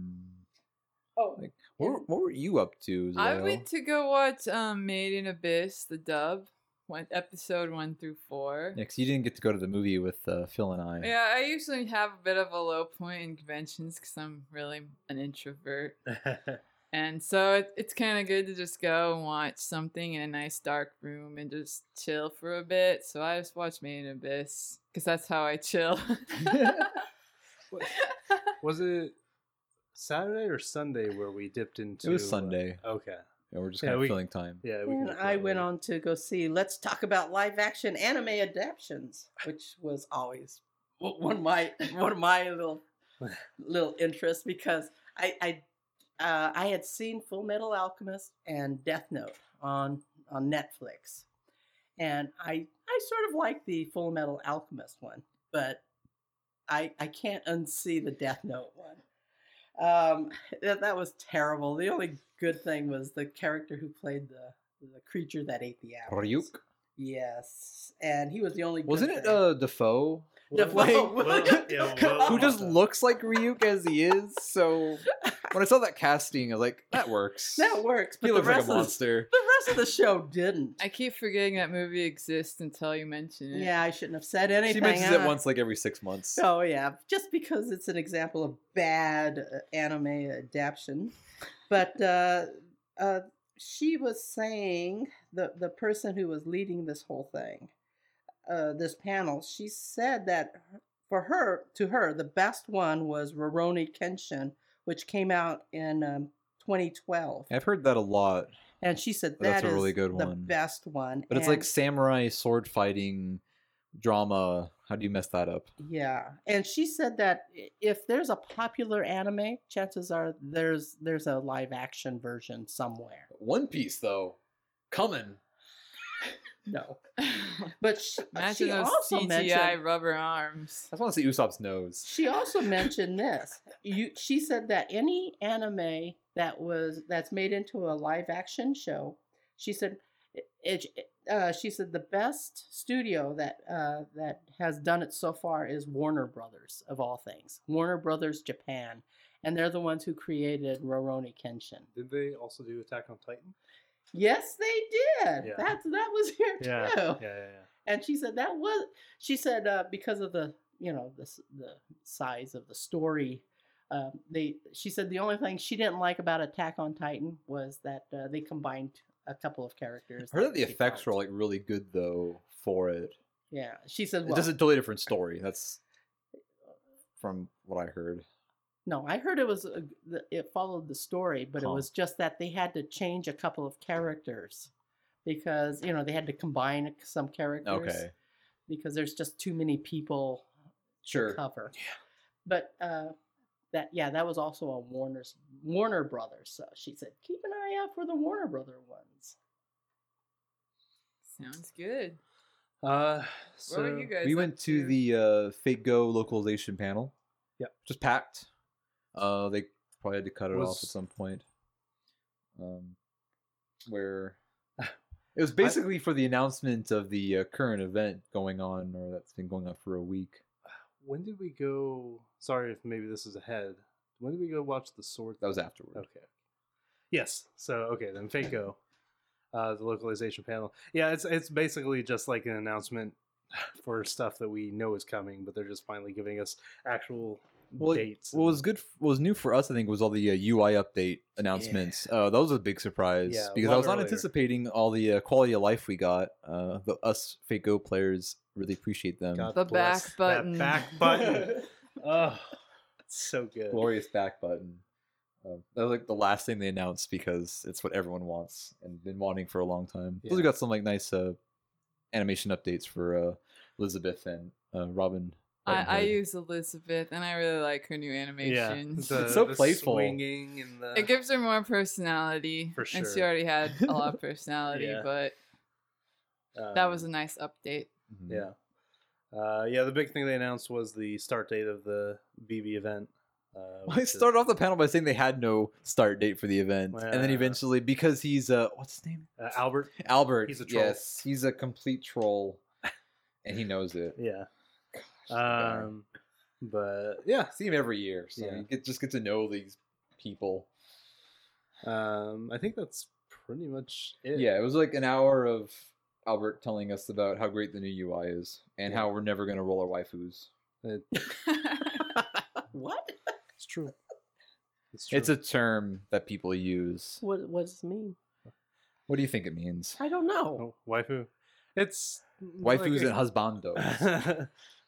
D: Oh,
B: Like, what, were- what were you up to?
C: I went to go watch um Made in Abyss, the dub, one episode one through four.
B: Yeah, 'cause you didn't get to go to the movie with uh, Phil and I.
C: Yeah, I usually have a bit of a low point in conventions because I'm really an introvert. (laughs) And so it, it's kind of good to just go and watch something in a nice dark room and just chill for a bit. So I just watched Made in Abyss because that's how I chill. (laughs) (laughs)
A: Was it Saturday or Sunday where we dipped into?
B: it was
A: uh,
B: Sunday.
A: okay.
B: Yeah, we're just
A: Yeah,
B: kind of
A: we-
B: filling time.
A: Yeah. We
D: and I went
A: probably-
D: on to go see Let's Talk About Live Action Anime Adaptions, which was always o- one of my (laughs) one of my little little interests because I I uh, I had seen Full Metal Alchemist and Death Note on on Netflix, and I I sort of like the Full Metal Alchemist one, but I I can't unsee the Death Note one. Um, that, that was terrible. The only good thing was the character who played the the creature that ate the apples.
B: Ryuk?
D: Yes, and he was the only.
B: Wasn't it
D: thing.
B: uh Dafoe?
D: The (laughs)
A: Well,
D: Dafoe.
A: well, yeah, well, (laughs)
B: Who just looks like Ryuk as he is? So (laughs) when I saw that casting, I was like, that works.
D: that works? But
B: he looks like a
D: rest of
B: monster.
D: the rest of the show didn't.
C: I keep forgetting that movie exists until you mention it.
D: Yeah, I shouldn't have said anything.
B: She mentions it once like every six months.
D: Oh yeah, just because it's an example of bad uh, anime adaptation. But uh, uh, she was saying the the person who was leading this whole thing, uh, this panel, she said that for her, to her, the best one was Rurouni Kenshin, which came out in um, 2012,
B: I've heard that a lot,
D: and she said
B: That's
D: that
B: a
D: is
B: really good
D: the
B: one.
D: best one.
B: but it's like samurai sword fighting drama. How do you mess that up?
D: Yeah, and she said that if there's a popular anime, chances are there's there's a live action version somewhere.
B: One Piece though, coming. (laughs)
D: No, (laughs) but she,
C: Imagine
D: she
C: those
D: also
C: CGI
D: mentioned
C: rubber arms.
B: I just want to see Usopp's nose.
D: she also mentioned this. You, she said that any anime that was that's made into a live action show, she said, it, it, uh, she said the best studio that uh, that has done it so far is Warner Brothers of all things, Warner Brothers Japan, and they're the ones who created Rurouni Kenshin.
A: Did they also do Attack on Titan?
D: Yes, they did.
A: Yeah.
D: That that was (laughs) here
A: Yeah.
D: too.
A: Yeah. Yeah. yeah.
D: And she said that was she said uh, because of the you know the the size of the story. Um, they she said the only thing she didn't like about Attack on Titan was that uh, they combined a couple of characters.
B: I heard that the effects
D: felt-
B: were like really good though for it.
D: Yeah, she said.
B: It
D: Well,
B: does a totally different story. That's from what I heard.
D: No, I heard it was a, it followed the story, but it was just that they had to change a couple of characters because you know they had to combine some characters.
B: Okay,
D: because there's just too many people to
B: sure.
D: cover. But uh, that yeah, that was also a Warner's Warner Brothers. So she said, keep an eye out for the Warner Brother ones.
C: Sounds good.
A: Uh, so
C: you guys?
B: We went to the uh, Fate Go localization panel.
A: Yep.
B: Just packed. Uh, they probably had to cut it off at some point. Um, where (laughs) it was basically for the announcement of the uh, current event going on, or that's been going on for a week.
A: when did we go? Sorry if maybe this is ahead. When did we go watch the sword?
B: That was afterward.
A: Okay. Yes. So okay, then Faco, (laughs) uh, the localization panel. Yeah, it's it's basically just like an announcement (sighs) for stuff that we know is coming, but they're just finally giving us actual
B: Well,
A: dates.
B: What was good, what was new for us, I think, was all the uh, UI update announcements. Uh, that was a big surprise
A: Yeah,
B: because I was not
A: earlier.
B: anticipating all the uh, quality of life we got. Uh, the us Fate Go players really appreciate them.
A: God
C: The back button.
A: That back (laughs) button. oh, so good.
B: glorious back button. Um, that was like the last thing they announced because it's what everyone wants and been wanting for a long time. Plus, we got some like nice uh, animation updates for uh, Elizabeth and uh, Robin.
C: I, I use Elizabeth, and I really like her new
A: Yeah,
C: animations.
A: the,
B: so
A: the
B: playful.
A: swinging and the
C: it gives her more personality,
A: For
C: and she already had a lot of (laughs) personality.
A: Yeah.
C: But that was
A: um,
C: a nice update.
B: Mhm.
A: yeah. Uh, yeah, the big thing they announced was the start date of the BB event. Uh,
B: I
A: which is-
B: started off the panel by saying they had no start date for the event, and then
A: Yeah.
B: eventually, because he's uh, what's his name?
A: uh, Albert.
B: Albert.
A: He's a troll.
B: Yes, he's a complete troll, and he knows it.
A: Yeah.
B: Guy.
A: Um, but yeah,
B: See him every year, so
A: Yeah.
B: you get just get to know these people.
A: um, I think that's pretty much it.
B: Yeah, it was like an hour of Albert telling us about how great the new UI is and
A: Yeah.
B: how we're never gonna roll our waifus.
A: It- (laughs)
D: What?
A: it's true. It's true.
B: It's a term that people use.
D: What what does it mean?
B: What do you think it means?
D: I don't know.
A: oh, waifu. It's
B: Waifus and
A: like
B: husbandos. (laughs) (laughs)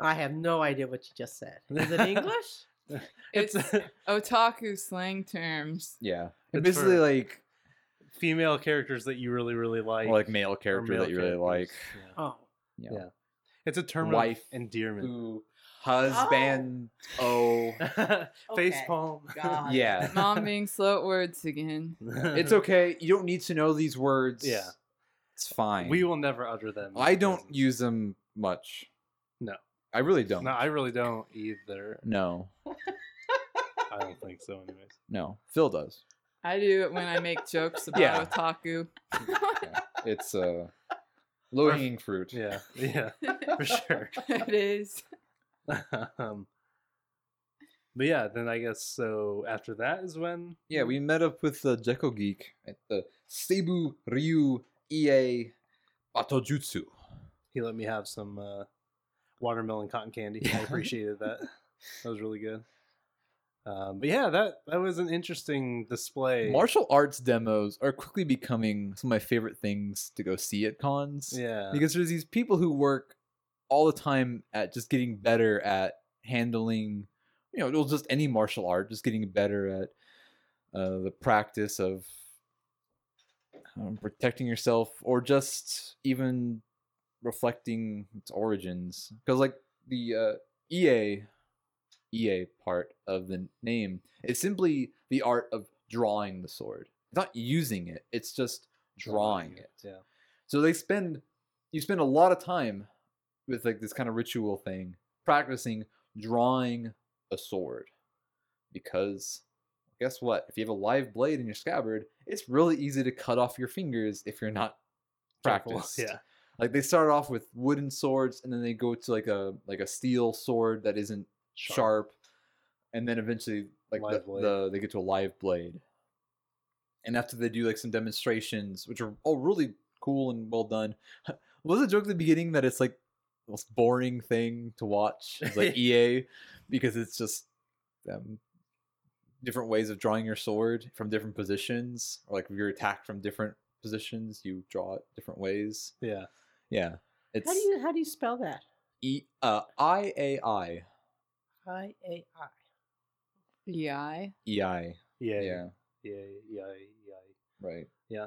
A: a-
D: I have no idea what you just said. (laughs) Is it English? (laughs)
C: it's (laughs) otaku slang terms.
B: Yeah,
A: It's
B: basically
A: for-
B: like
A: female characters that you really really like.
B: or like male
A: or
B: character
A: male
B: that you really like.
A: Yeah.
D: Oh,
B: Yeah.
A: Yeah. It's a term
B: Wife
A: of endearment.
B: Who husband? Oh,
A: Face
D: Okay.
A: palm.
D: God.
B: yeah.
C: Mom being slow at words again.
B: It's okay. You don't need to know these words.
A: Yeah.
B: it's fine.
A: We will never utter them.
B: I don't
A: presence.
B: use them much.
A: No.
B: I really don't.
A: No, I really don't either.
B: No, (laughs)
A: I don't think so, anyways.
B: no. Phil does.
C: I do it when I make jokes about
B: Yeah.
C: otaku.
B: Yeah. It's uh, (laughs) low hanging fruit.
A: Yeah, yeah, for sure. (laughs)
C: it is.
A: um, but yeah, then I guess so. After that is when.
B: Yeah, we met up with the Jekko Geek at the Seibu Ryu Iai Battojutsu.
A: he let me have some uh, watermelon cotton candy. I (laughs) appreciated that. That was really good. Um, but yeah, that that was an interesting display.
B: Martial arts demos are quickly becoming some of my favorite things to go see at cons.
A: Yeah.
B: Because there's these people who work all the time at just getting better at handling, you know, just any martial art, just getting better at uh, the practice of um, protecting yourself or just even reflecting its origins. Because, like, the uh, Iai Iai part of the name is simply the art of drawing the sword. It's not using it, it's just drawing it.
A: Yeah.
B: So they spend you spend a lot of time with like this kind of ritual thing, practicing drawing a sword. Because guess what? If you have a live blade in your scabbard, it's really easy to cut off your fingers if you're not practiced. (laughs)
A: Yeah.
B: Like they start off with wooden swords and then they go to like a like a steel sword that isn't
A: Sharp.
B: sharp, and then eventually like the, the they get to a live blade and after they do like some demonstrations which are all really cool and well done (laughs) was a joke at the beginning that it's like the most boring thing to watch it's like (laughs) iai because it's just um, different ways of drawing your sword from different positions or like if you're attacked from different positions you draw it different ways
A: Yeah.
B: Yeah it's
D: How do you how do you spell that?
B: e uh I A I.
D: I A I. E I. E I.
C: Yeah.
B: e i
A: Yeah.
B: yeah
A: Yeah. Yeah. Yeah.
B: Right.
A: Yeah.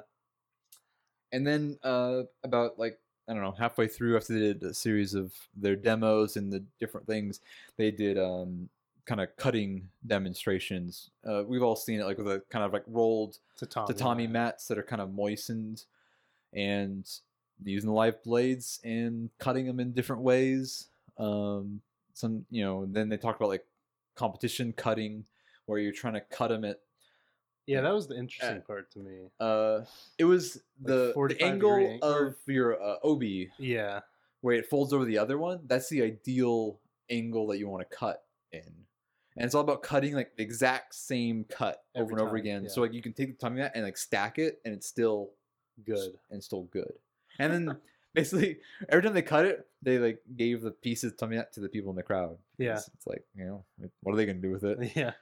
B: And then uh about like I don't know, halfway through after they did a series of their demos and the different things, they did um kind of cutting demonstrations. Uh we've all seen it like with a kind of like rolled
A: Tatami.
B: tatami mats that are kind of moistened and using the live blades and cutting them in different ways. Um some you know, then they talked about like competition cutting where you're trying to cut them at
A: Yeah, that was the interesting part to me.
B: uh it was the,
A: 45
B: the angle of your uh, obi
A: Yeah.
B: where it folds over the other one that's the ideal angle that you want to cut in and it's all about cutting like the exact same cut over
A: Every
B: and over again
A: yeah.
B: so like you can take the timing that and like stack it and it's still
A: Good.
B: and still good and then (laughs) basically every time they cut it they like gave the pieces tummy to the people in the crowd
A: Yeah.
B: it's, it's like you know what are they gonna do with it (laughs)
A: Yeah.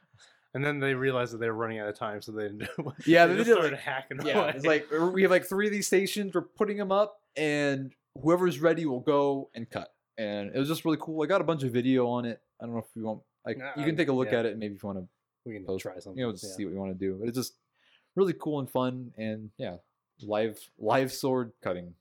A: And then they realized that they were running out of time, so they didn't do
B: Yeah, (laughs)
A: they
B: they
A: just started
B: like-
A: hacking
B: Yeah,
A: away.
B: it's like we have like three of these stations. We're putting them up, and whoever's ready will go and cut. And it was just really cool. I got a bunch of video on it I don't know if you want. Like
A: Nah,
B: you can take a look
A: yeah.
B: at it, maybe if you want to
A: We can
B: post,
A: try something.
B: you know, just
A: yeah.
B: see what you want to do. But it's just really cool and fun, and yeah, live live sword cutting.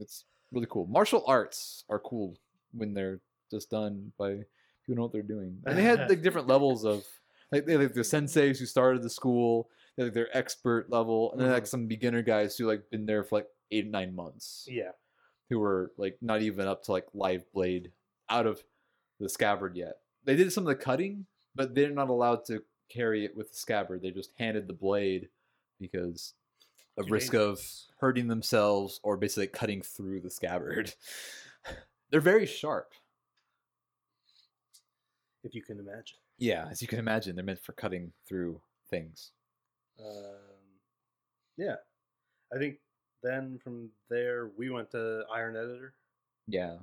B: It's really cool. Martial arts are cool when they're just done by people who know what they're doing. And they had (laughs) like different levels of like they had, like the senseis who started the school, they like their expert level, and then like
A: Mhm.
B: some beginner guys who like been there for like eight nine months
A: Yeah.
B: who were like not even up to like live blade out of the scabbard yet. They did some of the cutting, but they're not allowed to carry it with the scabbard. They just handed the blade because of
A: Too
B: risk of hurting themselves or basically cutting through the scabbard. (laughs) they're very sharp.
A: If you can imagine.
B: Yeah, as you can imagine, they're meant for cutting through things.
A: Um, yeah. I think then from there we went to Iron Editor,
B: Yeah.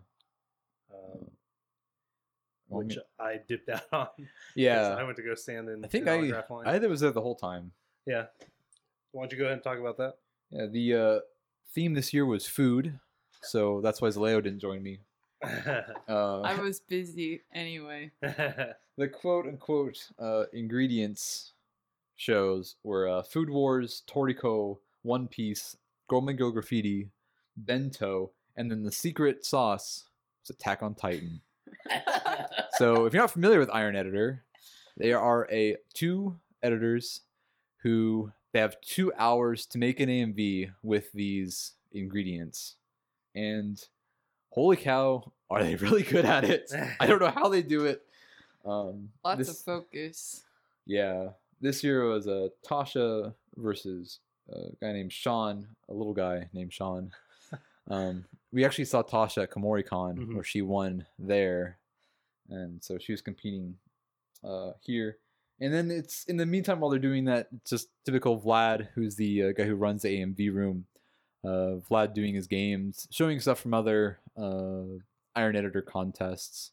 A: um,
B: Well, I
A: which
B: mean-
A: I dipped out (laughs) on.
B: yeah.
A: I went to go stand in.
B: I think
A: in
B: I
A: line.
B: I was there the whole time.
A: yeah. Why don't you go ahead and talk about that?
B: Yeah, the uh, theme this year was food, so that's why Zaleo didn't join me. (laughs) Uh,
C: I was busy anyway. (laughs)
B: the quote unquote uh, ingredients shows were uh, Food Wars, Toriko, One Piece, Gourmet Girl Graffiti, Bento, and then the secret sauce was Attack on Titan. (laughs) So if you're not familiar with Iron Editor, they are a two editors who they have two hours to make an AMV with these ingredients, and holy cow, are they (laughs) really good at it? I don't know how they do it. Um,
C: Lots
B: this-
C: of focus.
B: yeah, this year was uh, Tasha versus a guy named Sean, a little guy named Sean. (laughs) Um, we actually saw Tasha at Kumoricon
A: Mhm.
B: where she won there, and so she was competing uh, here. And then it's in the meantime while they're doing that, it's just typical Vlad, who's the uh, guy who runs the AMV room. Uh, Vlad doing his games, showing stuff from other uh, Iron Editor contests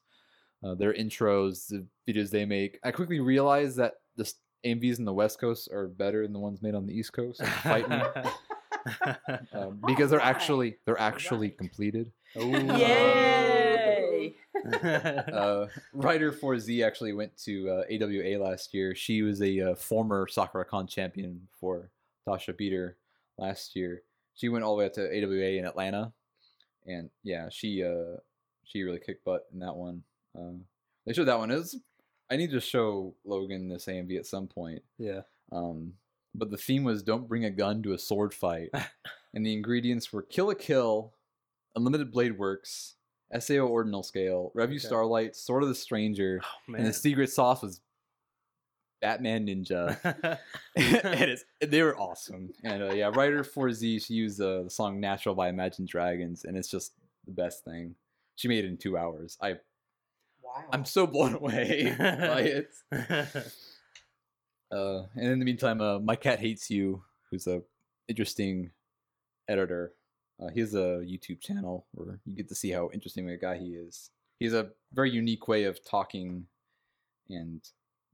B: uh, their intros, the videos they make. I quickly realized that the AMVs in the West Coast are better than the ones made on the East Coast. Fight me. (laughs) Um, because they're actually they're actually
D: Right.
B: completed.
D: Yay! (laughs)
B: Uh, writer for Z actually went to uh, AWA last year. She was a uh, former SakuraCon champion for Tasha beat her last year. She went all the way up to AWA in Atlanta, and yeah, she uh, she really kicked butt in that one. Uh, they showed that one. Is I need to show Logan this AMV at some point.
A: yeah.
B: Um, but the theme was don't bring a gun to a sword fight, (laughs) and the ingredients were Kill la Kill, Unlimited Blade Works, SAO Ordinal Scale, Revue
A: Okay.
B: Starlight, Sword of the Stranger,
A: Oh,
B: and the secret sauce was Batman Ninja. (laughs) (laughs) and it's, they were awesome. And uh, yeah, writer for Z, she used uh, the song "Natural" by Imagine Dragons, and it's just the best thing. She made it in two hours. I
D: wow.
B: I'm so blown away (laughs) by it. Uh, and in the meantime, uh, my cat hates you, who's a interesting editor. Uh, he has a YouTube channel where you get to see how interesting a guy he is. He has a very unique way of talking and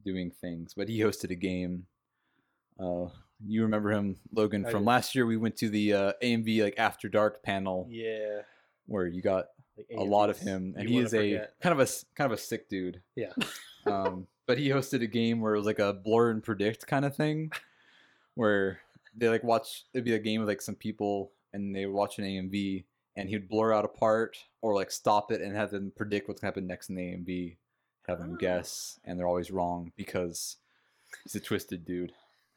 B: doing things. But he hosted a game. Uh, you remember him, Logan, from last year? We went to the uh, AMV like After Dark panel
A: yeah.
B: where you got
A: like
B: a lot of him, and he is a kind of a kind of a sick dude.
A: Yeah. (laughs)
B: Um, but he hosted a game where it was like a blur and predict kind of thing, where they like watch. It'd be a game with like some people, and they would watch an AMV, and he'd blur out a part or like stop it and have them predict what's gonna happen next in the AMV, have them
D: Oh.
B: guess, and they're always wrong because he's a twisted dude. (laughs)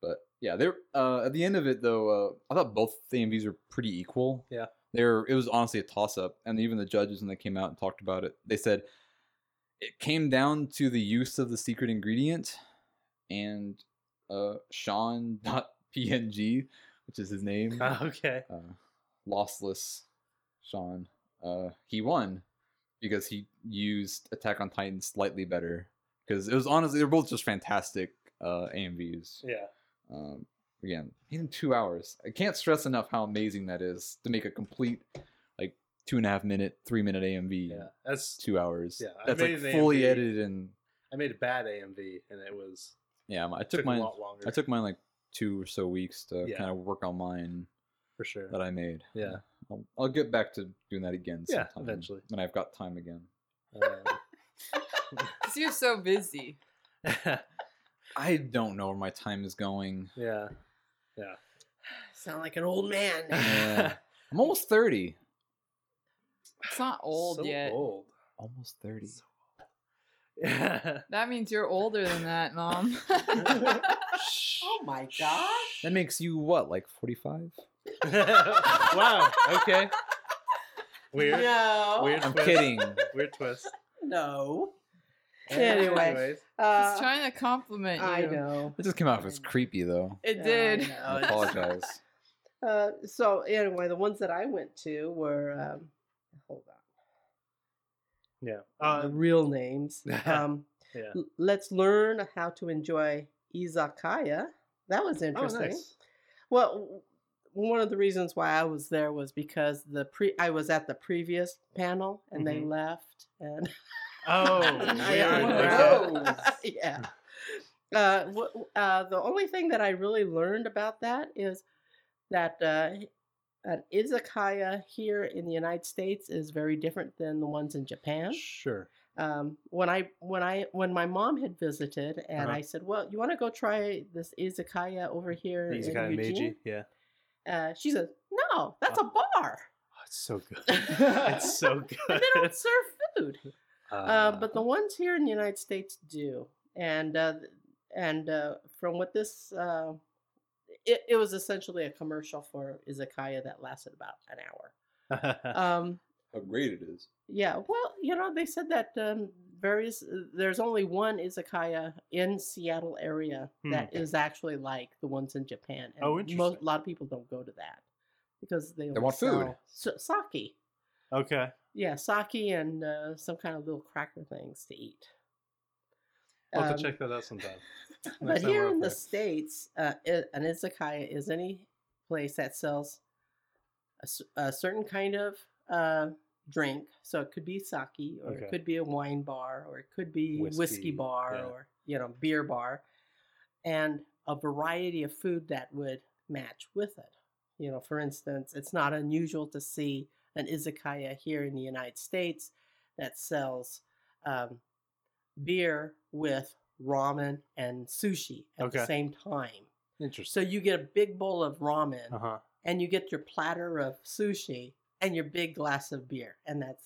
B: but yeah, they're uh, at the end of it though. Uh, I thought both AMVs were pretty equal.
A: Yeah.
B: There, it was honestly a toss up, and even the judges when they came out and talked about it, they said it came down to the use of the secret ingredient, and uh, Sean.png, which is his name, (laughs)
A: okay.
B: uh, lossless Sean, uh, he won because he used Attack on Titan slightly better. Because it was honestly, they're both just fantastic uh, AMVs.
A: Yeah.
B: Um, again, in two hours. I can't stress enough how amazing that is to make a complete, like, two and a half minute, three minute AMV
A: Yeah. That's
B: two hours.
A: Yeah,
B: That's like fully
A: AMV.
B: edited and
A: I made a bad AMV and it was
B: yeah. I
A: took,
B: took
A: a
B: mine.
A: lot longer.
B: I took mine like two or so weeks to
A: Yeah.
B: kind of work on mine
A: for sure.
B: that I made.
A: Yeah.
B: I'll, I'll get back to doing that again.
A: Yeah,
B: sometime
A: eventually.
B: when I've got time again.
C: Uh, (laughs) because you're so busy. (laughs)
B: I don't know where my time is going.
A: yeah. Yeah. (sighs)
D: Sound like an old man.
B: Yeah. (laughs) I'm almost 30.
C: It's not old
A: So
C: yet.
A: Old.
B: Almost 30.
A: Yeah.
C: That means you're older than that, mom.
D: Oh my gosh.
B: That makes you what, like 45? (laughs)
A: wow. Okay. Weird.
D: No.
A: Weird.
B: I'm
A: twist.
B: kidding.
A: Weird twist.
D: No. Anyway.
A: Anyways.
D: Uh,
C: He's trying to compliment you.
D: I know.
B: It just came out as creepy though.
C: It
D: Yeah,
C: did.
D: I know.
B: I apologize. (laughs)
D: Uh, so anyway, the ones that I went to were um, hold on,
A: Yeah.
D: the
A: Uh,
D: real names. (laughs) Um,
A: yeah.
D: l- let's learn how to enjoy izakaya. That was
A: Oh,
D: interesting.
A: nice.
D: Well, one of the reasons why I was there was because the pre I was at the previous panel and they
A: Mhm.
D: left and
A: Oh, (laughs)
D: I-
A: weird.
D: I
A: Okay.
D: know. (laughs) yeah. Uh, wh- uh, the only thing that I really learned about that is that uh, an izakaya here in the United States is very different than the ones in Japan.
A: Sure.
D: Um, when I when I when my mom had visited and
A: Uh-huh.
D: I said, "Well, you want to go try this izakaya over here
A: He's
D: in Eugene?"
A: Meiji. Yeah.
D: Uh, she said, "No, that's a bar.
A: Oh, it's so good. (laughs) it's so good.
D: and they don't serve food." Uh, but the ones here in the United States do, and uh, and uh, from what this, uh, it, it was essentially a commercial for izakaya that lasted about an hour. (laughs) Um,
B: How great it is.
D: yeah, well, you know, they said that um, various uh, there's only one izakaya in Seattle area that is actually like the ones in Japan. And
A: Oh,
D: mo-
A: interesting.
D: a lot of people don't go to that because they, only
B: want food.
D: sell s- sake.
A: okay.
D: Yeah, sake and uh, some kind of little cracker things to eat.
A: I'll have
D: Um,
A: to check that out sometime. (laughs)
D: But
A: Next
D: here in
A: up
D: the states, uh, i- an izakaya is any place that sells a certain kind of uh, drink. So it could be sake, or
A: Okay.
D: it could be a wine bar, or it could be whiskey,
A: Whiskey,
D: bar,
A: yeah.
D: or you know beer bar, and a variety of food that would match with it. You know, for instance, it's not unusual to see an izakaya here in the United States that sells um, beer with ramen and sushi at the same time.
A: Interesting.
D: So you get a big bowl of ramen
A: Uh huh.
D: and you get your platter of sushi and your big glass of beer, and that's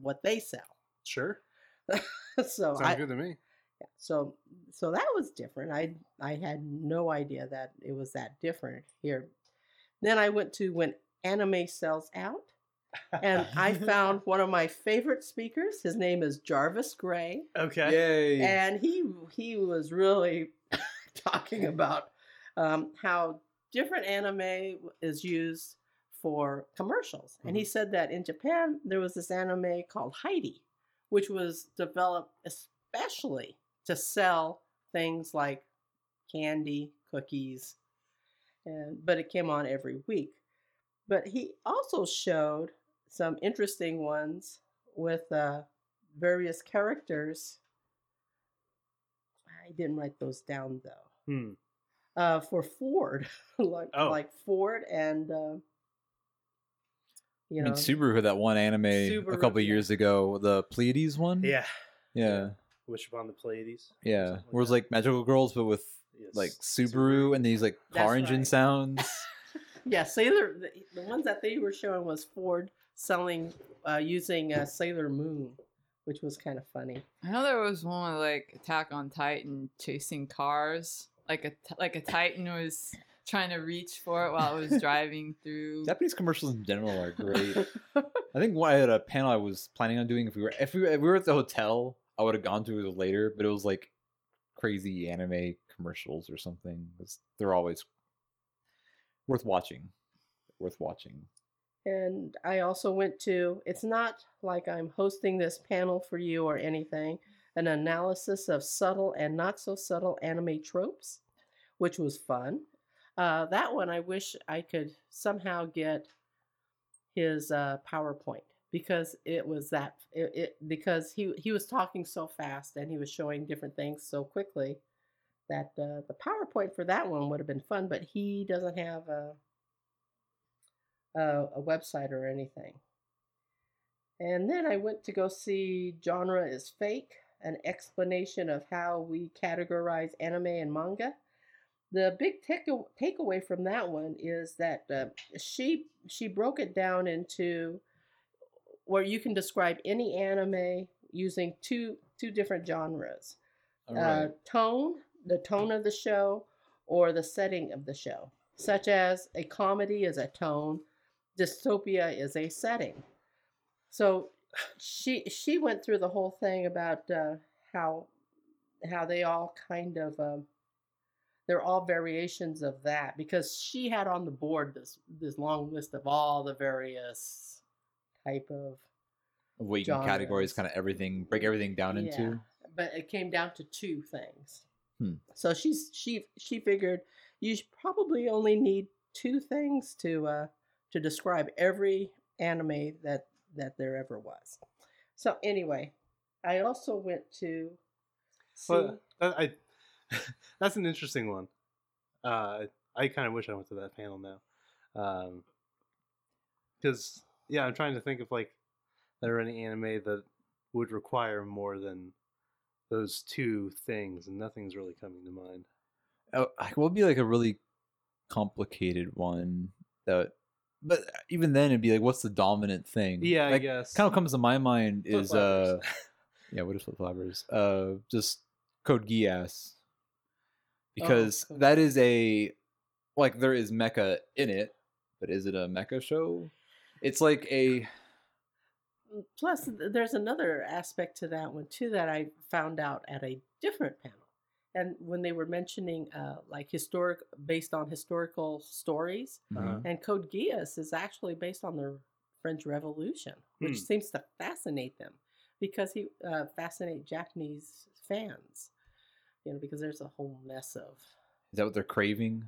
D: what they sell.
A: Sure. (laughs)
D: so
A: Sounds
D: I,
A: good to me.
D: yeah, so so that was different. I I had no idea that it was that different here. Then I went to when anime sells out, and I found (laughs) one of my favorite speakers. His name is Jarvis Gray,
A: Okay.
B: Yay.
D: and he he was really (laughs) talking about um, how different anime is used for commercials. And he said that in Japan there was this anime called Heidi, which was developed especially to sell things like candy, cookies, and but it came on every week. But he also showed some interesting ones with uh, various characters. I didn't write those down though.
A: Hmm.
D: Uh, for Ford, (laughs) like
A: Oh.
D: like Ford and uh, you
B: I mean, Subaru had that one anime a couple
D: yeah.
B: years ago, the Pleiades one.
A: Yeah.
B: Yeah.
A: Wish upon the Pleiades.
B: Yeah.
A: something
B: Where it was like magical girls, but with
A: Yes.
B: like Subaru and these like
D: That's
B: car engine
D: right.
B: sounds. (laughs)
D: yeah Sailor. The, the ones that they were showing was Ford selling uh, using uh, Sailor Moon, which was kind of funny.
C: I know there was one with like Attack on Titan chasing cars. Like a t- like a Titan was trying to reach for it while I was driving (laughs) through.
B: Japanese commercials in general are great. (laughs) I think one I had a panel I was planning on doing if we were if we were, if we were at the hotel, I would have gone to it later, but it was like crazy anime commercials or something. It's, they're always worth watching. Worth watching.
D: And I also went to, it's not like I'm hosting this panel for you or anything, an analysis of subtle and not so subtle anime tropes, which was fun. Uh, that one, I wish I could somehow get his uh, PowerPoint because it was that it, it because he he was talking so fast and he was showing different things so quickly that uh, the PowerPoint for that one would have been fun, but he doesn't have a a, a website or anything. And then I went to go see Genre is Fake, an explanation of how we categorize anime and manga. The big take- takeaway from that one is that uh, she she broke it down into where you can describe any anime using two two different genres
B: All
D: uh, tone, the tone of the show, or the setting of the show, such as a comedy is a tone, dystopia is a setting. So she she went through the whole thing about uh, how how they all kind of um, they're all variations of that because she had on the board this this long list of all the various type of
B: what you can categorize kind of everything, break everything down
D: Yeah.
B: into.
D: but it came down to two things.
B: Hmm.
D: So she's she she figured you should probably only need two things to uh, to describe every anime that that there ever was. So anyway, I also went to see.
A: Well, I (laughs) that's an interesting one. Uh, I kind of wish I went to that panel now, because yeah, I'm trying to think of like there are any anime that would require more than those two things, and nothing's really coming to mind.
B: Oh, like, what would be like a really complicated one that, but even then it'd be like, what's the dominant thing?
A: Yeah, I guess.
B: Kind of comes to my mind is uh, (laughs) yeah, what is flip flappers? Uh, just Code Geass, because
D: Code
B: that is a like there is mecha in it, but is it a mecha show? It's like a
D: Plus, there's another aspect to that one too that I found out at a different panel. And when they were mentioning uh, like historic, based on historical stories,
A: Uh-huh.
D: and Code Geass is actually based on the French Revolution, which
A: Hmm.
D: seems to fascinate them because he uh, fascinate Japanese fans. You know, because there's a whole mess of
B: is that what they're craving?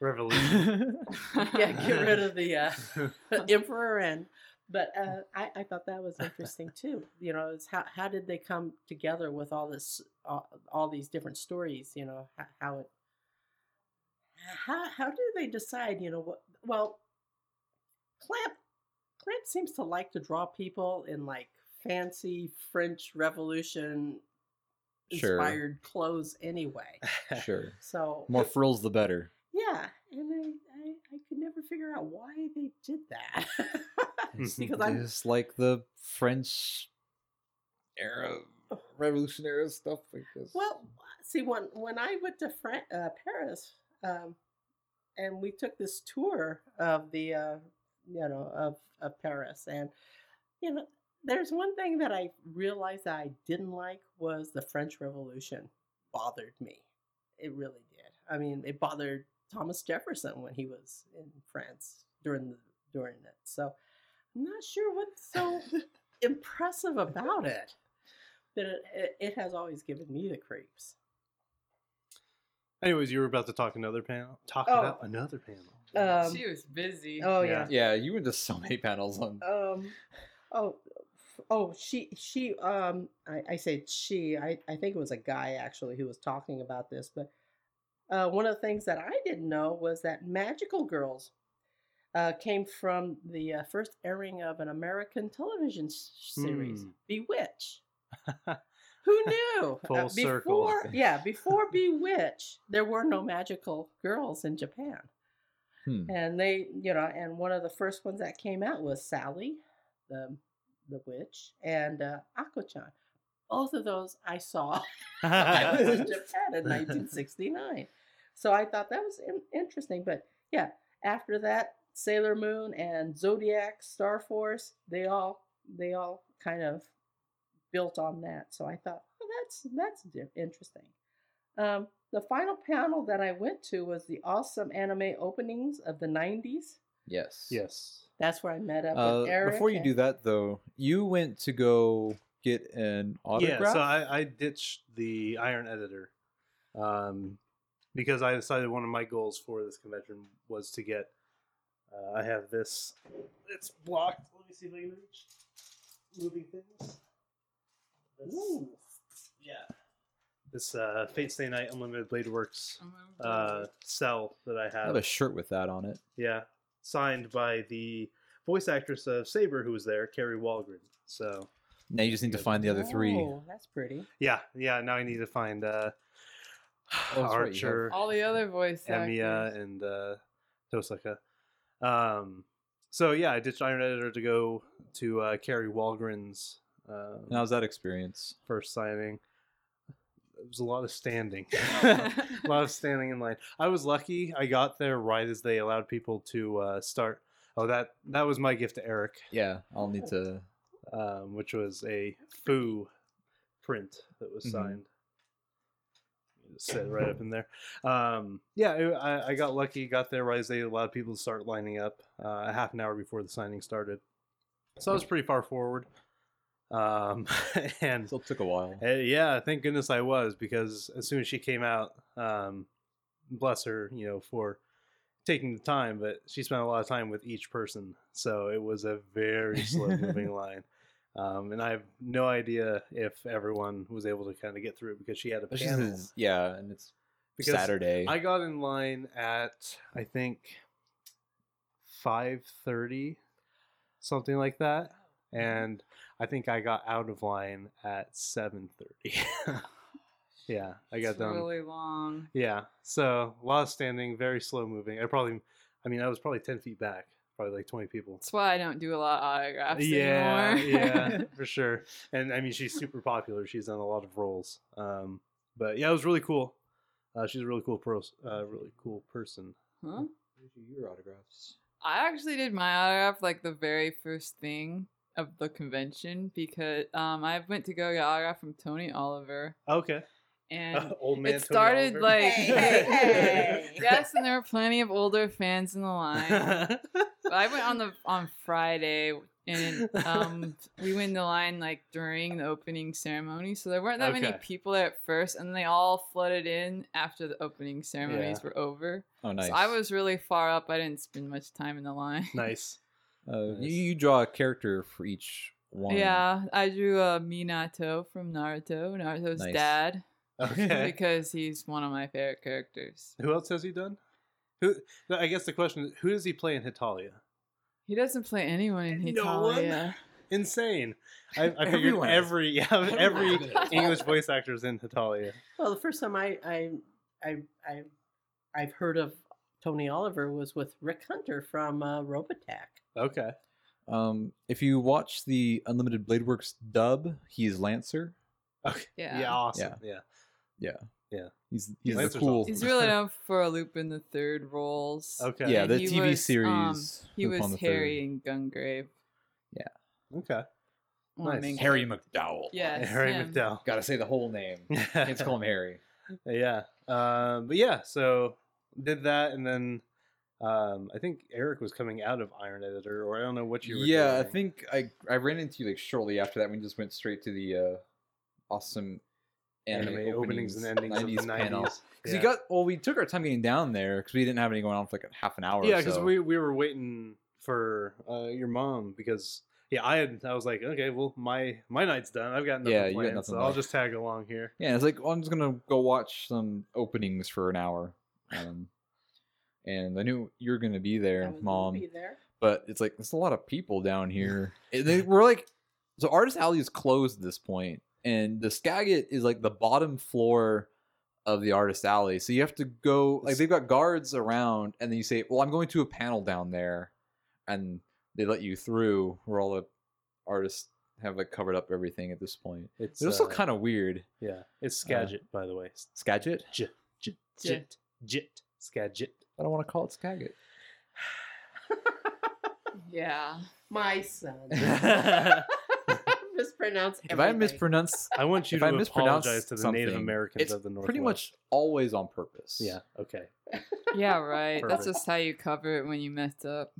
A: Revolution. (laughs)
D: yeah, get rid of the uh, (laughs) (laughs) emperor and but uh, I, I thought that was interesting too you know is how, how did they come together with all this all, all these different stories you know how, how it how, how do they decide you know what well clamp clamp seems to like to draw people in like fancy french revolution
B: Sure.
D: inspired clothes anyway
B: Sure,
D: so
B: more frills the better.
D: yeah, and I, I, I could never figure out why they did that.
A: Mhm. (laughs)
D: because I'm
B: Just like the French era, Revolution era stuff. Guess.
D: well, see when when I went to Fran- uh, Paris, um, and we took this tour of the uh, you know of of Paris, and you know, there's one thing that I realized that I didn't like was the French Revolution bothered me. It really did. I mean, it bothered Thomas Jefferson when he was in France during the during it. So I'm not sure what's so (laughs) impressive about it. But it, it, it has always given me the creeps.
A: Anyways, you were about to talk another panel. Talk
D: Oh.
A: about another panel.
D: Um,
C: she was busy.
D: Oh
A: Yeah.
D: yeah.
B: yeah, you went to so many panels on.
D: Um. Oh. Oh, she she um I, I said she I, I think it was a guy actually who was talking about this, but uh, one of the things that I didn't know was that Magical Girls uh, came from the uh, first airing of an American television s- series,
A: Hmm.
D: Bewitch. (laughs) Who knew? Uh,
A: Full circle.
D: before, (laughs) yeah, before Bewitch, there were no magical girls in Japan.
B: Hmm.
D: And they, you know, and one of the first ones that came out was Sally, the the witch, and uh, Ako-chan. Both of those I saw (laughs) I was in (laughs) Japan in 1969. So I thought that was in- interesting. But yeah, after that, Sailor Moon and Zodiac, Star Force, they all they all kind of built on that. So I thought, oh, that's that's di- interesting. Um, the final panel that I went to was the awesome anime openings of the 90s.
B: Yes.
A: yes.
D: That's where I met up
B: Uh,
D: with Eric.
B: before you
D: and-
B: do that, though, you went to go get an autograph.
A: Yeah, so I, I ditched the iron editor um, because I decided one of my goals for this convention was to get. Uh, I have this. It's blocked. Let me see if I can reach moving things. This,
D: Ooh.
A: yeah. This uh, Fate Stay Night Unlimited Blade Works uh, cell that I have.
B: I
A: have.
B: have a shirt with that on it.
A: Yeah, signed by the voice actress of Saber who was there, Kari Wahlgren. So
B: Now you just need to find the other three.
D: Oh, that's pretty.
A: yeah, yeah. Now I need to find uh,
B: Oh, that's right, you have-
A: Archer,
C: All the other voice
A: Emiya,
C: actors.
A: and uh, Tosaka. Um, so yeah, I ditched Iron Editor to go to uh, Kari Wahlgren's um,
B: How's that experience?
A: first signing. It was a lot of standing, (laughs) (laughs) a lot of standing in line. I was lucky; I got there right as they allowed people to uh, start. Oh, that that was my gift to Eric,
B: Yeah, I'll need to. (laughs)
A: um, which was a foo print that was
B: Mhm.
A: signed. Just Set it right up in there. Um, yeah, I, I got lucky. Got there right as they allowed people to start lining up uh, a half an hour before the signing started. So I was pretty far forward. Um, (laughs) and
B: Still took a while.
A: uh, yeah, thank goodness I was because as soon as she came out, um, bless her, you know, for taking the time, but she spent a lot of time with each person, so it was a very slow moving (laughs) line. Um, and I have no idea if everyone was able to kind of get through because she had a panel.
B: his- yeah, and it's
A: Because
B: Saturday.
A: I got in line at I think five thirty, something like that, and I think I got out of line at seven thirty. (laughs) (sighs) yeah, I got
C: It's
A: done.
C: really long.
A: Yeah, so a lot of standing, very slow moving. I probably, I mean, I was probably ten feet back, probably like twenty people.
C: That's why I don't do a lot of autographs
A: Yeah,
C: anymore.
A: yeah, (laughs) for sure. And I mean, she's super popular. She's done a lot of roles. Um, but yeah, it was really cool. Uh, she's a really cool pros, uh, really cool person.
C: Huh?
B: your autographs.
C: I actually did my autograph like the very first thing of the convention because um I went to go get autograph from Tony Oliver
A: Okay.
C: and (laughs)
A: Old man.
C: it
A: Tony
C: started
A: Oliver.
C: like
D: Hey, (laughs) hey, hey.
C: yes, and there were plenty of older fans in the line. But (laughs) I went on the on Friday and um we went in the line like during the opening ceremony, so there weren't that many people there at first, and they all flooded in after the opening ceremonies
A: Yeah.
C: were over.
B: Oh, nice.
C: So I was really far up. I didn't spend much time in the line.
A: nice.
B: Uh,
A: Nice.
B: you, you draw a character for each one.
C: Yeah, I drew uh, Minato from Naruto, Naruto's
B: Nice.
C: dad,
A: Okay. (laughs)
C: because he's one of my favorite characters.
A: Who else has he done? Who? I guess the question is, who does he play in Hetalia?
C: He doesn't play anyone in
A: No one?
C: Hetalia.
A: Insane. I, I figured
B: Everyone
A: every (laughs) yeah every (laughs) English voice actor is in Hetalia.
D: Well, the first time I I I, I I've heard of Tony Oliver was with Rick Hunter from uh, Robotech.
A: Okay.
B: Um, if you watch the Unlimited Blade Works dub, he's Lancer.
A: Okay.
C: Yeah.
A: Yeah. awesome. Yeah. Yeah. Yeah.
B: He's he's the cool.
A: awesome.
C: He's (laughs) really known for a loop in the third roles.
A: Okay.
B: Yeah,
C: And
B: the TV
C: was,
B: series.
C: um, he
B: Loop
C: was
B: the
C: Harry and Gungrave. Yeah.
A: Okay.
C: One of the
A: Nice.
C: main
B: Harry
C: characters.
B: McDowell.
C: Yeah.
A: Harry
C: him.
A: McDowell.
B: Gotta say the whole name. (laughs) Can't call him Harry.
A: yeah. Um, but yeah, so did that, and then um, I think Eric was coming out of Iron Editor, or I don't know what you were.
B: Yeah, I think I I ran into you like shortly after that. We just went straight to the uh, awesome anime,
A: anime openings and endings of the
B: 90s panel.
A: nineties.
B: Because you got well, we took our time getting down there because we didn't have any going on for like a half an hour.
A: yeah, because
B: so.
A: we we were waiting for uh, your mom because yeah, I had I was like, okay, well my my night's done. I've got nothing
B: Yeah, you got
A: planned,
B: nothing
A: so I'll just tag along here.
B: Yeah, it's like well, I'm just gonna go watch some openings for an hour, um, and I knew you were gonna be
D: I
B: there,
D: was gonna
B: mom.
D: be there.
B: But it's like there's a lot of people down here. (laughs) And they, we're like, so Artist Alley is closed at this point, and the Skagit is like the bottom floor of the Artist Alley. So you have to go like they've got guards around, and then you say, "Well, I'm going to a panel down there," and they let you through where all the artists have like covered up everything at this point.
A: It's
B: It's also
A: uh,
B: kind of weird.
A: yeah, it's Skagit by the way.
B: Skagit?
A: Jit jit
C: Jit.
A: jit jit Skagit.
B: I don't want to call it Skagit. (sighs)
C: Yeah.
D: My son
A: I (laughs) (laughs)
D: mispronounce
B: If I
D: everything.
B: mispronounce, I
A: want you
B: If
A: to
B: I mispronounce
A: apologize to the Native
B: something,
A: Americans
B: it's
A: of the Northwest.
B: pretty much always on purpose.
A: Yeah. Okay. (laughs)
C: Yeah, right. That's just how you cover it when you mess up.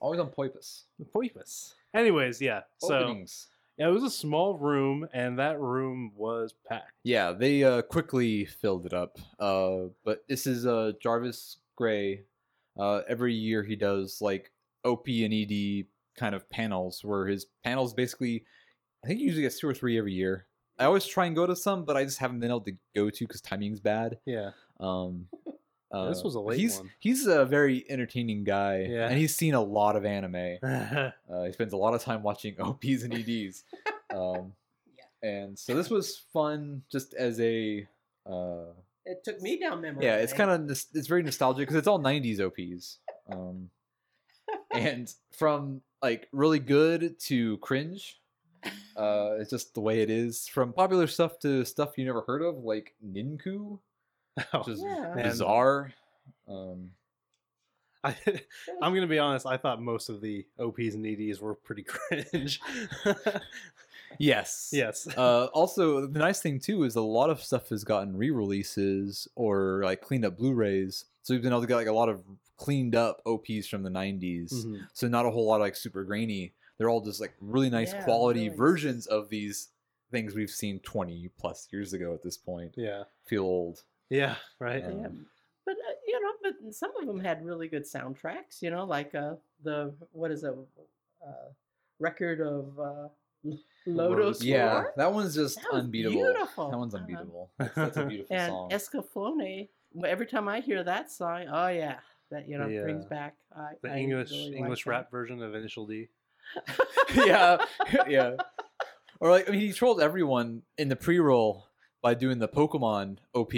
B: always on purpose.
A: Poipus. Anyways, yeah. So
B: Openings.
A: yeah, it was a small room, and that room was packed.
B: Yeah, they uh, quickly filled it up. Uh, but this is uh, Jarvis Gray. Uh, every year he does like OP and ED kind of panels where his panels basically, I think he usually gets two or three every year. I always try and go to some, but I just haven't been able to go to because timing's bad.
A: Yeah.
B: Um, (laughs)
A: This
B: Uh,
A: was a late
B: he's,
A: one.
B: He's a very entertaining guy,
A: Yeah.
B: and he's seen a lot of anime. (laughs) Uh, he spends a lot of time watching OPs and EDs. (laughs) Um, And so this was fun, just as a uh,
D: It took me down memory.
B: yeah. It's kind of it's very nostalgic because it's all '90s OPs, um, (laughs) and from like really good to cringe. (laughs) Uh, it's just the way it is. From popular stuff to stuff you never heard of, like Ninku, (laughs)
A: Oh,
B: which is
D: Yeah.
B: Bizarre. Um,
A: I, I'm gonna be honest. I thought most of the OPs and EDs were pretty cringe.
B: Yes,
A: yes. (laughs)
B: Uh, also, the nice thing too is a lot of stuff has gotten re-releases or like cleaned up Blu-rays, so we've been able to get like a lot of cleaned up OPs from the '90s.
A: Mhm.
B: So not a whole lot of like super grainy. They're all just like really nice
D: Yeah,
B: quality
D: really nice.
B: versions of these things we've seen 20 plus years ago at this point.
A: Yeah.
B: Feel old.
A: Yeah. Right.
B: Um,
D: Yeah. But uh, you know, but some of them had really good soundtracks. You know, like uh, the what is a uh, record of uh, L- Lotus.
A: Lotus
B: Yeah,
D: Floor?
B: that one's just
D: That
B: unbeatable.
D: beautiful.
B: That one's
D: Uh-huh.
B: unbeatable. That's, that's a beautiful
D: and
B: song.
D: Escaflowne. well, Every time I hear that song, oh yeah, that you know
A: The,
D: brings back I,
A: The
D: I
A: English
D: really like
A: English
D: that.
A: rap version of Initial D. (laughs)
B: yeah, (laughs) yeah. Or like, I mean, he trolled everyone in the pre-roll by doing the Pokemon OP,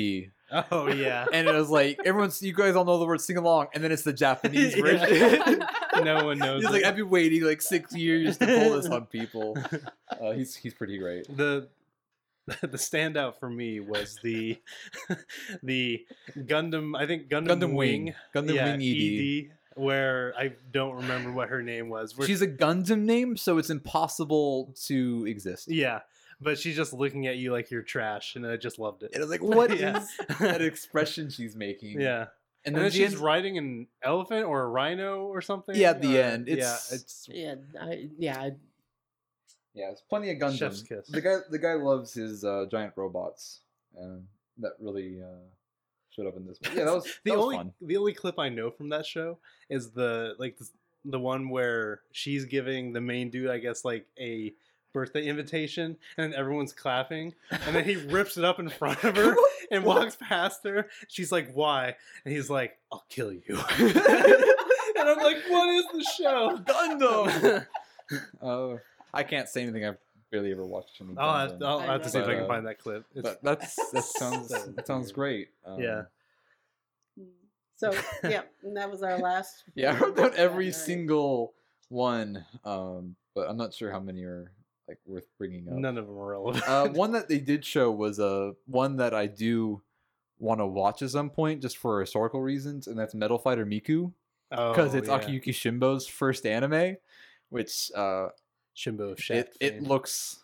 A: Oh yeah. (laughs)
B: and it was like everyone's. You guys all know the word "sing along," and then it's the Japanese (laughs) version. (laughs)
A: no one knows.
B: he's like. I've been waiting like six years to pull this on people. Uh, he's he's pretty great.
A: the the standout for me was the the Gundam. I think Gundam,
B: Gundam Wing,
A: Wing.
B: Gundam
A: yeah,
B: Wing ED.
A: ED, where I don't remember what her name was.
B: She's a Gundam name, so it's impossible to exist.
A: yeah, but she's just looking at you like you're trash, and I just loved it.
B: And I was like, (laughs) what is
A: Yeah.
B: that expression she's making?
A: Yeah,
B: and
A: and
B: then,
A: then
B: she
A: she's
B: ends-
A: riding an elephant or a rhino or something.
B: Yeah, at the
A: or-
B: end,
A: yeah,
B: it's-
A: it's (laughs)
D: Yeah, I, yeah, I-
B: Yeah, it's plenty of Gundam.
A: Chef's kiss.
B: The guy, the guy loves his uh, giant robots, and that really uh, showed up in this. One. Yeah, that was (laughs)
A: the
B: that was
A: only
B: fun.
A: the only clip I know from that show is the like the, the one where she's giving the main dude, I guess, like a birthday invitation, and then everyone's clapping, and then he (laughs) rips it up in front of her (laughs) and walks past her. She's like, "Why?" And he's like, "I'll kill you." (laughs) and I'm like, "What is the show?"
B: Gundam. uh, I can't say anything. I've barely ever watched any.
A: I'll have,
B: Gundam.
A: I'll have to see if I
B: know.
A: can find that clip. It's,
B: But that's that sounds that sounds great. Um,
A: Yeah.
D: so yeah, and that was our last.
B: yeah. I wrote down
D: that
B: every
D: night.
B: single one, um, but I'm not sure how many are like worth bringing up.
A: none of them are relevant.
B: uh, (laughs) one that they did show was a uh, one that I do want to watch at some point, just for historical reasons, and that's Metal Fighter Miku, because
A: Oh,
B: it's
A: yeah.
B: Akiyuki Shimbo's first anime, which uh,
A: Shimbo of
B: it
A: Shaft.
B: it looks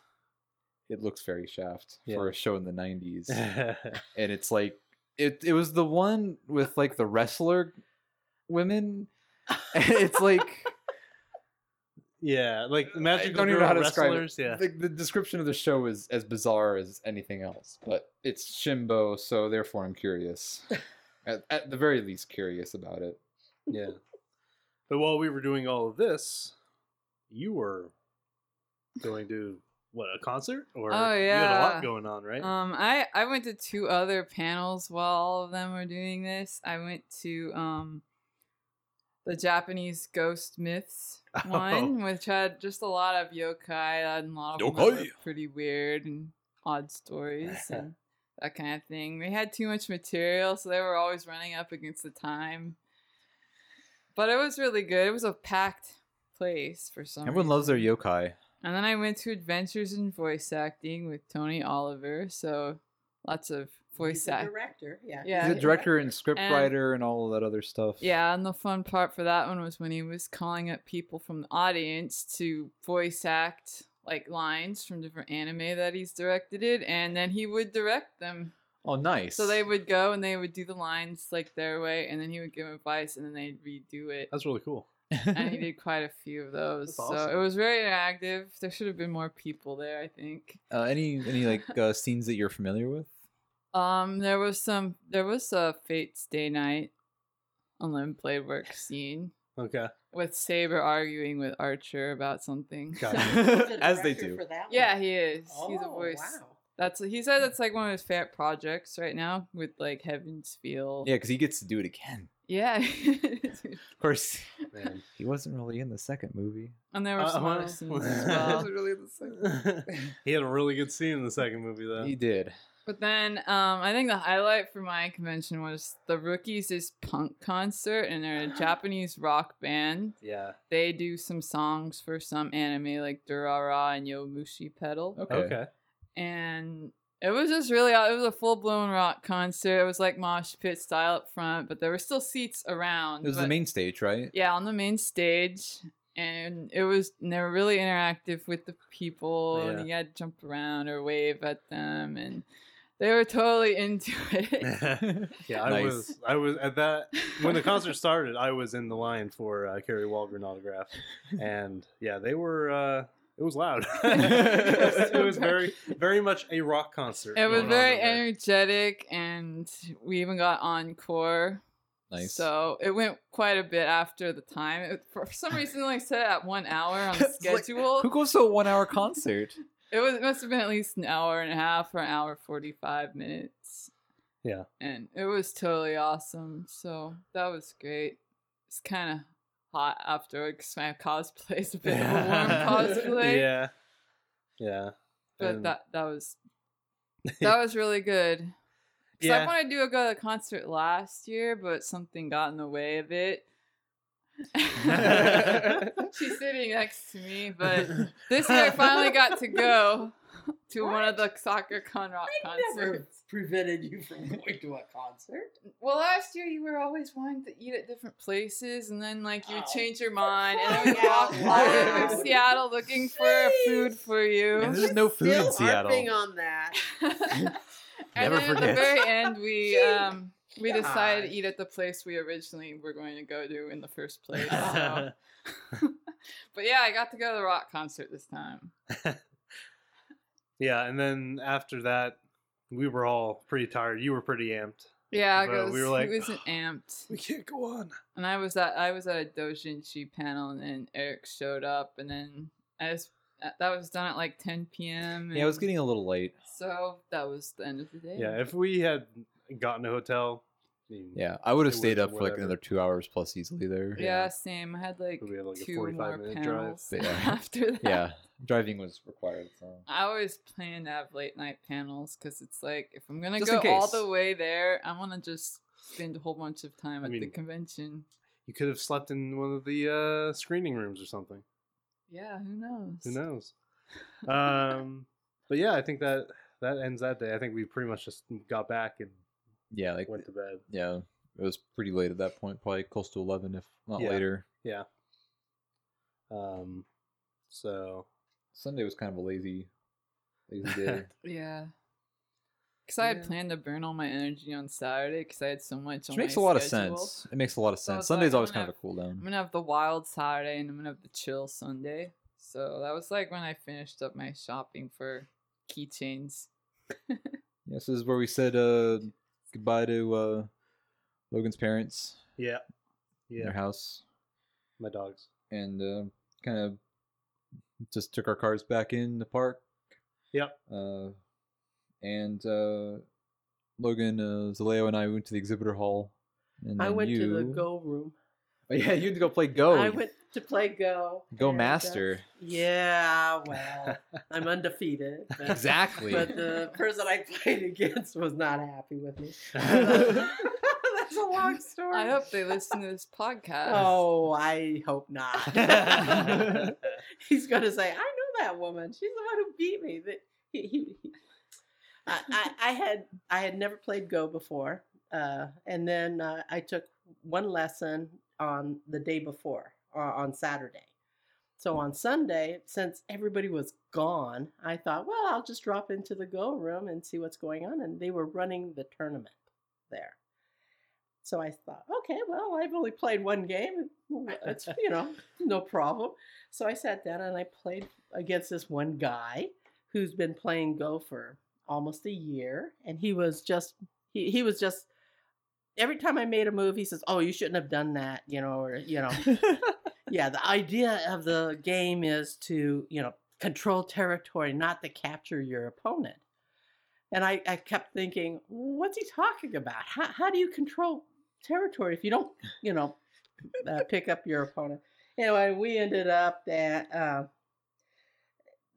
B: it looks very Shaft
A: Yeah.
B: for a show in the '90s, (laughs) and it's like it it was the one with like the wrestler women. (laughs) it's like
A: yeah, like
B: I
A: magical
B: don't even know how to describe it.
A: Yeah,
B: The, the description of the show is as bizarre as anything else, but it's Shimbo, so therefore I'm curious. (laughs) at, at the very least, curious about it.
A: yeah. But while we were doing all of this, you were going to what a concert or
C: Oh,
A: you had a lot going on, right?
C: Um, I I went to two other panels while all of them were doing this. I went to um the Japanese ghost myths (laughs)
A: Oh.
C: one, which had just a lot of yokai and a lot of them that were
B: Yokai.
C: pretty weird and odd stories and (laughs) that kind of thing. They had too much material, so they were always running up against the time. But it was really good. It was a packed place for some.
B: Everyone loves their yokai.
C: And then I went to Adventures in Voice Acting with Tony Oliver. So lots of voice
D: He's a director. Yeah,
C: Yeah.
B: He's a director and scriptwriter
C: And-
B: and all of that other stuff.
C: Yeah, and the fun part for that one was when he was calling up people from the audience to voice act like lines from different anime that he's directed it, and then he would direct them.
B: Oh, nice.
C: So they would go and they would do the lines like their way, and then he would give advice, and then they'd redo it.
A: That's really cool.
C: and he (laughs) did quite a few of those.
A: That's
C: So it was very interactive. There should have been more people there, I think.
B: uh, any any like uh, scenes that you're familiar with?
C: Um, there was some. There was a Fate/stay night unlimited blade work scene
A: Okay,
C: with Saber arguing with Archer about something.
A: Got (laughs) it. (laughs)
B: As they do.
D: For that
C: yeah, he is. He's a
D: Oh,
C: voice.
D: Wow.
C: That's he said that's like one of his favorite projects right now with like Heaven's Feel.
B: Yeah, because he gets to do it again.
C: Yeah. (laughs)
B: Of course,
A: Man.
B: he wasn't really in the second movie.
C: and there were
A: Uh,
C: some
A: well-
C: other scenes as well.
B: really in the second.
A: he had a really good scene in the second movie, though.
B: He did.
C: But then um, I think the highlight for my convention was the ROOKiEZ is PUNK'D concert, and they're a (gasps) Japanese rock band.
A: Yeah.
C: They do some songs for some anime like Durarara and Yowamushi Pedal.
B: Okay.
A: Okay.
C: and it was just really it was a full blown rock concert. It was like mosh pit style up front, but there were still seats around.
B: It was the main stage, right?
C: yeah on the main stage, and it was and they were really interactive with the people,
A: Yeah.
C: and you had to jump around or wave at them, and they were totally into it. (laughs)
A: yeah, I
B: Nice.
A: was. I was at that when the concert started. I was in the line for uh, Kari Wahlgren autograph, and yeah, they were. Uh, it was loud. it, was, (laughs) (laughs) it was very, very much a rock concert.
C: It was very energetic, and we even got encore.
B: Nice.
C: So it went quite a bit after the time. It, for some reason, like set it at one hour on the
B: It's like,
C: schedule.
B: Who goes to a one-hour concert?
C: It was it must have been at least an hour and a half or an hour forty five minutes.
A: Yeah.
C: And it was totally awesome. So that was great. It's kind of hot afterward because my cosplay is a bit of a warm (laughs) cosplay.
A: Yeah. Yeah.
C: But
A: And-
C: that that was (laughs) that was really good.
A: Yeah.
C: I wanted to do a go to the concert last year, but something got in the way of it. (laughs) She's sitting next to me, but (laughs) this year I finally got to go to one of the Sakura Con Rock
D: I
C: concerts.
D: never prevented you from going to a concert.
C: Well, last year you were always wanting to eat at different places, and then like you would
D: Oh,
C: change your mind, and then we
D: crying
C: walked
D: out
C: all over
D: loud.
C: Seattle looking for food for you.
B: And there's no food in
D: Still
B: Seattle.
D: harping on that. (laughs)
C: and
B: Never
C: then at the very end, we um we decided to eat at the place we originally were going to go to in the first (laughs) place. So. (laughs) but yeah, I got to go to the rock concert this time. (laughs)
A: yeah, and then after that, we were all pretty tired. You were pretty amped.
C: Yeah,
A: But
C: because
A: we were like,
C: he wasn't amped,
A: We can't go on.
C: and I was at I was at a doujinshi panel, and then Eric showed up, and then I was uh, that was done at like 10 p.m.
B: Yeah, it was getting a little late.
C: so that was the end of the day.
A: Yeah, if we had gotten a hotel,
B: Yeah, I would have stayed up for like
A: whatever.
B: another two hours plus easily there.
C: Yeah,
A: Yeah.
C: same. I had like
A: We had, like, a
C: two
A: 45
C: more
A: minute drive.
C: panels
B: But yeah. (laughs)
C: after that.
B: Yeah, driving was required. So
C: I always plan to have late night panels because it's like if I'm gonna
B: Just
C: go all
B: case.
C: the way there, I want to just spend a whole bunch of time
A: I
C: at the
A: mean-
C: convention.
A: you could have slept in one of the uh, screening rooms or something.
C: Yeah, who knows?
A: Who knows? um, but yeah, I think that that ends that day. I think we pretty much just got back and
B: yeah, like
A: went to bed.
B: yeah, it was pretty late at that point, probably close to eleven, if not
A: Yeah.
B: later.
A: Yeah. Um, so
B: Sunday was kind of a lazy, lazy day. (laughs) (laughs)
C: Yeah. Because I had planned to burn all my energy on Saturday because I had so much.
B: Which
C: on
B: makes
C: my
B: a lot
C: schedule.
B: of sense. It makes a lot of sense.
C: was
B: Sunday's
C: like,
B: always kind
C: gonna
B: of a cool down.
C: I'm gonna have the wild Saturday and I'm gonna have the chill Sunday. So that was like when I finished up my shopping for keychains. (laughs)
B: This is where we said uh, goodbye to uh, Logan's parents
A: yeah, yeah,
B: their house,
A: my dogs.
B: and uh, kind of just took our cars back in the park.
A: Yep.
B: Uh, and uh, Logan, uh, Zaleo, and I went to the exhibitor hall. And
D: I went to the Go room.
B: Oh, yeah, you had to go play Go.
D: I went to play Go.
B: Go
D: and, uh,
B: Master.
D: yeah, well, (laughs) I'm undefeated. but-
B: Exactly.
D: But the person I played (laughs) against was not happy with me. (laughs) That's a long story.
C: I hope they listen to this podcast.
D: Oh, I hope not. He's gonna say, "I know that woman. She's the one who beat me." That he, he, he- I, I, I had I had never played Go before, uh, and then uh, I took one lesson on the day before, uh, on Saturday. So on Sunday, since everybody was gone, I thought, well, I'll just drop into the Go room and see what's going on. And they were running the tournament there. So I thought, okay, well, I've only played one game. It's, (laughs) you know, no problem. So I sat down and I played against this one guy who's been playing Go for almost a year. And he was just, he, he was just, every time I made a move, he says, oh, you shouldn't have done that, you know, or, you know. (laughs) yeah, the idea of the game is to, you know, control territory, not to capture your opponent. and I, I kept thinking, what's he talking about? How, how do you control territory if you don't, you know, uh, pick up your opponent? Anyway, we ended up that uh,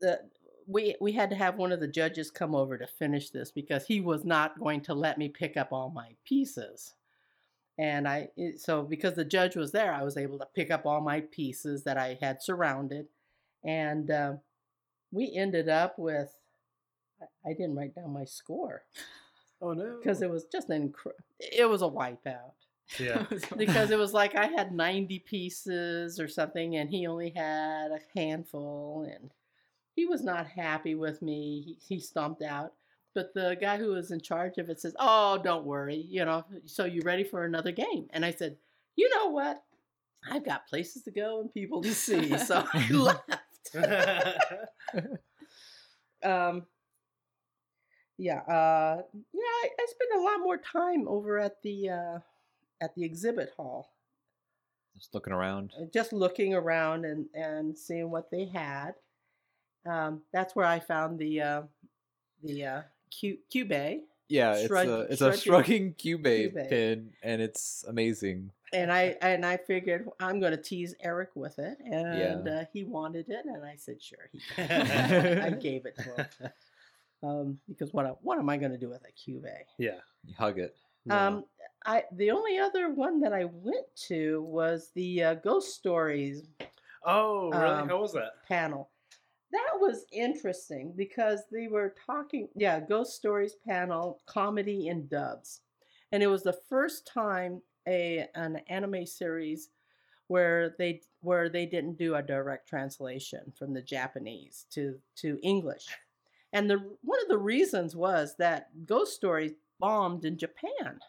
D: the we we had to have one of the judges come over to finish this because he was not going to let me pick up all my pieces. And I so because the judge was there, I was able to pick up all my pieces that I had surrounded, and uh, we ended up with. I- didn't write down my score
A: Oh (laughs) no.
D: because it was just an it was a wipeout
A: yeah. (laughs) (laughs)
D: because it was like I had 90 pieces or something and he only had a handful and he was not happy with me. He, he stomped out. But the guy who was in charge of it says, "Oh, don't worry, you know, so you ready for another game?" And I said, "You know what? I've got places to go and people to see." So (laughs) I left. (laughs) um yeah uh yeah I, I spent a lot more time over at the uh at the exhibit hall
B: Just looking around.
D: uh, just looking around and and seeing what they had um that's where i found the uh the uh Q, Kyubey,
B: Yeah, it's
D: Shrug-
B: a it's a
D: shrugging
B: shrugging Kyubey
D: Kyubey.
B: pin, and it's amazing.
D: and I and I figured I'm going to tease Eric with it, and
B: Yeah.
D: uh, he wanted it, and I said sure. He (laughs) I gave it to him (laughs) um, because what what am I going to do with a Kyubey?
A: yeah.
B: You hug it.
A: No.
D: Um, I the only other one that I went to was the uh, Ghost Stories
A: oh, really?
D: um,
A: How was that?
D: panel. That was interesting because they were talking, yeah, Ghost Stories panel, comedy and dubs, and it was the first time a an anime series where they where they didn't do a direct translation from the Japanese to to English, and the one of the reasons was that Ghost Stories bombed in Japan.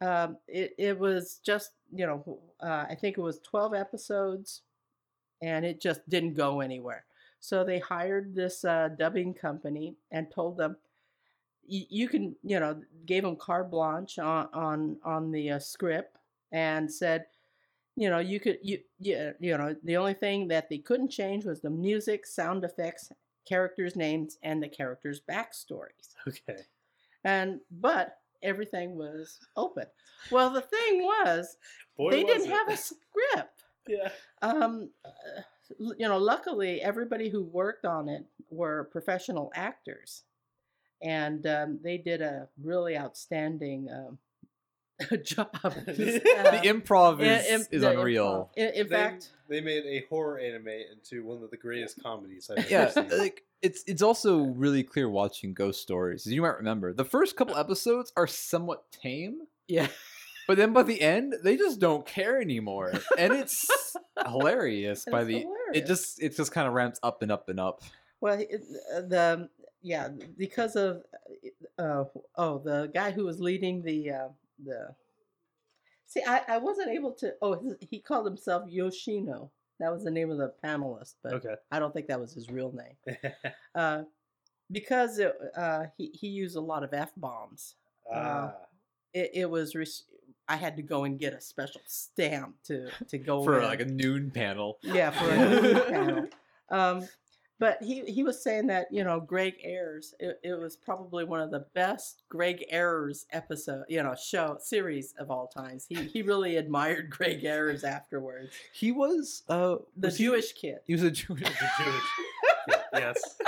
D: Um, it it was just you know uh, I think it was twelve episodes, and it just didn't go anywhere. So they hired this uh, dubbing company and told them, you can, you know, gave them carte blanche on on on the uh, script and said, you know, you could, you, you, you know, the only thing that they couldn't change was the music, sound effects, characters' names, and the characters' backstories.
A: Okay.
D: And but everything was open. Well, the thing was,
A: Boy,
D: they
A: was
D: didn't
A: it.
D: have a script (laughs)
A: Yeah.
D: um uh, you know luckily everybody who worked on it were professional actors and um, they did a really outstanding um, (laughs) job (laughs) (laughs)
B: the
D: Uh,
B: improv is,
D: in-
B: is
D: the
B: unreal.
D: improv. in, in
E: they,
D: fact
E: they made a horror anime into one of the greatest comedies I've ever
B: Yeah,
E: seen.
B: like it's it's also really clear watching ghost stories. As you might remember, the first couple episodes are somewhat tame,
D: yeah
B: but then by the end, they just don't care anymore, and it's hilarious.
D: It's
B: by the it just it just kind of ramps up and up and up.
D: well it, uh, the yeah because of uh, oh the guy who was leading the uh, the see I, I wasn't able to oh his- he called himself yoshino that was the name of the panelist but
A: Okay.
D: I don't think that was his real name. (laughs) Uh, because it, uh, he, he used a lot of F bombs.
A: Ah.
D: It, it was, res- I had to go and get a special stamp to, (laughs) to go
B: for
D: in.
B: like a noon panel.
D: yeah, for a (laughs) new panel. Um, but he, he was saying that, you know, Greg Ayres, it, it was probably one of the best Greg Ayres episode, you know, show series of all times. He, he really admired Greg Ayres afterwards.
B: He was uh
D: The
B: was he-
D: Jewish kid.
B: He was a Jewish.
A: The Jewish. Yeah, yes.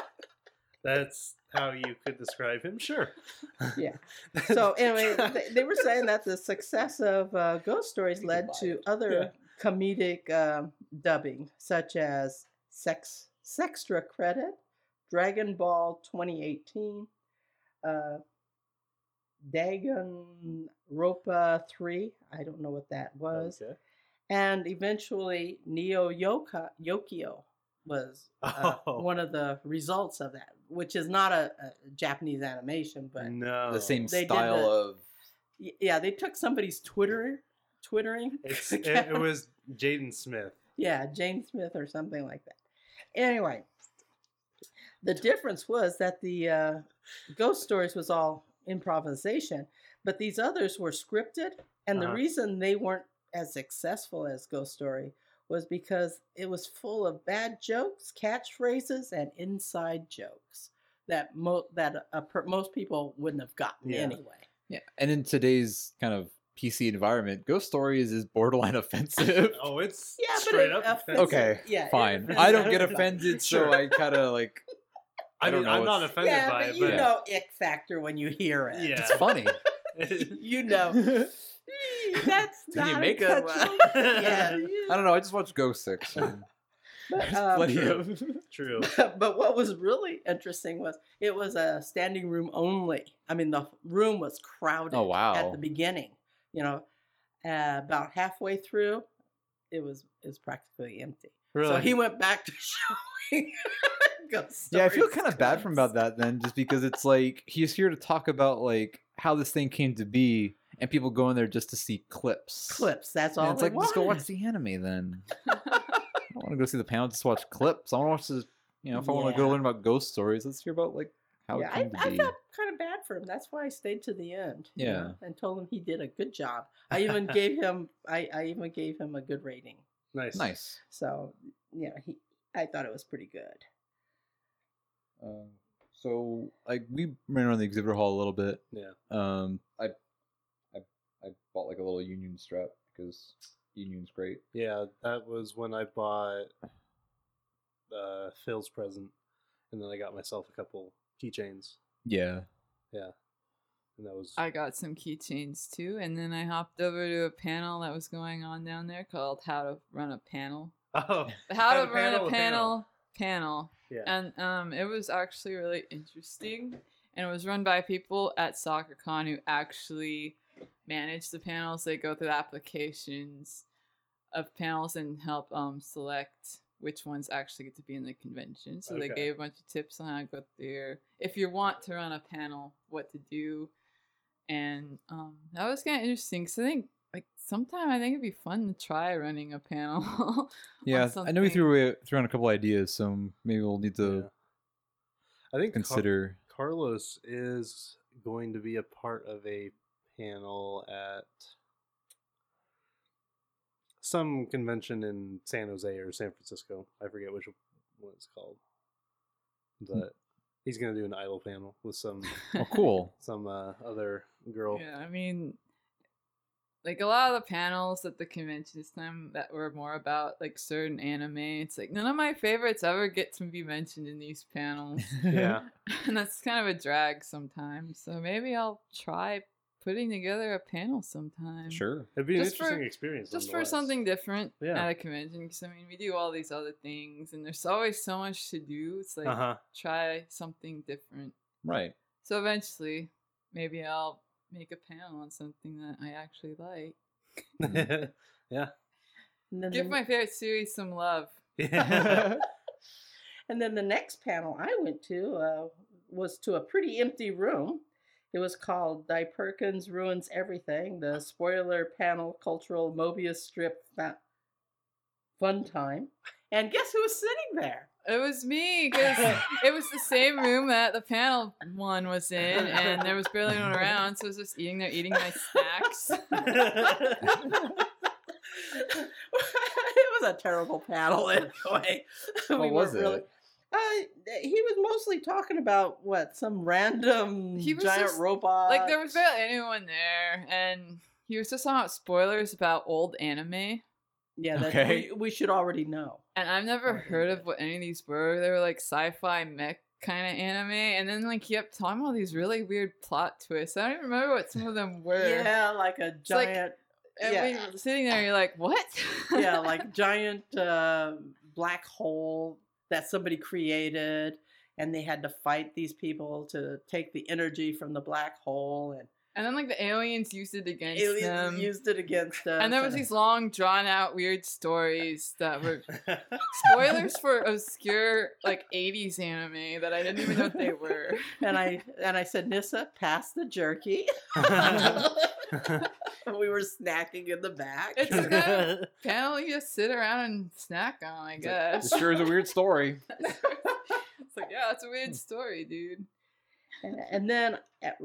A: That's how you could describe him. Sure. (laughs)
D: Yeah. (laughs) so anyway, they, they were saying that the success of uh, Ghost Stories led to
B: it.
D: other comedic um, dubbing, such as Sex Sextra Credit, Dragon Ball 2018, uh, Dagon Ropa 3. I don't know what that was,
A: Okay.
D: and eventually Neo Yoka Yokio was uh, (laughs)
A: Oh.
D: one of the results of that, which is not a, a Japanese animation, but
A: no.
B: the same style
D: the-
B: of
D: yeah, they took somebody's Twitter, twittering.
A: It's, (laughs) it, it was Jaden Smith.
D: yeah, Jane Smith or something like that. Anyway, the difference was that the uh, Ghost Stories was all improvisation, but these others were scripted, and the
A: Uh-huh.
D: reason they weren't as successful as Ghost Story was because it was full of bad jokes, catchphrases, and inside jokes. that mo- that a per- most people wouldn't have gotten
A: Yeah.
D: anyway.
B: Yeah, and in today's kind of PC environment, Ghost Stories is borderline (laughs) offensive.
A: oh, it's
D: Yeah, but
A: straight
D: it
A: up. offensive.
B: okay, (laughs)
D: yeah,
B: fine. I don't get (laughs) offended, so I kind of like.
A: I,
B: I don't
A: mean,
B: know
A: I'm not offended
D: yeah,
A: by
D: but
A: it,
D: you
A: but
D: know ick factor when you hear it.
A: Yeah.
B: It's funny.
D: you know. (laughs) That's
B: Can you
D: not
B: make
D: a good
B: such-
D: one. (laughs) yeah.
B: I don't know. I just watched Ghost Six. and (laughs)
D: But, um,
B: plenty
A: true.
B: of.
A: True.
D: but what was really interesting was it was a standing room only. I mean, the room was crowded
B: Oh, wow.
D: at the beginning. You know, uh, about halfway through, it was it was practically empty.
A: Really.
D: So he went back to showing. Ghost
B: Yeah, I feel kind of bad for him about that then, just because it's like he's here to talk about like how this thing came to be, and people go in there just to see clips.
D: Clips. That's all.
B: And it's
D: they
B: like, just go watch the anime then. (laughs) I don't want to go see the panel, just watch clips. I want to watch this. You know, if I want to go learn about ghost stories, let's hear about like how
D: yeah,
B: it
D: I,
B: came to
D: I
B: be.
D: felt kind of bad for him. That's why I stayed to the end. you
B: Yeah.
D: know, and told him he did a good job. (laughs) I even gave him. I, I even gave him a good rating.
A: nice.
B: Nice.
D: So yeah, he. I thought it was pretty good.
B: Um, so like we ran around the exhibitor hall a little bit.
A: Yeah.
B: Um, I, I, I bought like a little Union strap because Union's great.
A: Yeah, that was when I bought uh, Phil's present, and then I got myself a couple keychains.
B: Yeah.
A: Yeah, and that was
C: I got some keychains too, and then I hopped over to a panel that was going on down there called "How to Run a Panel." (laughs)
A: oh
C: How
A: How
C: to
A: to
C: Run
A: Panel
C: a
A: a
C: Panel panel,
A: yeah.
C: and um, it was actually really interesting, and it was run by people at SakuraCon who actually manage the panels. They go through the applications of panels and help um select which ones actually get to be in the convention. So they gave a bunch of tips on how to go there. If you want to run a panel, what to do. And um, that was kind of interesting because I think like sometime I think it'd be fun to try running a panel. (laughs)
B: Yeah. I know we threw away, threw on a couple ideas, so maybe we'll need to
A: Yeah. I think Car-
B: consider.
A: Carlos is going to be a part of a panel at some convention in San Jose or San Francisco. I forget which one it's called, but he's going to do an idol panel with some
B: oh, cool. (laughs)
A: some uh, other girl.
C: Yeah, I mean, like a lot of the panels at the convention this time that were more about like certain anime. It's like none of my favorites ever get to be mentioned in these panels, (laughs)
A: Yeah. (laughs)
C: and that's kind of a drag sometimes. So maybe I'll try putting together a panel sometime.
B: Sure.
A: It'd be an
C: Just for-
A: interesting experience.
C: Just for something different
A: Yeah.
C: at a convention, because I mean, we do all these other things, and there's always so much to do. It's like
A: Uh huh.
C: try something different.
B: Right.
C: So eventually, maybe I'll make a panel on something that I actually like. (laughs)
A: yeah.
D: And then,
C: Give
D: the,
C: my favorite series some love.
A: Yeah. (laughs) (laughs)
D: and then the next panel I went to uh, was to a pretty empty room. It was called Die Perkins Ruins Everything, the spoiler panel cultural Mobius strip fa- fun time. And guess who was sitting there?
C: It was me because (laughs) it was the same room that the panel one was in, and there was barely anyone (laughs) around, so I was just eating there, eating my snacks. (laughs)
D: it was a terrible panel anyway.
B: What
D: We
B: was
D: weren't really-
B: it?
D: Uh, he was mostly talking about what some random
C: He was
D: giant
C: just-
D: robot.
C: like there was barely anyone there, and he was just talking about spoilers about old anime.
D: yeah. That
B: Okay.
D: we, we should already know.
C: And I've never
D: Okay,
C: heard of what any of these were. They were like sci-fi mech kind of anime, and then like he kept talking about these really weird plot twists. I don't even remember what some of them were.
D: Yeah, like a giant.
C: And
D: yeah.
C: sitting there, you're like, what?
D: yeah, like (laughs) giant uh, black hole that somebody created, and they had to fight these people to take the energy from the black hole, and
C: and then like the aliens used it against
D: aliens
C: them.
D: used it against us.
C: and there was these long, drawn out, weird stories that were (laughs) spoilers for obscure like '80s anime that I didn't even know what they were.
D: and I and I said, Nissa, pass the jerky. (laughs) (laughs) and (laughs) we were snacking in the back.
C: It's a good panel you just sit around and snack on, I guess.
B: This sure is a weird story. (laughs)
C: it's like, yeah, it's a weird story, dude.
D: And, and then, at,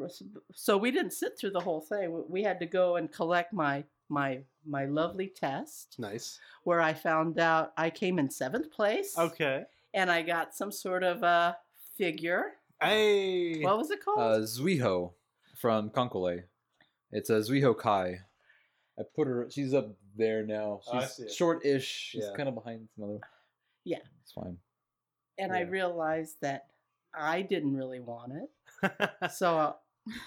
D: so we didn't sit through the whole thing. We- We had to go and collect my my my lovely test,
A: nice.
D: where I found out I came in seventh place.
A: Okay.
D: and I got some sort of a figure.
A: Hey.
D: What was it called?
B: Uh, Zuiho from Kancolle. It's a Zuiho Kai. I put her. She's up there now.
E: Oh, I
B: She's
E: see it.
B: short-ish. She's
E: Yeah.
B: kind of behind some other.
D: Yeah.
B: it's fine.
D: and I
E: yeah.
D: realized that I didn't really want it. (laughs) So uh,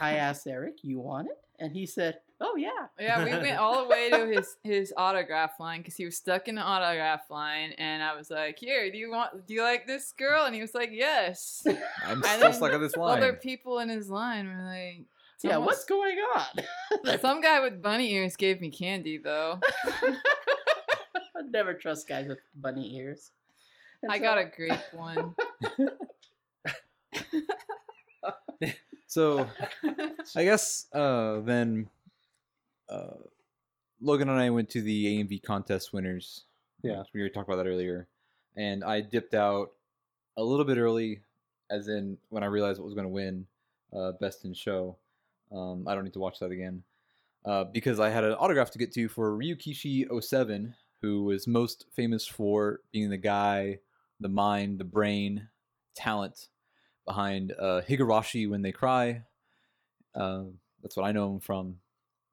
D: I asked Eric, "You want it?" And he said, "Oh yeah."
C: Yeah, we went all the way to his (laughs) his autograph line because he was stuck in the autograph line, and I was like, "Here, do you want? Do you like this girl?" And he was like, "Yes." (laughs)
B: I'm
C: And
B: still
C: then
B: stuck on this line.
C: Other people in his line were like,
D: Yeah,
C: someone-
D: what's going on? (laughs)
C: Some guy with bunny ears gave me candy though. (laughs)
D: I never trust guys with bunny ears. And
C: I
D: so-
C: got a grape one. (laughs)
B: So I guess uh, then uh, Logan and I went to the AMV contest winners.
E: Yeah.
B: we were talking about that earlier, and I dipped out a little bit early, as in when I realized what was going to win uh, best in show. Um, I don't need to watch that again uh, because I had an autograph to get to for Ryukishi 07, who was most famous for being the guy, the mind, the brain, talent behind uh, Higurashi When They Cry. Uh, that's what I know him from.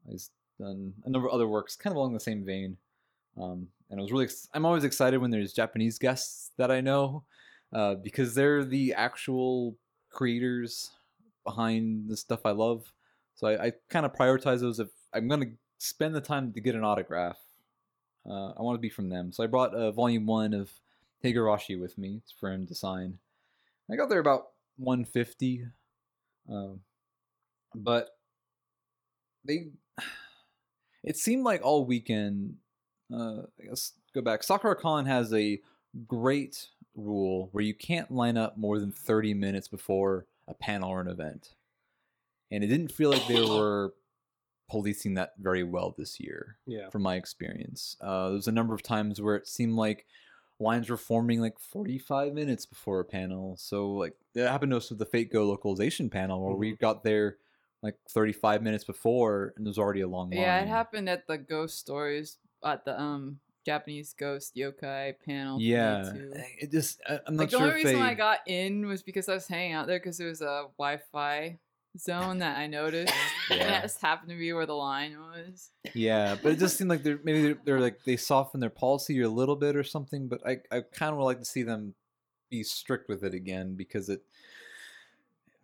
B: He's done a number of other works, kind of along the same vein. Um, and I was really, ex- I'm always excited when there's Japanese guests that I know, uh, because they're the actual creators behind the stuff I love. So I, I kind of prioritize those. If I'm gonna spend the time to get an autograph, uh, I want to be from them. So I brought uh, volume one of Higurashi with me it's for him to sign. I got there about 150, um, but they. (sighs) It seemed like all weekend. Uh, I guess go back. Sakura Con has a great rule where you can't line up more than 30 minutes before a panel or an event, and it didn't feel like they were policing that very well this year
E: Yeah.
B: from my experience. Uh, there was a number of times where it seemed like lines were forming like 45 minutes before a panel. So like that happened to us with the Fate Go localization panel where we got there like 35 minutes before and there's already a long line.
C: Yeah, it happened at the ghost stories at the um Japanese ghost yokai panel.
B: Yeah, it just I- I'm not
C: Like the only
B: if
C: reason
B: they.
C: I got in was because I was hanging out there because there was a Wi-Fi zone that I noticed, and
B: Yeah.
C: that just happened to be where the line was.
B: Yeah, but it just (laughs) seemed like they're maybe they're, they're like they soften their policy a little bit or something. But I I kind of would like to see them be strict with it again because it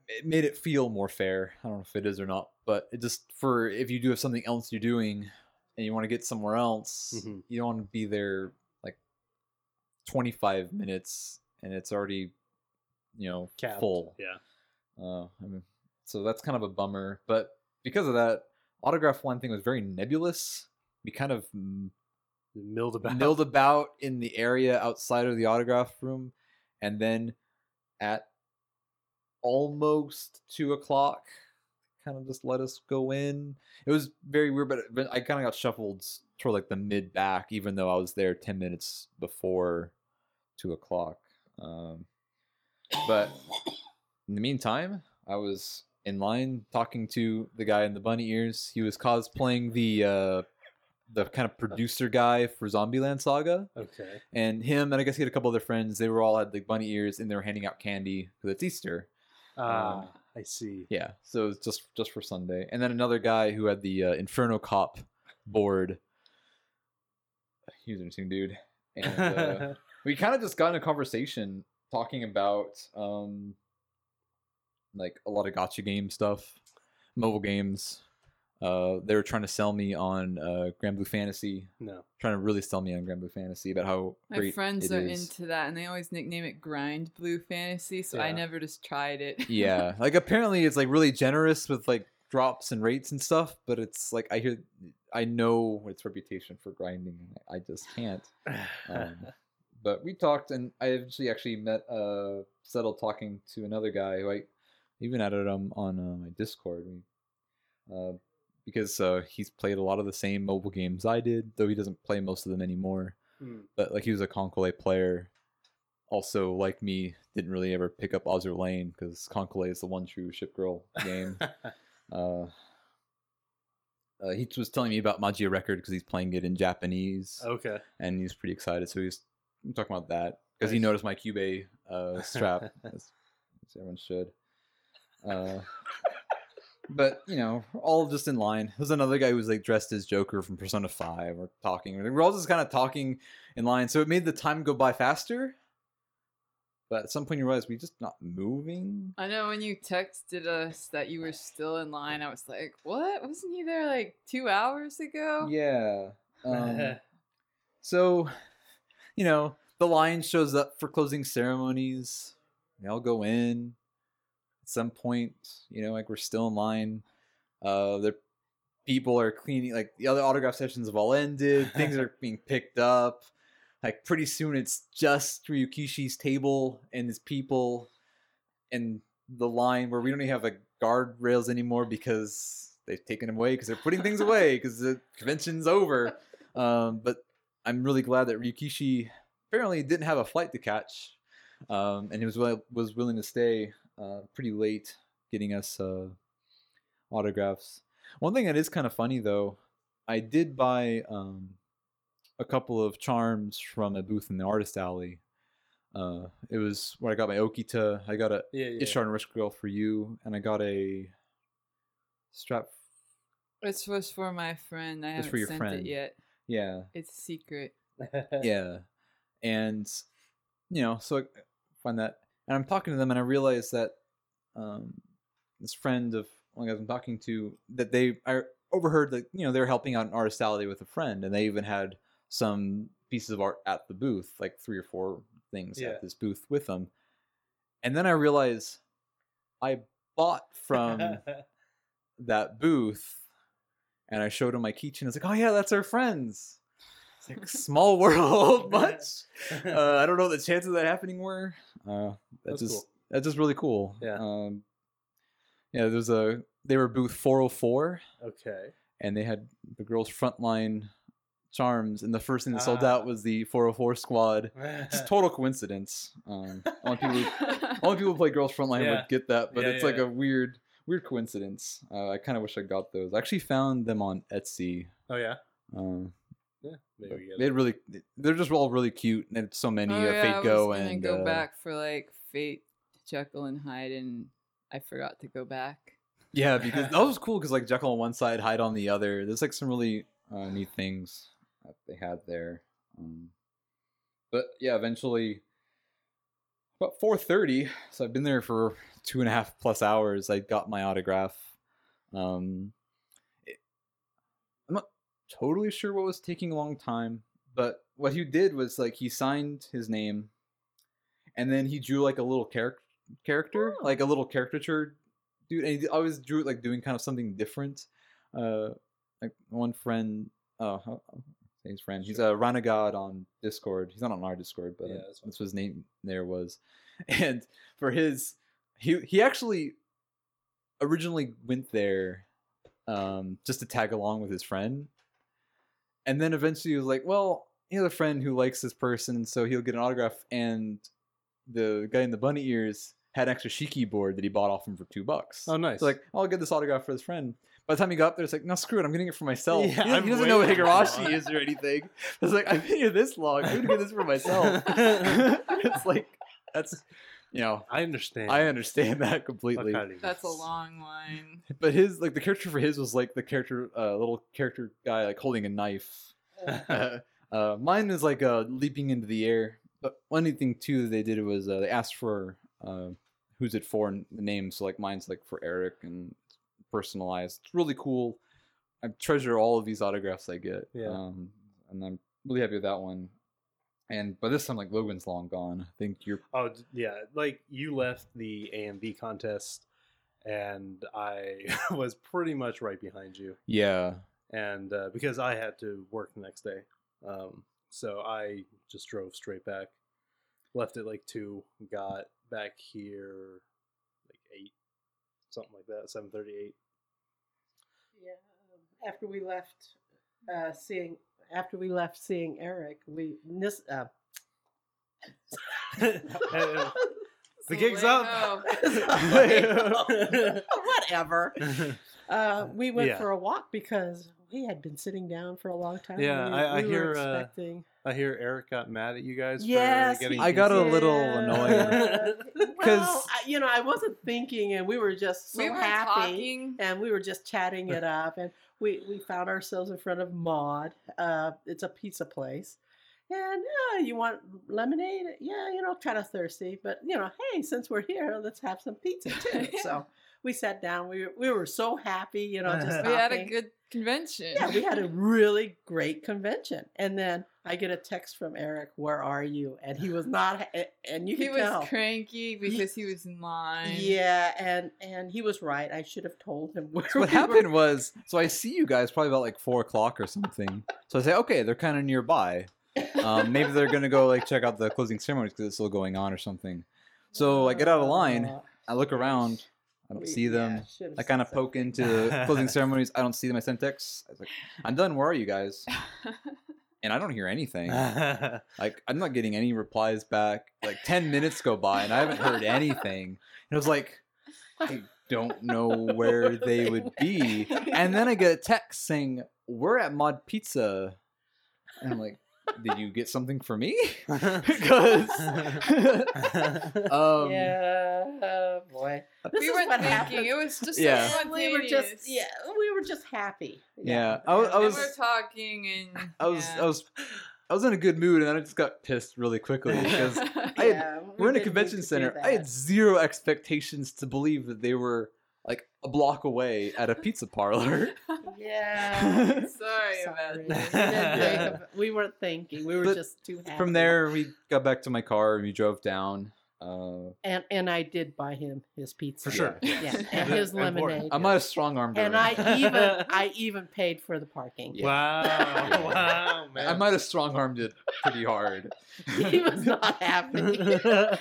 B: it made it feel more fair. I don't know if it is or not, but it just for if you do have something else you're doing and you want to get somewhere else,
E: Mhm.
B: you don't want to be there like 25 minutes and it's already you know
E: Capped.
B: full.
A: Yeah.
B: Uh, I mean, so that's kind of a bummer. But because of that, autograph one thing was very nebulous. We kind of
A: Milled about.
B: milled about in the area outside of the autograph room, and then at almost two o'clock, kind of just let us go in. It was very weird, but, but I kind of got shuffled toward like the mid back, even though I was there ten minutes before two o'clock. Um, but in the meantime, I was in line talking to the guy in the bunny ears. He was cosplaying the uh, the kind of producer guy for Zombieland Saga,
E: Okay.
B: and him and I guess he had a couple other friends. They were all had like bunny ears, and they were handing out candy because it's Easter.
E: Ah, I see.
B: Yeah, so it's just just for Sunday. And then another guy who had the uh, Inferno Cop board. He was an interesting dude, and uh, (laughs) we kind of just got in a conversation talking about um like a lot of gacha game stuff, mobile games. Uh, they were trying to sell me on uh, Granblue Fantasy,
E: no.
B: trying to really sell me on Granblue Fantasy about how
C: My
B: great
C: friends
B: it
C: are
B: is.
C: into that, and they always nickname it Grind Blue Fantasy. So I never just tried it. (laughs)
B: yeah, like apparently it's like really generous with like drops and rates and stuff, but it's like I hear, I know its reputation for grinding, and I just can't. (sighs) Um, but we talked, and I eventually actually met, uh, settled talking to another guy who I even added him on uh, my Discord. Uh, because uh, he's played a lot of the same mobile games I did, though he doesn't play most of them anymore.
E: Hmm.
B: But like he was a Kancolle player. Also, like me, didn't really ever pick up Azur Lane because Kancolle is the one true ship girl game. (laughs) uh, uh, he was telling me about Magia Record because he's playing it in Japanese
A: okay.
B: and he's pretty excited. So he's talking about that because he noticed my Cube uh, strap, (laughs) as, as everyone should. Uh, but you know, all just in line. There's another guy who was like dressed as Joker from Persona Five, or talking. We're all just kind of talking in line, so it made the time go by faster. But at some point, you realize we're just not moving.
C: I know when you texted us that you were still in line, I was like, "What? Wasn't he there like two hours ago?"
B: Yeah. (laughs) Um, so, you know, the line shows up for closing ceremonies. They all go in. Some point, you know, like we're still in line. Uh, the people are cleaning. Like the other autograph sessions have all ended. Things (laughs) are being picked up. Like pretty soon, it's just Ryukishi's table and his people, and the line where we don't even have like guardrails anymore because they've taken them away because they're putting things away (laughs) because the convention's over. Um, but I'm really glad that Ryukishi apparently didn't have a flight to catch, um, and he was was willing to stay uh, pretty late, getting us uh, autographs. One thing that is kind of funny though, I did buy um, a couple of charms from a booth in the artist alley. Uh, it was where I got my Okita. I got a
E: yeah, yeah.
B: Ishtar and Risk Girl for you, and I got a strap.
C: This was for my friend. I
B: It's
C: haven't
B: for your
C: sent
B: friend.
C: it yet.
B: Yeah,
C: It's secret.
B: yeah and you know so i find that and i'm talking to them and i realize that um this friend of one guys i'm talking to that they i overheard that you know they were helping out an artist alley with a friend and they even had some pieces of art at the booth like three or four things
E: Yeah.
B: at this booth with them and then i realize i bought from (laughs) that booth and I showed him my keychain. I was like, oh yeah, that's our friends. It's like small world, (laughs) much. Uh, I (laughs) don't know what the chances of that happening were. Uh, that's,
E: That's
B: just
E: cool.
B: that's just really cool.
E: Yeah.
B: Um, yeah. There's a they were booth 404,
E: okay.
B: and they had the girls' frontline charms, and the first thing that sold
E: Ah.
B: out was the 404 squad. Just (laughs) total coincidence. Um, only people who only people who play girls frontline
E: Yeah.
B: would get that, but
E: Yeah,
B: it's like
E: yeah.
B: a weird weird coincidence. Uh, I kind of wish I got those. I actually found them on Etsy.
E: oh yeah.
B: Um,
E: Yeah. Maybe
B: but
E: we get
B: they
E: it.
B: really they're just all really cute, and it's so many.
C: Oh,
B: uh,
C: yeah,
B: Fate
C: I
B: Go
C: was
B: and
C: go
B: uh,
C: back for like Fate, Jekyll and Hyde, and I forgot to go back.
B: yeah, (laughs) because that was cool because like Jekyll on one side, Hyde on the other. There's like some really uh, neat things that they had there. Um, but yeah, eventually about 4:30, so I've been there for two and a half plus hours. I got my autograph. Um, it- I'm not totally sure what was taking a long time, but what he did was like he signed his name, and then he drew like a little character, character, like a little caricature dude. And he always drew it like doing kind of something different. Uh, like one friend, uh, say his friend. He's a Renegade on Discord. He's not on our Discord, but
E: Yeah,
B: uh,
E: that's
B: that's what his name there was. (laughs) And for his, he he actually originally went there um, just to tag along with his friend, and then eventually he was like, "Well, he has a friend who likes this person, so he'll get an autograph." And the guy in the bunny ears had an extra Shiki board that he bought off him for two bucks.
E: Oh, nice.
B: So like, I'll get this autograph for his friend. By the time he got up there, it's like, no, screw it, I'm getting it for myself.
E: Yeah,
B: he, doesn't- he doesn't know what. Higurashi is or anything. I was like, I've been here this long. I'm gonna get this for myself. (laughs) (laughs) it's like that's you know,
E: I understand.
B: I understand (laughs) that completely.
C: That's a long line. (laughs)
B: But his like the character for his was like the character, uh, little character guy like holding a knife. (laughs) uh, mine is like uh, leaping into the air. But one thing too that they did was uh, they asked for uh, who's it for and the name. So like mine's like for Eric and personalized. It's really cool. I treasure all of these autographs I get.
E: Yeah.
B: Um, and I'm really happy with that one. And by this time, like Logan's long gone. I think you're.
E: Oh yeah, like you left the AMV contest, and I (laughs) was pretty much right behind you,
B: Yeah.
E: and uh, because I had to work the next day, um, so I just drove straight back. Left at like two, got back here like eight, something like that, seven thirty-eight.
D: Yeah. um, After we left, uh, seeing after we left seeing Eric, we uh, (laughs)
E: the gig's up. (laughs) (laughs)
D: Whatever. Uh, we went
E: Yeah.
D: for a walk because we had been sitting down for a long time.
E: Yeah,
D: we,
E: I- I
D: we were
E: hear, uh. I hear Eric got mad at you guys
D: Yes,
E: for getting
B: I got a little
D: Yeah.
B: annoyed. (laughs)
D: well,
B: 'Cause-
D: I, you know, I wasn't thinking, and we were just so
C: we were
D: happy,
C: talking.
D: and we were just chatting it (laughs) up, and we we found ourselves in front of Mod. Uh, it's a pizza place, and uh, you want lemonade? Yeah, you know, kind of thirsty, but you know, hey, since we're here, let's have some pizza too. (laughs) So we sat down. We were, we were so happy, you know, just (laughs)
C: We had a good convention.
D: Yeah, we had a (laughs) really great convention. And then I get a text from Eric, "Where are you?" And he was not, and you
C: he
D: can
C: was
D: tell.
C: cranky because he was in line.
D: Yeah, and and he was right. I should have told him (laughs) where.
B: So what
D: we were.
B: happened was, so I see you guys probably about like four o'clock or something. So I say, okay, they're kind of nearby. Um, maybe they're gonna go like check out the closing ceremonies because it's still going on or something. So I get out of line.
D: Uh,
B: I look around. I don't
D: we-
B: see them.
D: yeah,
B: I kind of
D: said
B: poke
D: something.
B: into the (laughs) closing ceremonies. I don't see them. I send texts. I was like, I'm done. Where are you guys? (laughs) And I don't hear anything. (laughs) Like I'm not getting any replies back. Like ten minutes go by and I haven't heard anything. And it was like, I don't know where they would be. And then I get a text saying, "We're at Mod Pizza," and I'm like, "Did you get something for me?" (laughs) (laughs) because (laughs) um,
D: yeah, oh boy. This
C: we
D: is
C: weren't
D: what
C: thinking.
D: happens.
C: It was just
B: Yeah.
C: so
D: we were just
C: spontaneous.
D: yeah, we were just happy.
B: Yeah, I was- I was-
C: we're talking and
B: I was
C: yeah.
B: I was I was in a good mood, and then I just got pissed really quickly because I had-
D: we
B: we're in a convention center. I had zero expectations to believe that they were like a block away at a pizza parlor. (laughs)
D: Yeah. (laughs)
C: Sorry about that.
D: We of- We weren't thinking. We were
B: But
D: just too happy.
B: From there, we got back to my car and we drove down. Uh,
D: and and I did buy him his pizza
E: For sure.
D: Yeah,
E: yes.
D: and his (laughs) lemonade.
B: I might have strong armed her.
D: and I even I even paid for the parking.
B: Yeah.
E: Wow,
B: Yeah.
E: wow, man.
B: I might have strong armed it pretty hard.
D: he was not happy.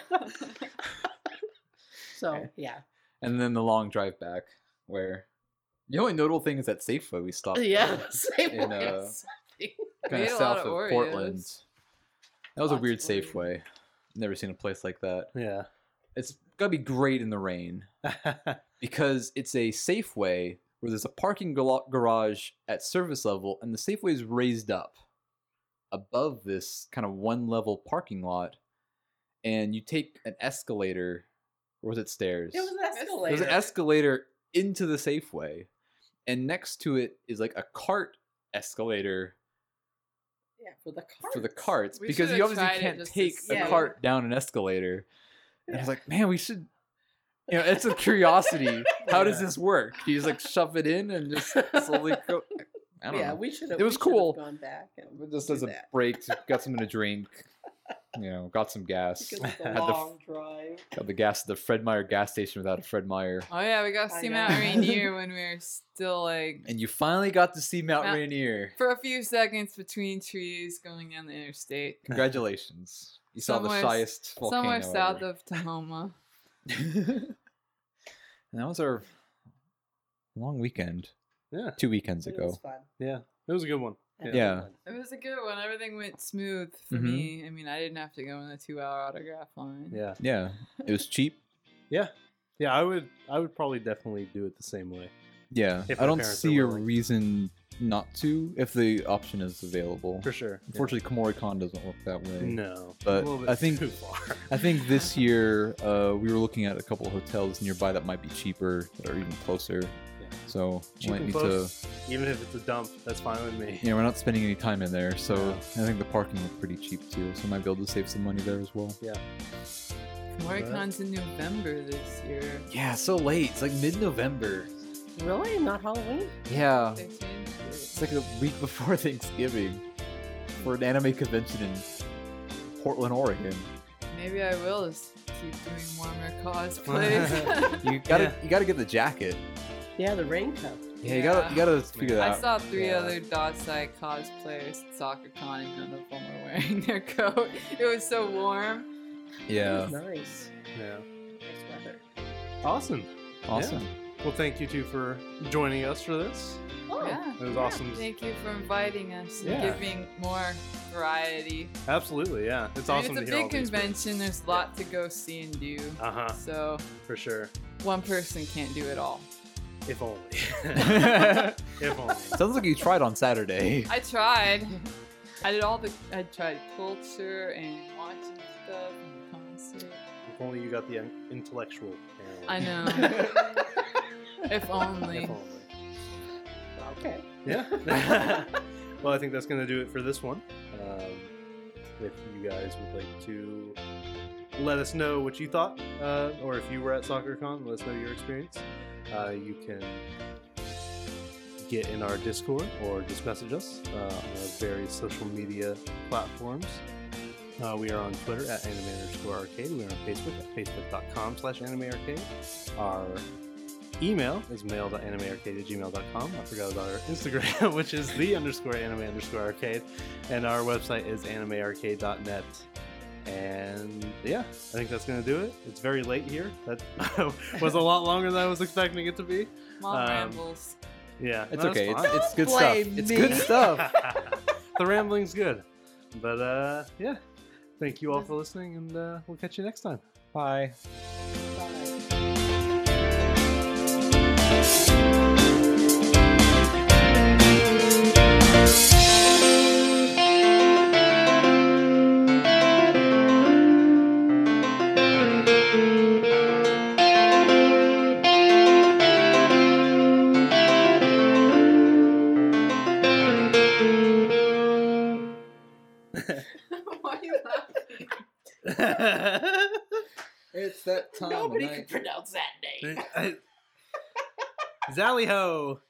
D: So yeah,
B: And then the long drive back, where the only notable thing is that Safeway we stopped.
D: yeah. (laughs) Same
B: In, uh, kind of south
C: of
B: of Portland. That was a weird. Safeway. Never seen a place like that.
E: yeah.
B: It's gotta be great in the rain (laughs) because it's a Safeway where there's a parking gala- garage at service level, and the Safeway is raised up above this kind of one level parking lot, and you take an escalator, or was it stairs?
D: It was an escalator.
B: There's an escalator into the Safeway, and next to it is like a cart escalator
D: yeah, for the carts.
B: for the carts
C: We
B: because you obviously can't take a
D: see.
B: cart down an escalator. And I was like, man, we should. You know, it's a curiosity. (laughs) How does this work? Do you just like shove it in and just slowly go? I don't
D: yeah,
B: know.
D: we should have.
B: It was cool.
D: Gone back and
B: just as a
D: that.
B: break, got something to drink. You know, got some gas.
D: because it's (laughs)
B: Had the
D: long drive.
B: Got the gas at the Fred Meyer gas station without a Fred Meyer.
C: Oh yeah, we got to see. Mount Rainier (laughs) when we were still like
B: And you finally got to see Mount
C: Mount-
B: Rainier.
C: for a few seconds between trees going down the interstate.
B: Congratulations. You saw the
C: s-
B: highest volcano.
C: Somewhere south
B: ever.
C: of Tacoma.
B: and (laughs) that was our long weekend.
E: Yeah.
B: Two weekends
D: It
B: ago.
D: was fun.
E: Yeah. It was a good one.
D: And
B: Yeah.
C: It was a good one. Everything went smooth for
B: Mhm.
C: me. I mean, I didn't have to go in the two-hour autograph line.
E: Yeah.
B: Yeah. It was cheap.
E: Yeah. Yeah, I would I would probably definitely do it the same way.
B: Yeah.
E: If
B: I don't see a reason not to if the option is available.
E: For sure.
B: Unfortunately, Kumoricon doesn't work that way.
E: No.
B: But
E: a little bit
B: I think- I think this year uh, we were looking at a couple of hotels nearby that might be cheaper that are even closer. So
E: Cheap
B: might need
E: close.
B: to.
E: Even if it's a dump, that's fine with me.
B: Yeah, we're not spending any time in there, so
E: No.
B: I think the parking was pretty cheap too. So might be able to save some money there as well.
E: Yeah.
C: Kumoricon's in November this year.
B: Yeah, so late. It's like mid-November.
D: Really? Not Halloween?
B: Yeah,
C: They
B: it's like a week before (laughs) Thanksgiving for an anime convention in Portland, Oregon.
C: Maybe I will just keep doing warmer cosplays. (laughs) (laughs)
B: You gotta
E: Yeah.
B: you gotta get the jacket.
D: Yeah, the rain raincoat.
B: Yeah, you gotta you gotta figure that
C: I
B: out.
C: saw three
E: Yeah.
C: other Dazai cosplayers at SakuraCon and none of them were wearing (laughs) their coat. It was so warm.
B: Yeah,
D: It was nice.
E: Yeah.
D: Nice weather.
E: Awesome.
B: awesome.
E: Well, thank you two for joining us for this.
D: Oh,
C: yeah.
E: It was
C: yeah.
E: awesome.
C: Thank you for inviting us and
E: Yeah.
C: giving more variety.
E: Absolutely, yeah. It's
C: I mean,
E: awesome
C: it's
E: to
C: a
E: hear all
C: big
E: these
C: convention. There's a lot to go see and do.
E: Uh huh.
C: So
E: For sure.
C: one person can't do it all.
E: If only. (laughs)
A: if only.
B: Sounds like you tried on Saturday.
C: I tried. I did all the. I tried culture and watching stuff and concert.
A: If only you got the in- intellectual.
C: I know. (laughs) if only.
A: If only.
D: Okay.
A: Yeah. (laughs) well, I think that's going to do it for this one. Um, if you guys would like to let us know what you thought, uh, or if you were at SakuraCon, let us know your experience. Uh, you can get in our Discord or just message us uh, on our various social media platforms. Uh, we are on Twitter at anime underscore arcade. We are on Facebook at facebook.com slash anime arcade. Our email is mail.animearcade at gmail.com. I forgot about our Instagram, (laughs) which is the underscore anime underscore arcade. And our website is animearcade.net. And yeah, I think that's going to do it. It's very late here. That (laughs) was a lot longer than I was expecting it to be.
C: Mom
A: Um,
C: rambles.
A: Yeah,
B: It's
A: no,
B: okay. It's,
A: fine.
B: it's good stuff.
D: blame
B: It's good stuff. (laughs) (laughs)
A: the rambling's good. But uh, yeah, thank you all for listening, and uh, we'll catch you next time.
B: Bye. That time.
D: Nobody can pronounce that name. (laughs)
A: Zally ho!